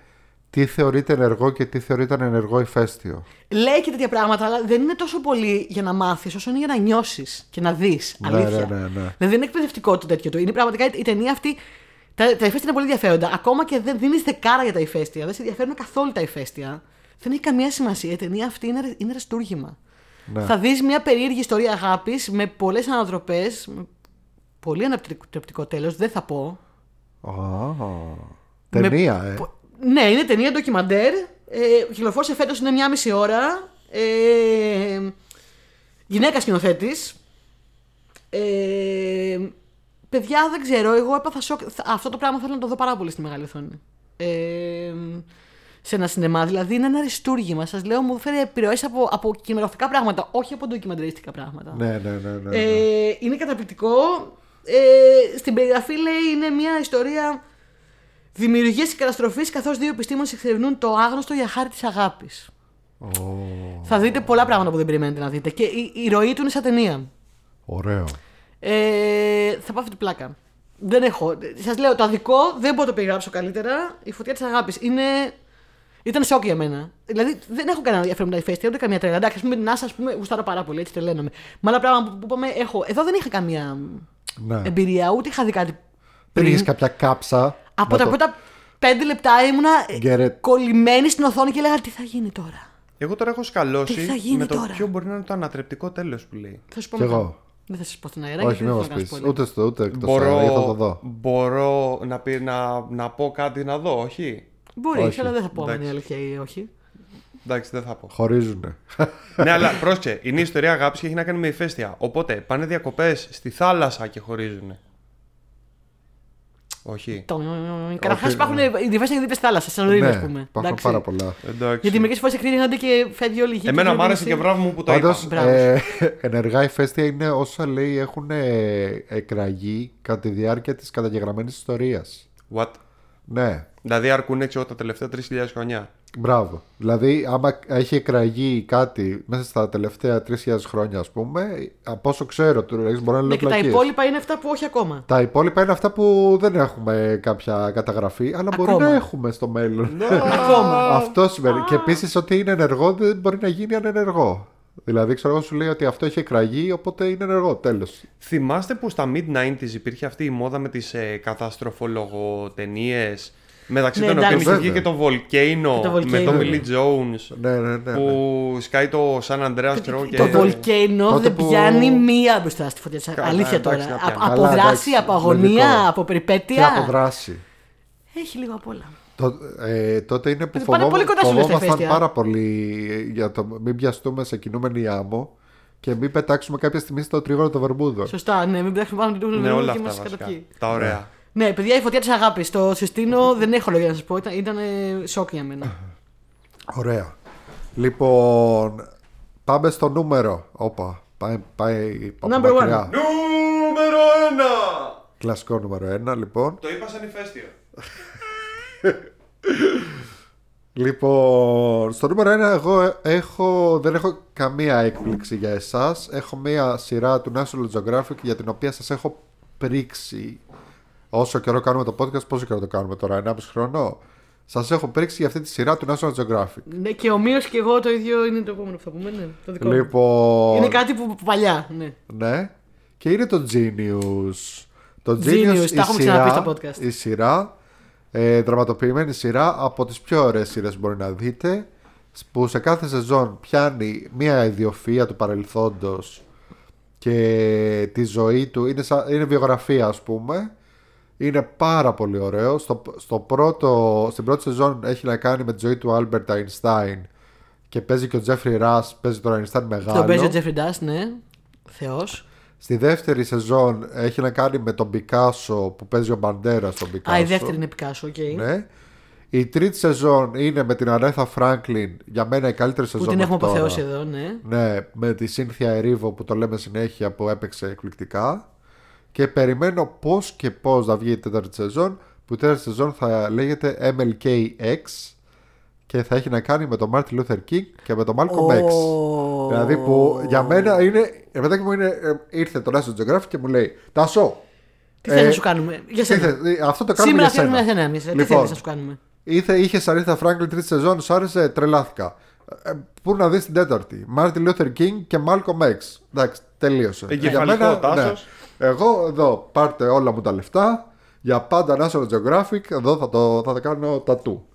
τι θεωρείται ενεργό και τι θεωρείται ανενεργό ηφαίστειο. Λέει και τέτοια πράγματα, αλλά δεν είναι τόσο πολύ για να μάθεις, όσο είναι για να νιώσεις και να δεις. Ναι, Αλήθεια. ναι, ναι, ναι. Δηλαδή δεν είναι εκπαιδευτικό το τέτοιο του. Είναι πραγματικά η ταινία αυτή. Τα, τα ηφαίστεια είναι πολύ ενδιαφέροντα. Ακόμα και δεν δίνει δεκάρα για τα ηφαίστεια. Δεν σε ενδιαφέρουν καθόλου τα ηφαίστεια. Δεν έχει καμία σημασία. Η ταινία αυτή είναι, ρε- είναι αριστούργημα. Ναι. Θα δεις μια περίεργη ιστορία αγάπης με πολλές ανατροπές. Με πολύ ανατρεπτικό τέλος. Δεν θα πω. Α, ταινία, ε. Πο- Ναι, είναι ταινία ντοκιμαντέρ. Ε, κυκλοφόρησε φέτος είναι μία μισή ώρα. Ε, γυναίκα σκηνοθέτης. Ε, παιδιά, δεν ξέρω. Εγώ έπαθα σοκ. Θα- Αυτό το πράγμα θέλω να το δω πάρα πολύ στη μεγάλη οθόνη. Ε, σε ένα σινεμά. Δηλαδή είναι ένα αριστούργημα. Σας λέω, μου φέρει επιρροές από, από κινηματογραφικά πράγματα, όχι από ντοκιμαντριστικά πράγματα. Ναι, ναι, ναι. ναι, ναι. Ε, είναι καταπληκτικό. Ε, στην περιγραφή λέει είναι μια ιστορία δημιουργίας και καταστροφής καθώς δύο επιστήμονες εξερευνούν το άγνωστο για χάρη της αγάπης. Ω, Θα δείτε πολλά πράγματα που δεν περιμένετε να δείτε. Και η, η ροή του είναι σαν ταινία. ωραίο. Ε, θα πάω αυτή την πλάκα. Δεν έχω. Σας λέω, το αδικό δεν μπορώ να το περιγράψω καλύτερα. Η φωτιά της αγάπης είναι. Ήταν σοκ για μένα. Δηλαδή δεν έχω κανένα ενδιαφέρον με τα ηφαίστεια, ούτε καμία τρέλα. Εντάξει, ας πούμε την NASA, ας πούμε, γουστάρω πάρα πολύ, έτσι τρελαίνομαι. Με άλλα πράγματα που, που είπαμε, έχω. Εδώ δεν είχα καμία Ναι. εμπειρία, ούτε είχα δει κάτι. Δεν πριν. είχες κάποια κάψα. Από να τα το- πρώτα πέντε λεπτά ήμουνα Get it. κολλημένη στην οθόνη και έλεγα τι θα γίνει τώρα; Εγώ τώρα έχω σκαλώσει Τι θα γίνει με το τώρα; ποιο μπορεί να είναι το ανατρεπτικό τέλος που λέει. Θα σου πω Κι μετά. εγώ. Δεν θα σας πω στην αέρα. Όχι, γιατί μην δεν μα θέλω να πεις. κάνω spoiler. Ούτε στο ούτε εκτός αέρα, γιατί θα το δω. μπορώ να, πει, να, να πω κάτι να δω, όχι; Μπορείς, Όχι. αλλά δεν θα πω αν Εντάξει. είναι αλήθεια ή όχι. Εντάξει, δεν θα πω. Χωρίζουνε. ναι, αλλά πρόσεχε, είναι η ιστορία αγάπης και έχει να κάνει με ηφαίστεια. Οπότε πάνε διακοπές στη θάλασσα και χωρίζουν. Όχι. Καταρχά Όχι, υπάρχουν ναι. οι διβάσει δίπλα στη θάλασσα, σαν ορεινέ, ναι, ας πούμε. υπάρχουν Εντάξει. πάρα πολλά. Εντάξει. Γιατί μερικές φορές εκρίνονται και φεύγει όλη η γη. Εμένα και μου άρεσε δεν και είναι μπράβο μου που το Πάντως, είπα. Μπράβο. ε, ενεργά ηφαίστεια είναι όσα λέει έχουν ε, εκραγεί κατά τη διάρκεια της καταγεγραμμένης ιστορίας. What? Ναι, Δηλαδή αρκούν έξω τα τελευταία 3.000 χρόνια. Μπράβο. Δηλαδή, άμα έχει εκραγεί κάτι μέσα στα τελευταία 3.000 χρόνια, ας πούμε, από όσο ξέρω τουλάχιστον μπορεί να Ναι, λέω και τα πλακίες. υπόλοιπα είναι αυτά που όχι ακόμα. Τα υπόλοιπα είναι αυτά που δεν έχουμε κάποια καταγραφή, αλλά μπορεί Ακόμα. να έχουμε στο μέλλον. Ακόμα. αυτό σημαίνει. Και επίσης ότι είναι ενεργό δεν μπορεί να γίνει ανενεργό. Δηλαδή, ξέρω εγώ, σου λέει ότι αυτό έχει εκραγεί, οπότε είναι ενεργό. Τέλος. Θυμάστε που στα mid-90s υπήρχε αυτή η μόδα με τις ε, καταστροφολογοτενίες μεταξύ Ναι, των οποίων εντάξει. είχε βγει και το Volcano, Και το Volcano. με τον Millie Jones Ναι, ναι, ναι. που σκάει το San Andreas ξέρω εγώ, και... Το Volcano Τότε δεν που- πιάνει μία μπροστά στη φωτιά της Καλά, Αλήθεια εντάξει, τώρα. να Α- πιάνει. Από Καλά, δράση, εντάξει, από αγωνία, λογικό. από Και περιπέτεια. από δράση. Έχει λίγο απ' όλα. Το, ε, τότε είναι που Ε, πάνε φοβόμασταν, πολύ κοντά σου, λες, τα φοβόμασταν ηφαίστεια. πάρα πολύ για το μην πιαστούμε σε κινούμενη άμμο και μην πετάξουμε κάποια στιγμή στο τρίγωνο των Βερμούδων. Σωστά, ναι, μην πετάξουμε πάνω την τούχνη Ναι, όλα και αυτά μα βασικά. καταπιεί. Τα ωραία. Ναι, παιδιά, η φωτιά της αγάπης. Το συστήνω, δεν έχω λόγια να σας πω. Ήταν, ήταν ε, σοκ για μένα. Ωραία. Λοιπόν, πάμε στο νούμερο. Όπα, πάει, πάει από Number one. μακριά. Νούμερο 1! Κλασικό νούμερο ένα, λοιπόν. Το είπα σαν ηφαίστειο. Λοιπόν, στο νούμερο 1 εγώ έχω, δεν έχω καμία έκπληξη για εσάς. Έχω μία σειρά του National Geographic για την οποία σας έχω πρίξει όσο καιρό κάνουμε το podcast. Πόσο καιρό το κάνουμε τώρα, 1,5 χρόνο. Σας έχω πρίξει για αυτή τη σειρά του National Geographic. ναι, και ο Μίο και εγώ το ίδιο είναι το επόμενο που θα πούμε. Ναι, το δικό μου. Λοιπόν, Είναι κάτι που, που παλιά. Ναι. ναι. Και είναι το Genius. Το Genius, Genius, τα η έχουμε ξαναπεί σειρά, στο podcast. η σειρά Ε, δραματοποιημένη σειρά από τις πιο ωραίες σειρές που μπορεί να δείτε που σε κάθε σεζόν πιάνει μία ιδιοφυΐα του παρελθόντος και τη ζωή του είναι, σαν- είναι βιογραφία ας πούμε είναι πάρα πολύ ωραίο στο, στο πρώτο, στην πρώτη σεζόν έχει να κάνει με τη ζωή του Albert Einstein και παίζει και ο Geoffrey Rush παίζει τον Einstein μεγάλο Τον παίζει ο Geoffrey Rush, ναι. Θεός. Στη δεύτερη σεζόν έχει να κάνει με τον Πικάσο που παίζει ο Μπαντέρας τον Πικάσο. Α, η δεύτερη είναι Πικάσο, οκ. Ναι. Η τρίτη σεζόν είναι με την Aretha Franklin. Για μένα η καλύτερη Που σεζόν. την έχουμε μέχρι τώρα. αποθεώσει εδώ, ναι. Ναι, με τη Cynthia Erivo που το λέμε συνέχεια που έπαιξε εκπληκτικά. Και περιμένω πώς και πώς να βγει η τέταρτη σεζόν. Που η τέταρτη σεζόν θα λέγεται MLK/X και θα έχει να κάνει με τον Martin Luther King και με τον Malcolm X. Ω. Δηλαδή που για μένα είναι. Ρε παιδάκι μου είναι, ε, ήρθε το National Geographic και μου λέει Τάσο. Τι θέλεις ε, να σου κάνουμε; Για τι σένα. θε- ε, αυτό το κάνουμε Σήμερα για σένα. θέλουμε εσένα. εμείς. Τι Λοιπόν, θέλεις να σου κάνουμε; Ήθε, είχες Aretha Franklin τρίτη σεζόν, σου άρεσε, τρελάθηκα. Ε, πού να δεις την τέταρτη; Martin Luther King και Malcolm X. Εντάξει, τελείωσε. Εγκεφαλικό Για μένα, Τάσος. ναι. Εγώ εδώ πάρτε όλα μου τα λεφτά. Για πάντα National Geographic. Εδώ θα το, θα το κάνω τατού.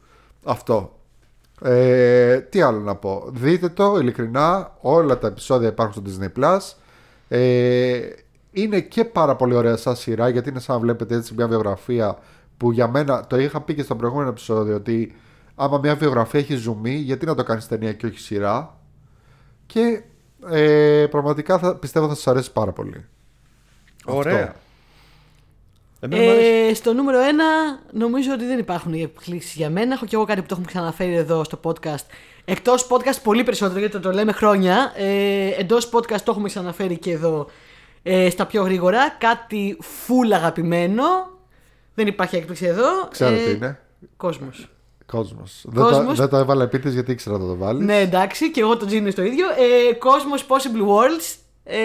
Αυτό. Ε, τι άλλο να πω. Δείτε το ειλικρινά. Όλα τα επεισόδια υπάρχουν στο Disney Plus. Ε, είναι και πάρα πολύ ωραία σαν σειρά γιατί είναι σαν να βλέπετε έτσι μια βιογραφία που για μένα το είχα πει και στο προηγούμενο επεισόδιο ότι άμα μια βιογραφία έχει ζουμί γιατί να το κάνεις ταινία και όχι σειρά και ε, πραγματικά θα, πιστεύω θα σας αρέσει πάρα πολύ. Ωραία. Αυτό. Εμένα μου αρέσει. Ε, στο νούμερο 1 νομίζω ότι δεν υπάρχουν εκπλήξεις για μένα. Έχω και εγώ κάτι που το έχουμε ξαναφέρει εδώ στο podcast. Εκτός podcast πολύ περισσότερο γιατί το, το λέμε χρόνια. Ε, Εντός podcast το έχουμε ξαναφέρει και εδώ ε, στα πιο γρήγορα. Κάτι full αγαπημένο. Δεν υπάρχει έκπληξη εδώ. Ξέρω ε, τι είναι. Κόσμος. Κόσμος. Δεν, το, Κόσμος. δεν το έβαλα επίτηδες γιατί ήξερα να το βάλεις. Ναι, εντάξει, και εγώ το Gino στο ίδιο. Ε, Cosmos Possible Worlds. Ε,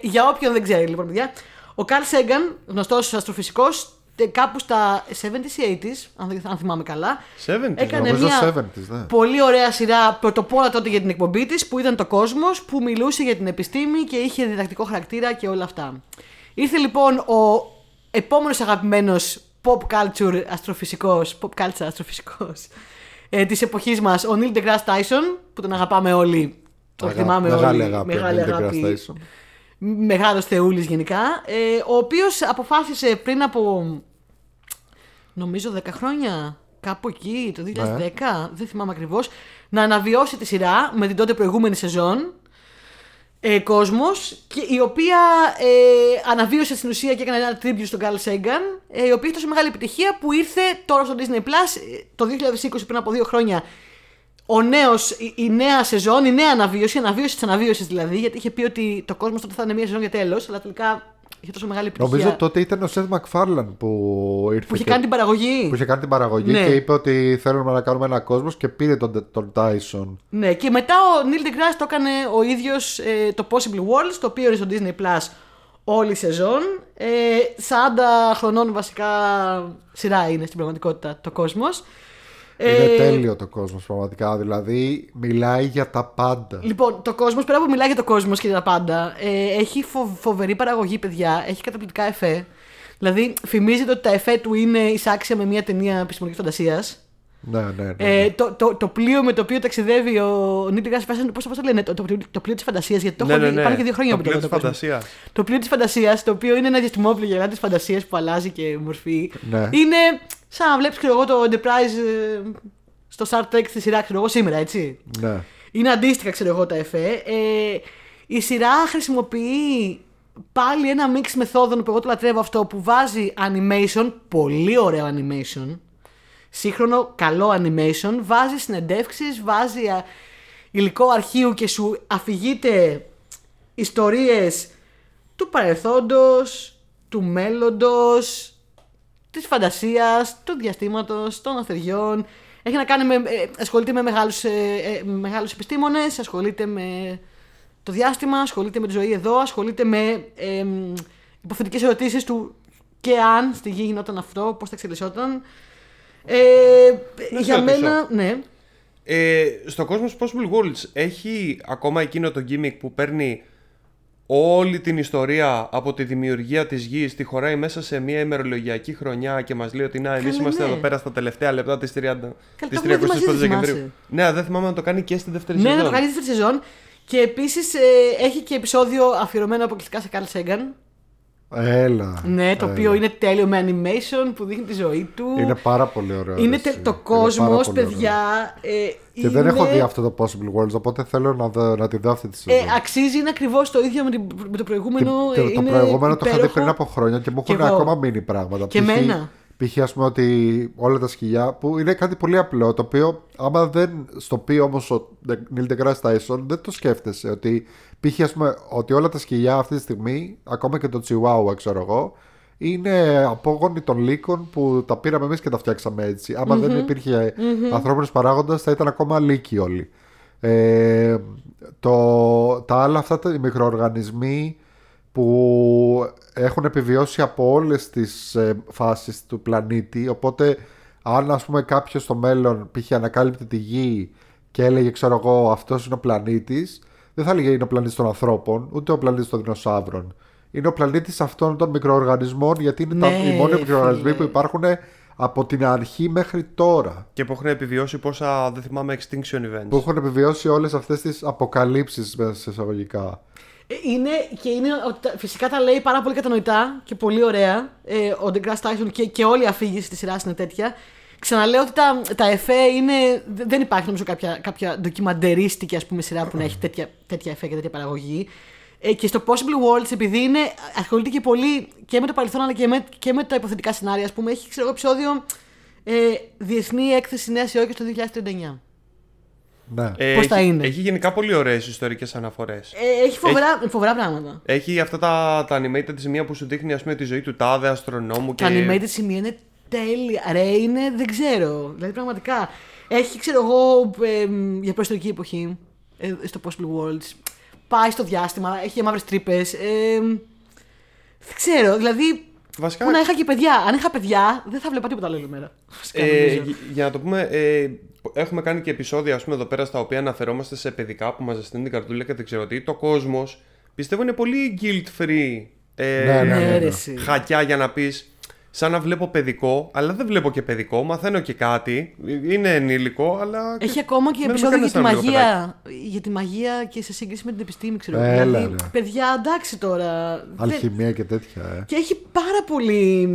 για όποιον δεν ξέρει, λοιπόν, παιδιά. Ο Carl Sagan, γνωστός αστροφυσικός, κάπου στα 70s ή 80s, αν, δεν- αν θυμάμαι καλά. 70s, έκανε Νομίζω μια 70s, ναι. πολύ ωραία σειρά πρωτοπόρα τότε για την εκπομπή της, που ήταν το Cosmos, που μιλούσε για την επιστήμη και είχε διδακτικό χαρακτήρα και όλα αυτά. Ήρθε λοιπόν ο επόμενος αγαπημένος pop culture αστροφυσικός, pop culture αστροφυσικός ε, της εποχής μας, ο Neil deGrasse Tyson, που τον αγαπάμε όλοι. Τον Αγα- θυμάμαι μεγάλη όλοι. αγάπη, Μεγάλη ο Neil αγάπη. deGrasse Tyson. Μεγάλος θεούλης γενικά. Ε, ο οποίος αποφάσισε πριν από νομίζω 10 χρόνια, κάπου εκεί, το 2010, Ναι. δεν θυμάμαι ακριβώς, να αναβιώσει τη σειρά με την τότε προηγούμενη σεζόν ε, κόσμος και η οποία ε, αναβίωσε στην ουσία και έκανε ένα tribute στον Carl Sagan ε, η οποία έχει τόσο μεγάλη επιτυχία που ήρθε τώρα στο Disney Plus ε, το 2020 πριν από δύο χρόνια ο νέος, η, η νέα σεζόν, η νέα αναβίωση, η αναβίωση της αναβίωσης δηλαδή, γιατί είχε πει ότι το κόσμος τότε θα είναι μια σεζόν για τέλος, αλλά τελικά είχε τόσο μεγάλη επιτυχία. Νομίζω τότε ήταν ο Seth MacFarlane που ήρθε. που είχε και- κάνει την παραγωγή. που είχε κάνει την παραγωγή Ναι. και είπε ότι θέλουμε να κάνουμε ένα κόσμος και πήρε τον, τον Tyson. Ναι, και μετά ο Neil deGrasse το έκανε ο ίδιος ε, το Possible Worlds, το οποίο είναι στο Disney Plus όλη η σεζόν. Ε, 40 χρονών βασικά σειρά είναι στην πραγματικότητα το κόσμος. Είναι Ε, τέλειο το κόσμος πραγματικά. Δηλαδή μιλάει για τα πάντα. Λοιπόν, το κόσμος, πέρα από μιλάει για το κόσμος και για τα πάντα, ε, έχει φο- φοβερή παραγωγή, παιδιά. Έχει καταπληκτικά εφέ. Δηλαδή, φημίζεται ότι τα εφέ του είναι εισάξια με μια ταινία επιστημονικής φαντασίας. Ναι, ναι, ναι. Ε, το, το, το πλοίο με το οποίο ταξιδεύει ο Νίλ Γκάς πώς το λένε, το, το, το πλοίο της φαντασίας, γιατί το Ναι, έχω ναι, δει, ναι. πάνω και δύο χρόνια Το που το πλοίο λέω της το κόσμο. φαντασίας. Το πλοίο της φαντασίας, το οποίο είναι ένα διαστημόπλαιο γελά της φαντασίας που αλλάζει και μορφή. Ναι. Είναι σαν να βλέπεις, ξέρω εγώ, το Enterprise ε, στο Star Trek στη σειρά, ξέρω εγώ, σήμερα, έτσι. ναι. Είναι αντίστοιχα, ξέρω εγώ, τα εφέ. Ε, η σειρά χρησιμοποιεί πάλι ένα μίξ μεθόδων που εγώ το λατρεύω αυτό που βάζει animation, πολύ ωραίο animation, σύγχρονο καλό animation, βάζει συνεντεύξεις, βάζει α, υλικό αρχείου και σου αφηγείται ιστορίες του παρελθόντος, του μέλλοντος, της φαντασίας, του διαστήματος, των αστεριών. Έχει να κάνει με, ε, ασχολείται με μεγάλους, ε, ε, με μεγάλους επιστήμονες, ασχολείται με το διάστημα, ασχολείται με τη ζωή εδώ, ασχολείται με ε, υποθετικές ερωτήσεις του και αν στη γη γινόταν αυτό, πώς θα εξελισσόταν. Ε, Να σε για ρωτήσω. μένα, ναι. Ε, στο κόσμο Possible Worlds έχει ακόμα εκείνο το gimmick που παίρνει όλη την ιστορία από τη δημιουργία της γης τη χωράει μέσα σε μια ημερολογιακή χρονιά και μας λέει ότι να, εμείς Καλά, είμαστε ναι. εδώ πέρα στα τελευταία λεπτά της 30 το της έχουμε δει 305 μαζί, δεν Δεκεμβρίου. θυμάσαι. Ναι, δεν θυμάμαι να το κάνει και στη δεύτερη Ναι, σεζόν. να το κάνει στη δεύτερη σεζόν. Και επίσης έχει και επεισόδιο αφιερωμένο αποκλειστικά σε Carl Sagan. Έλα. Ναι, το έλα. οποίο είναι τέλειο με animation που δείχνει τη ζωή του. Είναι πάρα πολύ ωραίο. Είναι ρε, τε- εσύ. το Είναι κόσμος, πάρα πολύ ωραίο. παιδιά. Ε, Και δεν είναι- έχω δει αυτό το Possible Worlds, οπότε θέλω να, δω, να τη δω αυτή τη Ε, σεζόν. αξίζει, είναι ακριβώς το ίδιο με, την- με το προηγούμενο. Τι- ε, το, το είναι προηγούμενο το είχα δει υπέροχο. πριν από χρόνια και μου Κι έχουν εγώ. ακόμα μείνει πράγματα. Και Π.χ. εμένα. Π.χ. ας πούμε ότι όλα τα σκυλιά που είναι κάτι πολύ απλό το οποίο άμα δεν στο πει όμως ο Neil deGrasse Tyson δεν το σκέφτεσαι ότι π.χ. ας πούμε ότι όλα τα σκυλιά αυτή τη στιγμή ακόμα και το Chihuahua ξέρω εγώ είναι απόγονοι των λύκων που τα πήραμε εμείς και τα φτιάξαμε έτσι. Άμα δεν υπήρχε ανθρώπινος παράγοντας θα ήταν ακόμα λύκοι όλοι. Ε, το, τα άλλα αυτά τα οι μικροοργανισμοί που έχουν επιβιώσει από όλες τις ε, φάσεις του πλανήτη οπότε αν ας πούμε κάποιος στο μέλλον π.χ. ανακάλυπτε τη γη και έλεγε ξέρω εγώ αυτός είναι ο πλανήτης δεν θα έλεγε είναι ο πλανήτης των ανθρώπων ούτε ο πλανήτης των δεινοσαύρων είναι ο πλανήτης αυτών των μικροοργανισμών γιατί είναι τα, Ναι, οι μόνοι ρε μικροοργανισμοί φίλε. που υπάρχουν από την αρχή μέχρι τώρα Και που έχουν επιβιώσει πόσα, δεν θυμάμαι, extinction events. που έχουν επιβιώσει όλες αυτές τις αποκαλύψεις μέσα σε εισαγωγικά Ε, Είναι, και είναι, ότι τα- φυσικά τα λέει πάρα πολύ κατανοητά και πολύ ωραία. Ε, ο DeGrasse Tyson και, και όλη η αφήγηση τη σειρά είναι τέτοια. Ξαναλέω ότι τα, τα εφέ είναι. δε- Δεν υπάρχει νομίζω κάποια, κάποια ντοκιμαντερίστικη ας πούμε, σειρά που να έχει τέτοια, τέτοια εφέ και τέτοια παραγωγή. Ε, και στο Possible Worlds, επειδή είναι, ασχολείται και πολύ και με το παρελθόν αλλά και με, και με τα υποθετικά σενάρια, ας πούμε, έχει ξέρω, εγώ, επεισόδιο ε, Διεθνή Έκθεση Νέα Υόρκης το 2039. Ναι. Ε, πώς θα έχει- είναι; Έχει γενικά πολύ ωραίες ιστορικές αναφορές. Ε, έχει φοβερά, φοβερά πράγματα. Έχει αυτά τα, τα animated σημεία που σου δείχνει ας πούμε, τη ζωή του τάδε αστρονόμου και. Τα animated σημεία είναι τέλεια. Ρε, είναι, δεν ξέρω. Δηλαδή, πραγματικά. Έχει, ξέρω εγώ, εμ, για προϊστορική εποχή, ε, στο Possible Worlds. Πάει στο διάστημα, έχει μαύρες τρύπες. δεν ξέρω, δηλαδή. Βασικά, Πού να είχα και παιδιά. Αν είχα παιδιά, δεν θα βλέπα τίποτα άλλο όλη μέρα. Φυσικά, ε, νομίζω. γ- για να το πούμε, ε, έχουμε κάνει και επεισόδια ας πούμε, εδώ πέρα στα οποία αναφερόμαστε σε παιδικά που μα ζεσταίνουν την καρτούλα και δεν ξέρω τι. Το κόσμος πιστεύω είναι πολύ guilt free. Ε, Ναι, ναι, Ναι, ναι, ρε, ναι. εσύ. Χακιά για να πεις. Σαν να βλέπω παιδικό, αλλά δεν βλέπω και παιδικό. Μαθαίνω και κάτι. Είναι ενήλικο, αλλά. Έχει ακόμα και μένουμε επεισόδιο για κανένας τη ένα λίγο μαγεία. Για τη μαγεία και σε σύγκριση με την επιστήμη, ξέρω. Έλα, δηλαδή, ρε. παιδιά, εντάξει τώρα. δεν- Αλχημία και τέτοια ε. Και έχει πάρα πολύ.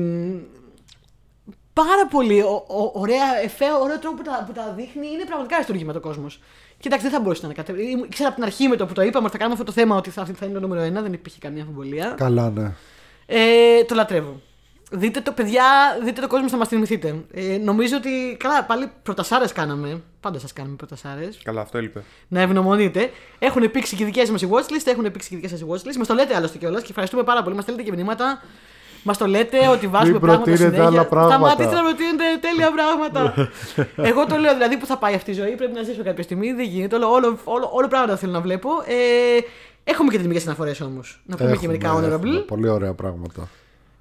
Μ, Πάρα πολύ ο- ο- ωραία εφέ, ωραίο τρόπο που τα, που τα δείχνει. Είναι πραγματικά αριστούργημα το κόσμος. Κοιτάξτε, δεν θα μπορούσε να είναι κάτι. Ήμουν- Ήξερα από την αρχή με το που το είπαμε ότι θα κάνουμε αυτό το θέμα ότι θα, θα είναι το νούμερο ένα, δεν υπήρχε καμία αμφιβολία. Καλά ναι Ε, το λατρεύω. Δείτε το, παιδιά, δείτε το κόσμο, θα μας θυμηθείτε. Ε, νομίζω ότι. Καλά, πάλι πρωτασάρε κάναμε. Πάντα σας κάνουμε πρωτασάρε. Καλά, αυτό έλειπε. Να ευγνωμονείτε. Έχουν πήξει και οι δικές μας οι watchlist, έχουν πήξει και οι δικές σας οι watchlist. Μας το λέτε άλλωστε κιόλας και ευχαριστούμε πάρα πολύ. Μας στέλνετε και μηνύματα. Μας το λέτε ότι βάζουμε Μην πράγματα προτείνετε συνέχεια. άλλα πράγματα. Σταματήστε να προτείνετε τέλεια πράγματα. Εγώ το λέω δηλαδή που θα πάει αυτή η ζωή. Πρέπει να ζήσουμε κάποια στιγμή. Δεν γίνεται. Όλο, όλο, όλο, όλο πράγματα θέλω να βλέπω. Ε, έχουμε και τιμικέ αναφορές όμως. Να πούμε και Έχουμε, μερικά έχουμε. honorable. Πολύ ωραία πράγματα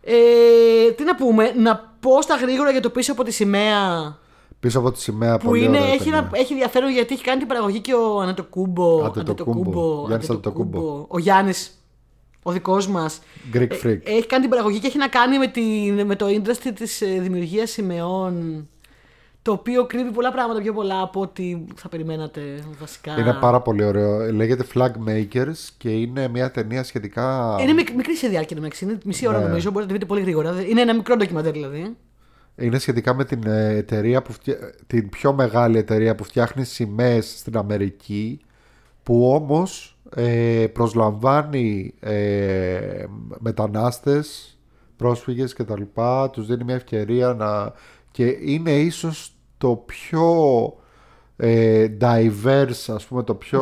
Ε, τι να πούμε, να πω στα γρήγορα για το πίσω από τη σημαία. Πίσω από τη σημαία Που πολύ είναι, ωραία έχει, ταινία. ένα, έχει ενδιαφέρον γιατί έχει κάνει την παραγωγή και ο Ανατοκούμπο. Αντετοκούμπο. Γιάννης Αντετοκούμπο. Ο Γιάννης, ο δικός μας. Greek Freak Έχει κάνει την παραγωγή και έχει να κάνει με, την, με το industry της δημιουργίας σημεών. Το οποίο κρύβει πολλά πράγματα πιο πολλά από ό,τι θα περιμένατε βασικά. Είναι πάρα πολύ ωραίο. Λέγεται Flag Makers και είναι μια ταινία σχετικά. Είναι μικ- μικρή σε διάρκεια εντάξει. Είναι μισή ώρα Ναι. νομίζω. Μπορείτε να τη δείτε πολύ γρήγορα. Είναι ένα μικρό ντοκιμαντέρ δηλαδή. Είναι σχετικά με την ε, εταιρεία που φτια... την πιο μεγάλη εταιρεία που φτιάχνει σημαίες στην Αμερική που όμως ε, προσλαμβάνει ε, μετανάστες, πρόσφυγες και τα λοιπά, τους δίνει μια ευκαιρία να... και είναι ίσως το πιο ε, diverse, ας πούμε, το πιο...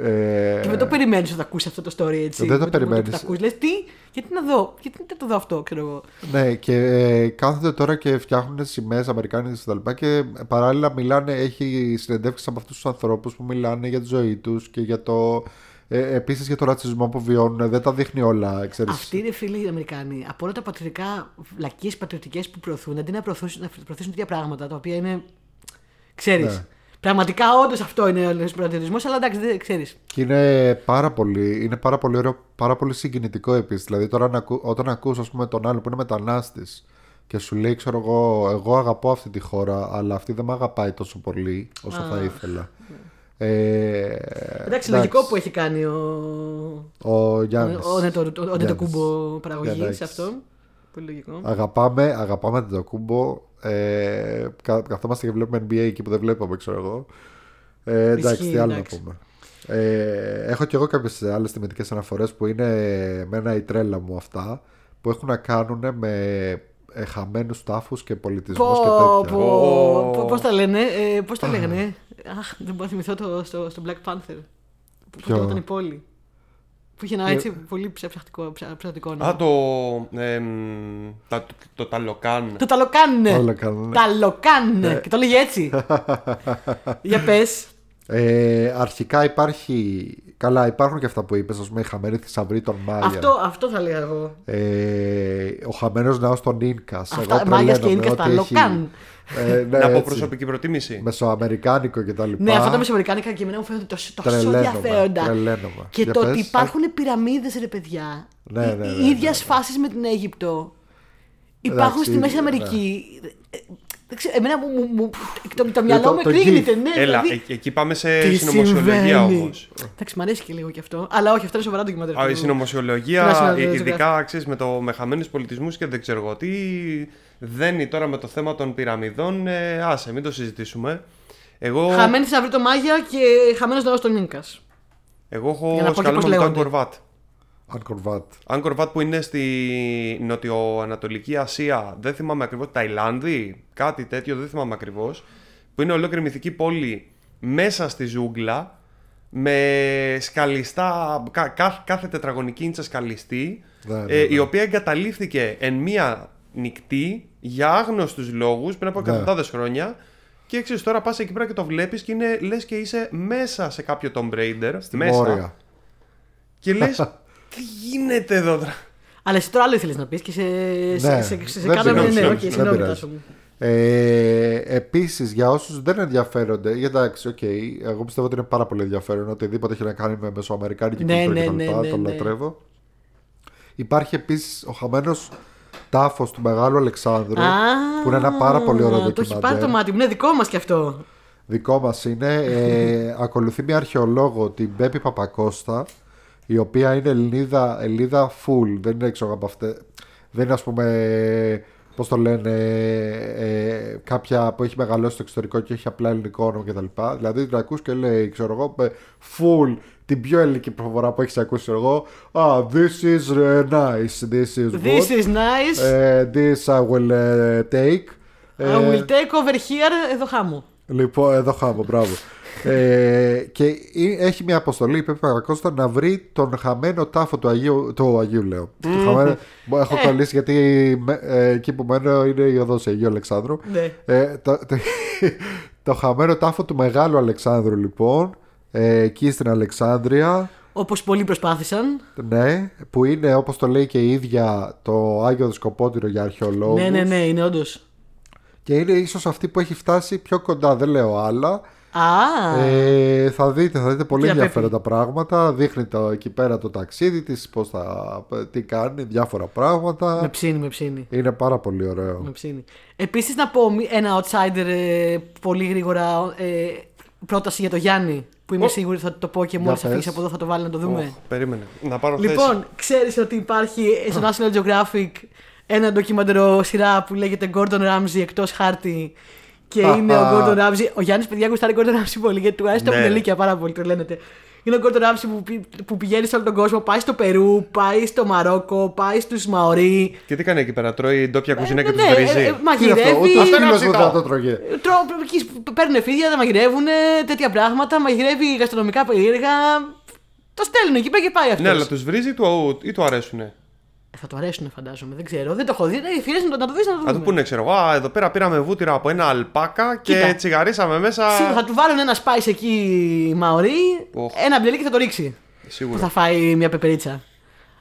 Ε, Και δεν το περιμένεις όταν ακούσει αυτό το story έτσι. Δεν το Με μόνο περιμένεις. που ακούς, λες, τι, γιατί να δω, γιατί να το δω αυτό, ξέρω εγώ. Ναι, και ε, κάθονται τώρα και φτιάχνουν σημαίες Αμερικάνικες και τα λοιπά και παράλληλα μιλάνε, έχει συνεντεύξεις από αυτούς τους ανθρώπους που μιλάνε για τη ζωή τους και για το, ε, επίσης για το ρατσισμό που βιώνουν, δεν τα δείχνει όλα, ξέρεις. Αυτοί είναι φίλοι οι Αμερικάνοι. Από όλα τα πατριωτικά βλακίες πατριωτικές που προωθούν, αντί να προωθήσουν, να προωθήσουν τέτοια πράγματα τα οποία είναι. ξέρεις. Ναι. Πραγματικά, όντω αυτό είναι ο προτεραιισμό, αλλά εντάξει, δεν ξέρει. Και είναι πάρα πολύ, είναι πάρα πολύ ωραίο, πάρα πολύ συγκινητικό επίση. Δηλαδή, τώρα να ακού- όταν ακούς ας πούμε, τον άλλο που είναι μετανάστη και σου λέει, ξέρω εγώ, εγώ αγαπώ αυτή τη χώρα, αλλά αυτή δεν με αγαπάει τόσο πολύ όσο θα ήθελα. Ε, Εντάξει, λογικό που έχει κάνει ο. Ο Γιάννης. Ο, ο, Νετο- ο, ο Γιάννης. Νετοκούμπο παραγωγή Γιαννάκης. σε αυτό. Πολύ λογικό. Αγαπάμε, αγαπάμε το κούμπο. Ε, κα, καθόμαστε και βλέπουμε NBA εκεί που δεν βλέπαμε, ξέρω εγώ. Ε, εντάξει, Ισχύει, τι άλλο εντάξει. να πούμε. Ε, έχω και εγώ κάποιες άλλες τιμητικέ αναφορές που είναι εμένα η τρέλα μου αυτά που έχουν να κάνουν με ε, χαμένους τάφους και πολιτισμούς Πω, και τέτοια. πω, Πω. πω, πώς τα λένε, ε, πώς τα λέγανε. Αχ, δεν μπορώ να θυμηθώ το, στο, στο Black Panther. Πώς Ποιο; λεγόταν η πόλη. Που είχε ένα Ποιο; έτσι πολύ ψε- ψευτικό, ψε- ψευτικό όνομα. Α, το. εμ, τα, το, το ταλοκάν. Το ταλοκάνε. Όλα κάνουν. Ταλοκάνε. Και το λέγε έτσι. Για πες. Ε, αρχικά υπάρχει. Καλά, υπάρχουν και αυτά που είπες, ας πούμε, οι χαμένοι θησαυροί των Μάγια. Αυτό, αυτό θα λέγα εγώ. Ε, ο χαμένος ναός των Ίνκας. Αυτά, Μάγιας και Ίνκας, τα Λοκάν. Ε, ναι, Να πω έτσι. προσωπική προτίμηση. Μεσοαμερικάνικο κτλ. Ναι, αυτά τα μεσοαμερικάνικα και εμένα μου φαίνονται τόσο, τόσο Τρελαίνομαι, ενδιαφέροντα. τρελαίνομαι. Και Για το πες. ότι υπάρχουν πυραμίδες ρε παιδιά. Ναι, ναι, ναι, Οι ναι, ίδια ναι. φάσεις με την Αίγυπτο. Υπάρχουν Εντάξει, στη Μέση ναι. Αμερική. Ε, δεν ξέρω, εμένα μου, μου, μου- το, το μυαλό το- μου το εκρήγνεται. gif. Ναι, Έλα, δηλαδή, ε- εκεί πάμε σε τι συνωμοσιολογία συμβαίνει. όμως. Εντάξει, μ' αρέσει και λίγο κι αυτό. Αλλά όχι, αυτό είναι σοβαρά ντοκιμαντέρ. Α, η National συνωμοσιολογία, Geographic. ε, ειδικά ξέρεις, με, το, με χαμένους πολιτισμούς και δεν ξέρω εγώ τι, δένει τώρα με το θέμα των πυραμιδών. Ε, άσε, μην το συζητήσουμε. Εγώ, Χαμένη θα βρει το Μάγια και χαμένος ναό των νίκας. εγώ Για να έχω πω και σκαλούμε πώς με το λέγονται. Angkor Wat. Angkor Wat. Angkor Wat που είναι στη νοτιοανατολική Ασία, δεν θυμάμαι ακριβώς, Ταϊλάνδη, κάτι τέτοιο, δεν θυμάμαι ακριβώς. Που είναι ολόκληρη μυθική πόλη μέσα στη ζούγκλα, με σκαλιστά, κα- κα- κάθε τετραγωνική ίντσα σκαλιστή, Ναι, ναι, ε, ναι. η οποία εγκαταλείφθηκε εν μία νυχτή για άγνωστους λόγους πριν από Ναι. εκατοντάδες χρόνια. Και ξέρεις τώρα πας εκεί πέρα και το βλέπεις και είναι λες και είσαι μέσα σε κάποιο Tomb Raider. μέσα. Μόρια. Και λες, τι γίνεται εδώ τώρα. Αλλά εσύ τώρα άλλο ήθελες να πεις και σε, Ναι, σε, σε, σε, σε δεν κάναμε. πειράζει, Ναι, δεν οκ, πειράζει. συγγνώμη, πειράζει. Τάσο μου. Ε, Επίσης, για όσους δεν ενδιαφέρονται, γιατί εντάξει, οκ, εγώ πιστεύω ότι είναι πάρα πολύ ενδιαφέρον οτιδήποτε έχει να κάνει με μεσοαμερικάνικη Ναι, κουλτούρα ναι, κτλ. ναι, ναι, τον ναι. λατρεύω. Υπάρχει επίσης ο χαμένος τάφος του Μεγάλου Αλεξάνδρου, Α, που είναι ένα πάρα πολύ ωραίο Το έχει πάρει ντοκιμαντέρ. το μάτι μου. Είναι δικό μας κι αυτό. Δικό μας είναι. Ε, ακολουθεί μια αρχαιολόγο, την Μπέπη Παπακώστα, η οποία είναι Ελληνίδα, Ελληνίδα full. Δεν είναι έξω από αυτέ. Δεν είναι, ας πούμε, πώς το λένε, ε, κάποια που έχει μεγαλώσει στο εξωτερικό και έχει απλά ελληνικό όνομα κτλ. Δηλαδή την ακούς και λέει, ξέρω εγώ, με full την πιο ελληνική προφορά που έχεις ακούσει, ξέρω εγώ. Ah, this is uh, nice. This is good. This is nice. Ε, this I will uh, take. I Ε, will take over here εδώ χάμω. Λοιπόν, εδώ χάμω, μπράβο. Ε, και ή- έχει μια αποστολή η Πέπη Παπακώστα να βρει τον χαμένο τάφο του Αγίου, του Αγίου λέω. Το χαμένο, έχω Ε. κολλήσει γιατί με- ε, εκεί που μένω είναι η οδός Αγίου Αλεξάνδρου. Ναι. Ε, το, το, το χαμένο τάφο του Μεγάλου Αλεξάνδρου λοιπόν, ε, εκεί στην Αλεξάνδρεια, Όπως πολλοί προσπάθησαν. ναι, που είναι όπως το λέει και η ίδια το Άγιο Δισκοπότηρο για αρχαιολόγους. Ναι, ναι, ναι, είναι όντως. Και είναι ίσως αυτή που έχει φτάσει πιο κοντά, δεν λέω άλλα. Α, Ε, θα δείτε, θα δείτε πολύ Κυρία ενδιαφέροντα πράγματα. Δείχνει το, εκεί πέρα το ταξίδι της, πώς θα, τι κάνει, διάφορα με πράγματα. ψήνει, με ψήνει. Είναι πάρα πολύ ωραίο. Με ψήνει. Επίσης να πω μη- ένα outsider ε, πολύ γρήγορα ε, πρόταση για το Γιάννη. Που είμαι Ω. σίγουρη θα το πω και μόλις πες. αφήσει από εδώ θα το βάλει να το δούμε. Οχ, περίμενε. Να πάρω θέση. Λοιπόν, ξέρεις ότι υπάρχει στο National Geographic ένα ντοκιμαντερό σειρά που λέγεται Gordon Ramsay εκτός χάρτη. Και είναι ο Gordon Ramsay. Ο Γιάννης, παιδιά, γουστάρει Gordon Ramsay πολύ γιατί του αρέσει τα Ναι. κουτελίκια πάρα πολύ, το λένε. Είναι ο Gordon Ramsay που, πη- που πηγαίνει σε όλο τον κόσμο, πάει στο Περού, πάει στο Μαρόκο, πάει στους Μαωρί. Και τι κάνει εκεί πέρα, τρώει ντόπια κουζίνα και ναι, τους ε, βρίζει. ε, Τι είναι αυτό, μαγειρεύει. ούτε ο Αυτό είναι σκύλος φυσικό. δεν θα το τρώγε. Τρώω, εκεί παίρνουν φίδια, τα μαγειρεύουν, τέτοια πράγματα. Μαγειρεύει γαστρονομικά περίεργα. Το στέλνουν εκεί πέρα και πάει αυτός. Ναι, αλλά τους βρίζει ή του, ή του αρέσουνε; Θα του αρέσουν, φαντάζομαι. Δεν ξέρω. Δεν το έχω δει. Ε, φίλες, να το, να το δεις να το Θα δούμε. του πούνε, ξέρω εγώ, «Α, εδώ πέρα πήραμε βούτυρα από ένα αλπάκα και Κοίτα. τσιγαρίσαμε μέσα. Σίγουρα θα του βάλουν ένα spice εκεί μαωρί, Οχ. ένα μπλελί και θα το ρίξει. Που Σίγουρα. θα φάει μια πεπερίτσα.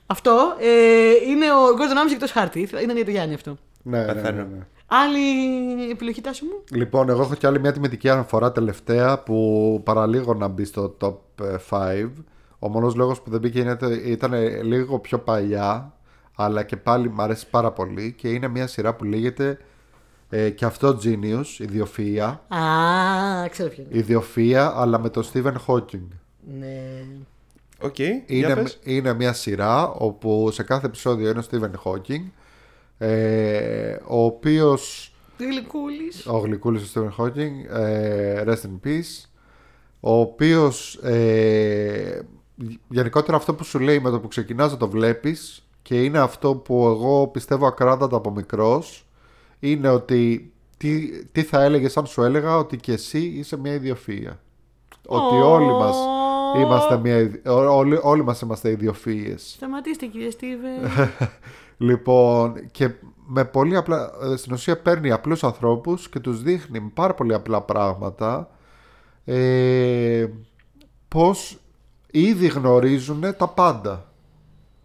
Αυτό ε, είναι ο Gordon Ramsay εκτός χάρτη. Είναι για το Γιάννη αυτό. Ναι, ναι, ναι, Πεθαίνω. ναι. Άλλη επιλογή Τάσο μου; Λοιπόν, εγώ έχω και άλλη μια τιμητική αναφορά τελευταία που παραλίγο να μπει στο top 5. Ο μόνος λόγος που δεν μπήκε είναι ότι ήταν λίγο πιο παλιά, αλλά και πάλι μου αρέσει πάρα πολύ και είναι μια σειρά που λέγεται ε, και αυτό Genius, Ιδιοφυΐα. Α, ξέρω ποιο είναι. Ιδιοφυΐα, αλλά με τον Stephen Hawking. Ναι. Οκ, για Είναι, πες. είναι μια σειρά όπου σε κάθε επεισόδιο είναι ο Stephen Hawking, ε, ο οποίος Γλυκούλης. ο γλυκούλης του Stephen Hawking ε, rest in peace ο οποίος ε, γενικότερα αυτό που σου λέει με το που ξεκινάς να το βλέπεις και είναι αυτό που εγώ πιστεύω ακράδαντα από μικρός είναι ότι τι, τι θα έλεγες αν σου έλεγα ότι και εσύ είσαι μια ιδιοφυΐα. Ότι όλοι μας είμαστε μια ιδι- ό- όλοι, όλοι μας είμαστε ιδιοφυΐες. Σταματήστε κύριε Στίβε. Λοιπόν, και με πολύ απλά, ε, στην ουσία παίρνει απλούς ανθρώπους και τους δείχνει με πάρα πολύ απλά πράγματα ε, πώς ήδη γνωρίζουν τα πάντα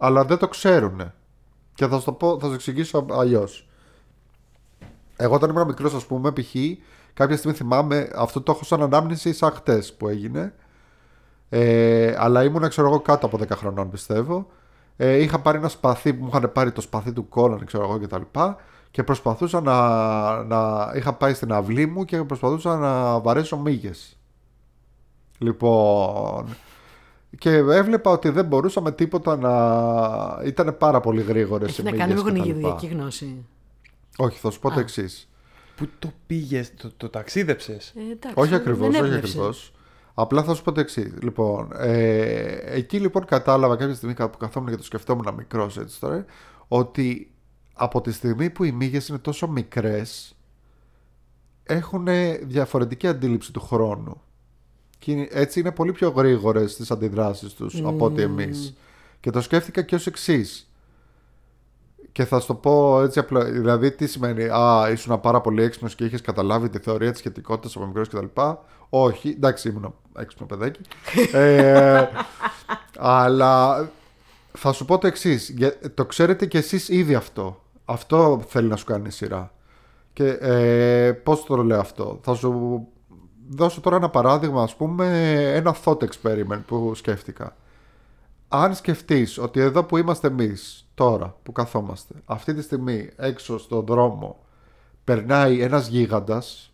αλλά δεν το ξέρουν και θα σου το πω, θα σου εξηγήσω αλλιώς. Εγώ όταν ήμουν μικρός ας πούμε π.χ. κάποια στιγμή θυμάμαι αυτό το έχω σαν ανάμνηση σαν χτες που έγινε ε, αλλά ήμουν ξέρω εγώ κάτω από 10 χρονών πιστεύω ε, είχα πάρει ένα σπαθί που μου είχαν πάρει το σπαθί του Κόναν, ξέρω εγώ και τα λοιπά και προσπαθούσα να, να. είχα πάει στην αυλή μου και προσπαθούσα να βαρέσω μύγες. Λοιπόν. Και έβλεπα ότι δεν μπορούσα με τίποτα να. ήταν πάρα πολύ γρήγορες οι Έχει να μύγες κάνει με και τα γονιδιακή λοιπά. γνώση. Όχι, θα σου πω το Α. εξής. Πού το πήγες, το, το ταξίδεψες; Ε, εντάξει, Όχι δεν ακριβώ, όχι έβλεψε. ακριβώς. Απλά θα σου πω το εξής. Λοιπόν, ε, εκεί λοιπόν κατάλαβα κάποια στιγμή που καθόμουν και το σκεφτόμουν μικρός έτσι τώρα, ότι από τη στιγμή που οι μύγες είναι τόσο μικρές, έχουν διαφορετική αντίληψη του χρόνου. Και είναι- έτσι είναι πολύ πιο γρήγορες στι αντιδράσεις τους από ότι εμείς. Και το σκέφτηκα και ως εξής. Και θα σου το πω έτσι απλά. Δηλαδή, τι σημαίνει, Α, ήσουν πάρα πολύ έξυπνος και είχες καταλάβει τη θεωρία της σχετικότητας από μικρός κτλ. Όχι, εντάξει, ήμουν έξυπνο παιδάκι. ε, αλλά θα σου πω το εξής. Το ξέρετε κι εσείς ήδη αυτό. Αυτό θέλει να σου κάνει η σειρά. Και ε, πώς το λέω αυτό. Θα σου δώσω τώρα ένα παράδειγμα, ας πούμε, ένα thought experiment που σκέφτηκα. Αν σκεφτείς ότι εδώ που είμαστε εμείς τώρα που καθόμαστε, αυτή τη στιγμή έξω στον δρόμο περνάει ένας γίγαντας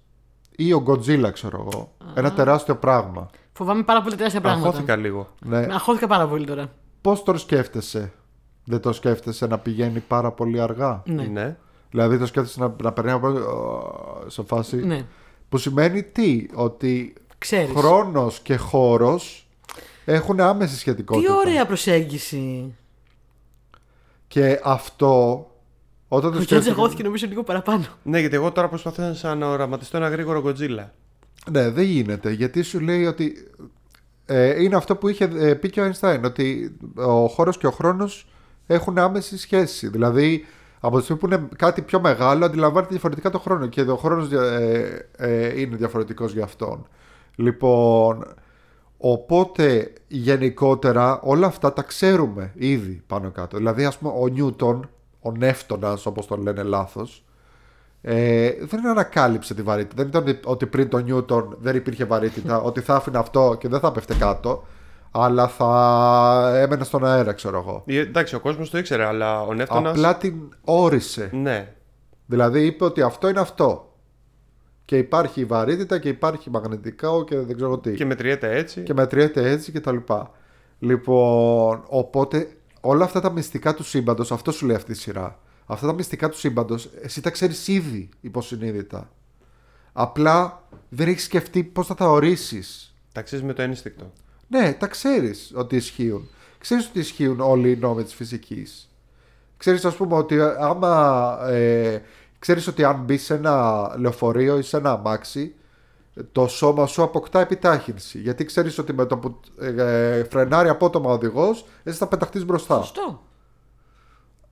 ή ο Godzilla ξέρω εγώ, ένα τεράστιο πράγμα. Φοβάμαι πάρα πολύ τεράστια πράγματα. Αγχώθηκα λίγο. Ναι. Αγχώθηκα πάρα πολύ τώρα. Πώς το σκέφτεσαι, δεν το σκέφτεσαι να πηγαίνει πάρα πολύ αργά; Ναι. Ναι. Δηλαδή το σκέφτεσαι να, να περνάει από ε, σε φάση. Ναι. Που σημαίνει τι, ότι Ξέρεις. χρόνος και χώρος έχουν άμεση σχετικότητα. Τι ωραία προσέγγιση. Και αυτό, όταν το Ο Γιώργος σκέφτεσαι... αγχώθηκε νομίζω λίγο παραπάνω. Ναι, γιατί εγώ τώρα προσπαθούσα να οραματιστώ ένα γρήγορο Godzilla. Ναι, δεν γίνεται. Γιατί σου λέει ότι. Ε, είναι αυτό που είχε ε, πει και ο Einstein, ότι ο χώρος και ο χρόνος έχουν άμεση σχέση. Δηλαδή, από τη στιγμή που είναι κάτι πιο μεγάλο, αντιλαμβάνεται διαφορετικά το χρόνο και ο χρόνος ε, ε, είναι διαφορετικός για αυτόν. Λοιπόν, οπότε γενικότερα όλα αυτά τα ξέρουμε ήδη πάνω κάτω. Δηλαδή, ας πούμε, ο Νιούτον, ο Νεύτωνας, όπως τον λένε λάθος, ε, δεν ανακάλυψε τη βαρύτητα. Δεν ήταν ότι- ότι πριν τον Νιούτον δεν υπήρχε βαρύτητα, ότι θα άφηνε αυτό και δεν θα πέφτε κάτω, αλλά θα έμενε στον αέρα, ξέρω εγώ. Ε, Εντάξει, ο κόσμος το ήξερε, αλλά ο Νεύτωνα. Απλά την όρισε. Ναι. Δηλαδή είπε ότι αυτό είναι αυτό. Και υπάρχει η βαρύτητα και υπάρχει μαγνητικό και δεν ξέρω τι. Και μετριέται έτσι. και μετριέται έτσι και τα λοιπά. Λοιπόν, οπότε όλα αυτά τα μυστικά του σύμπαντος, αυτό σου λέει αυτή η σειρά. Αυτά τα μυστικά του σύμπαντος, εσύ τα ξέρεις ήδη υποσυνείδητα. Απλά δεν έχεις σκεφτεί πώς θα τα ορίσεις. Τα ξέρεις με το ένστικτο. Ναι, τα ξέρεις ότι ισχύουν. Ξέρεις ότι ισχύουν όλοι οι νόμοι της φυσικής. Ξέρεις, ας πούμε, ότι άμα. Ε, ξέρεις ότι αν μπεις σε ένα λεωφορείο ή σε ένα αμάξι, το σώμα σου αποκτά επιτάχυνση. Γιατί ξέρεις ότι με το που ε, φρενάρει απότομα ο οδηγός, εσύ θα πεταχτείς μπροστά. Σωστό.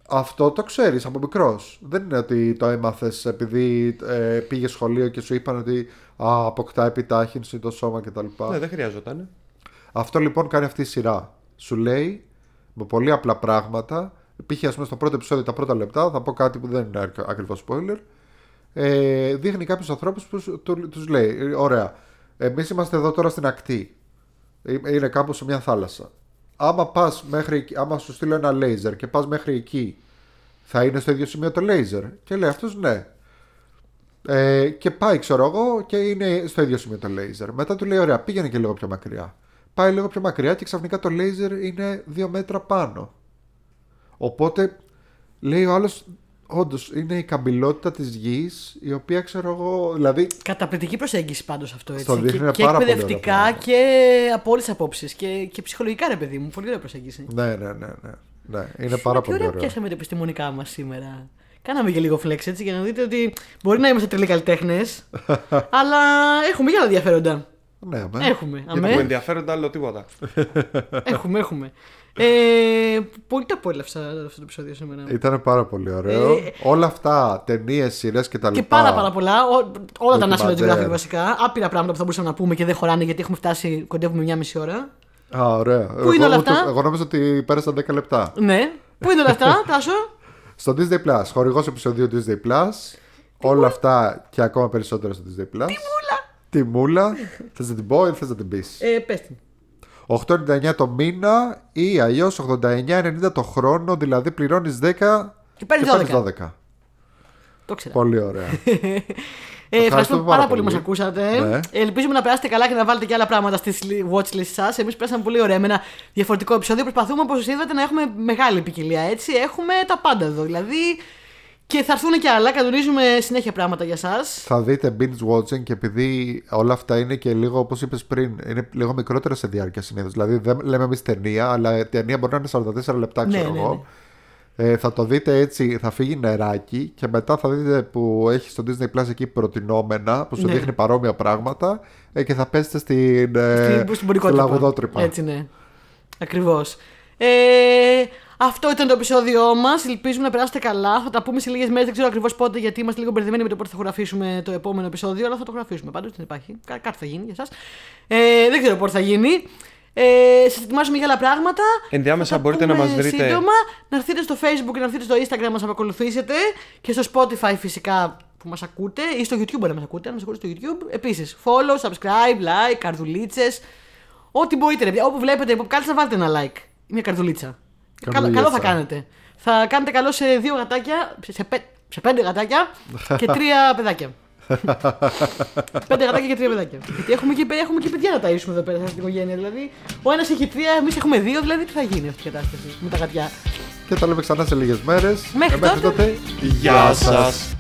Αυτό το ξέρεις από μικρός. Δεν είναι ότι το έμαθες επειδή ε, πήγες σχολείο και σου είπαν ότι α, αποκτά επιτάχυνση το σώμα κτλ. Ναι, δεν χρειαζόταν. Αυτό λοιπόν κάνει αυτή η σειρά. Σου λέει με πολύ απλά πράγματα. Π.χ. ας πούμε στο πρώτο επεισόδιο τα πρώτα λεπτά θα πω κάτι που δεν είναι ακριβώς spoiler. ε, δείχνει κάποιους ανθρώπους που σου- του τους λέει: ε, Ωραία, εμείς είμαστε εδώ τώρα στην ακτή. Ε, Είναι κάπου σε μια θάλασσα. Άμα πας μέχρι εκεί, άμα σου στείλω ένα λέιζερ και πας μέχρι εκεί, θα είναι στο ίδιο σημείο το λέιζερ. Και λέει αυτός ναι. Ε, και πάει, ξέρω εγώ, και είναι στο ίδιο σημείο το λέιζερ. Μετά του λέει: Ωραία, πήγαινε και λίγο πιο μακριά. Πάει λίγο πιο μακριά και ξαφνικά το λέιζερ είναι δύο μέτρα πάνω. Οπότε λέει ο άλλος, όντως είναι η καμπυλότητα της γης, η οποία ξέρω εγώ. Δηλαδή, Καταπληκτική προσέγγιση πάντως αυτό έτσι. Στο δείχνει και, ένα και πάρα πολύ ωραίο εκπαιδευτικά πράγμα. και από όλες τις απόψεις. Και, και ψυχολογικά, ρε παιδί μου. Πολύ ωραία προσέγγιση. ναι, ναι, ναι. ναι, ναι. Είναι πάρα Τι πολύ ωραία ωραίο. πιάσαμε τα επιστημονικά μας σήμερα. Κάναμε και λίγο flex έτσι για να δείτε ότι μπορεί να είμαστε τρελοί καλλιτέχνες, αλλά έχουμε και άλλα ενδιαφέροντα. Ναι, αμέ. Έχουμε. Δεν αμέ. έχω ενδιαφέροντα άλλο τίποτα. έχουμε, έχουμε. Ε, πολύ τα απόλαυσα αυτό το επεισόδιο σήμερα. Ήταν πάρα πολύ ωραίο. Ε, Όλα αυτά, ταινίες, σειρές και τα Και λοιπά. πάρα πάρα πολλά. Ο- όλα τα National Ντοκιμαντέρ. Geographic βασικά. Άπειρα πράγματα που θα μπορούσαμε να πούμε και δεν χωράνε γιατί έχουμε φτάσει, κοντεύουμε μια μισή ώρα. Α, ωραία. Πού είναι εγώ, όλα αυτά; Εγώ νόμιζα ότι πέρασαν 10 λεπτά. Ναι. Πού είναι όλα αυτά, Τάσο; Στο Disney Plus, χορηγός επεισοδίου Disney Plus. Όλα αυτά και ακόμα περισσότερα στο Disney Plus. Τη μούλα. Θες να την πω ή θες να την πεις; Ε, πες την. 8,99 το μήνα ή αλλιώς 89,90 το χρόνο, δηλαδή πληρώνεις 10 Και παίρνεις παίρνεις 12. 12. Το ξέρα. Πολύ ωραία. Ε, ευχαριστούμε πάρα πολύ που πολύ. μας ακούσατε. Ναι. Ελπίζουμε να περάσετε καλά και να βάλετε και άλλα πράγματα στη watchlist σας. Εμείς πέρασαμε πολύ ωραία με ένα διαφορετικό επεισόδιο. Προσπαθούμε, όπως είδατε, να έχουμε μεγάλη ποικιλία. Έτσι, έχουμε τα πάντα εδώ. Δηλαδή, και θα έρθουν και άλλα. Κανονίζουμε συνέχεια πράγματα για εσά. Θα δείτε binge watching και επειδή όλα αυτά είναι και λίγο όπως είπες πριν, είναι λίγο μικρότερα σε διάρκεια συνήθως. Δηλαδή δεν λέμε εμείς ταινία, αλλά η ταινία μπορεί να είναι 44 λεπτά, Ναι, ξέρω ναι, εγώ. Ε, θα το δείτε έτσι, θα φύγει νεράκι και μετά θα δείτε που έχει στο Disney Plus εκεί προτινόμενα που σου Ναι. δείχνει παρόμοια πράγματα ε, και θα πέσετε στην, ε, Στην, στην στο πορικότρυπα. λαγουδότρυπα. Έτσι, ναι. Ακριβώς. Ε, αυτό ήταν το επεισόδιό μας. Ελπίζουμε να περάσετε καλά. Θα τα πούμε σε λίγες μέρες. Δεν ξέρω ακριβώς πότε, γιατί είμαστε λίγο μπερδεμένοι με το πότε θα γραφήσουμε το επόμενο επεισόδιο. Αλλά θα το γραφήσουμε. Πάντως δεν υπάρχει. Κά- κάτι θα γίνει για εσά. Ε, δεν ξέρω πότε θα γίνει. Ε, Σας ετοιμάζουμε για άλλα πράγματα. Ενδιάμεσα Θα τα μπορείτε να πούμε μας βρείτε- Σύντομα, να έρθετε στο Facebook και να έρθετε στο Instagram να μας ακολουθήσετε και στο Spotify φυσικά που μας ακούτε ή στο YouTube μπορεί να μας ακούτε. Αν μας ακούτε στο YouTube. Επίσης, follow, subscribe, like, καρδουλίτσες. Ό,τι μπορείτε. Ρε, παιδιά. όπου βλέπετε pop culture, βάλτε ένα like. ή Μια καρδουλίτσα. Καλό, Καρδουλίτσα. καλό θα κάνετε. Θα κάνετε καλό σε δύο γατάκια, σε, σε, πέ- σε πέντε γατάκια και τρία παιδάκια. πέντε γατάκια και τρία παιδάκια. Γιατί έχουμε και, έχουμε και παιδιά να ταΐσουμε εδώ πέρα σε αυτή την οικογένεια. Δηλαδή, ο ένας έχει τρία, εμείς έχουμε δύο. Δηλαδή, τι θα γίνει αυτή η κατάσταση με τα γατιά. Και τα λέμε ξανά σε λίγες μέρες. Μέχρι τότε. τότε. Γεια σας.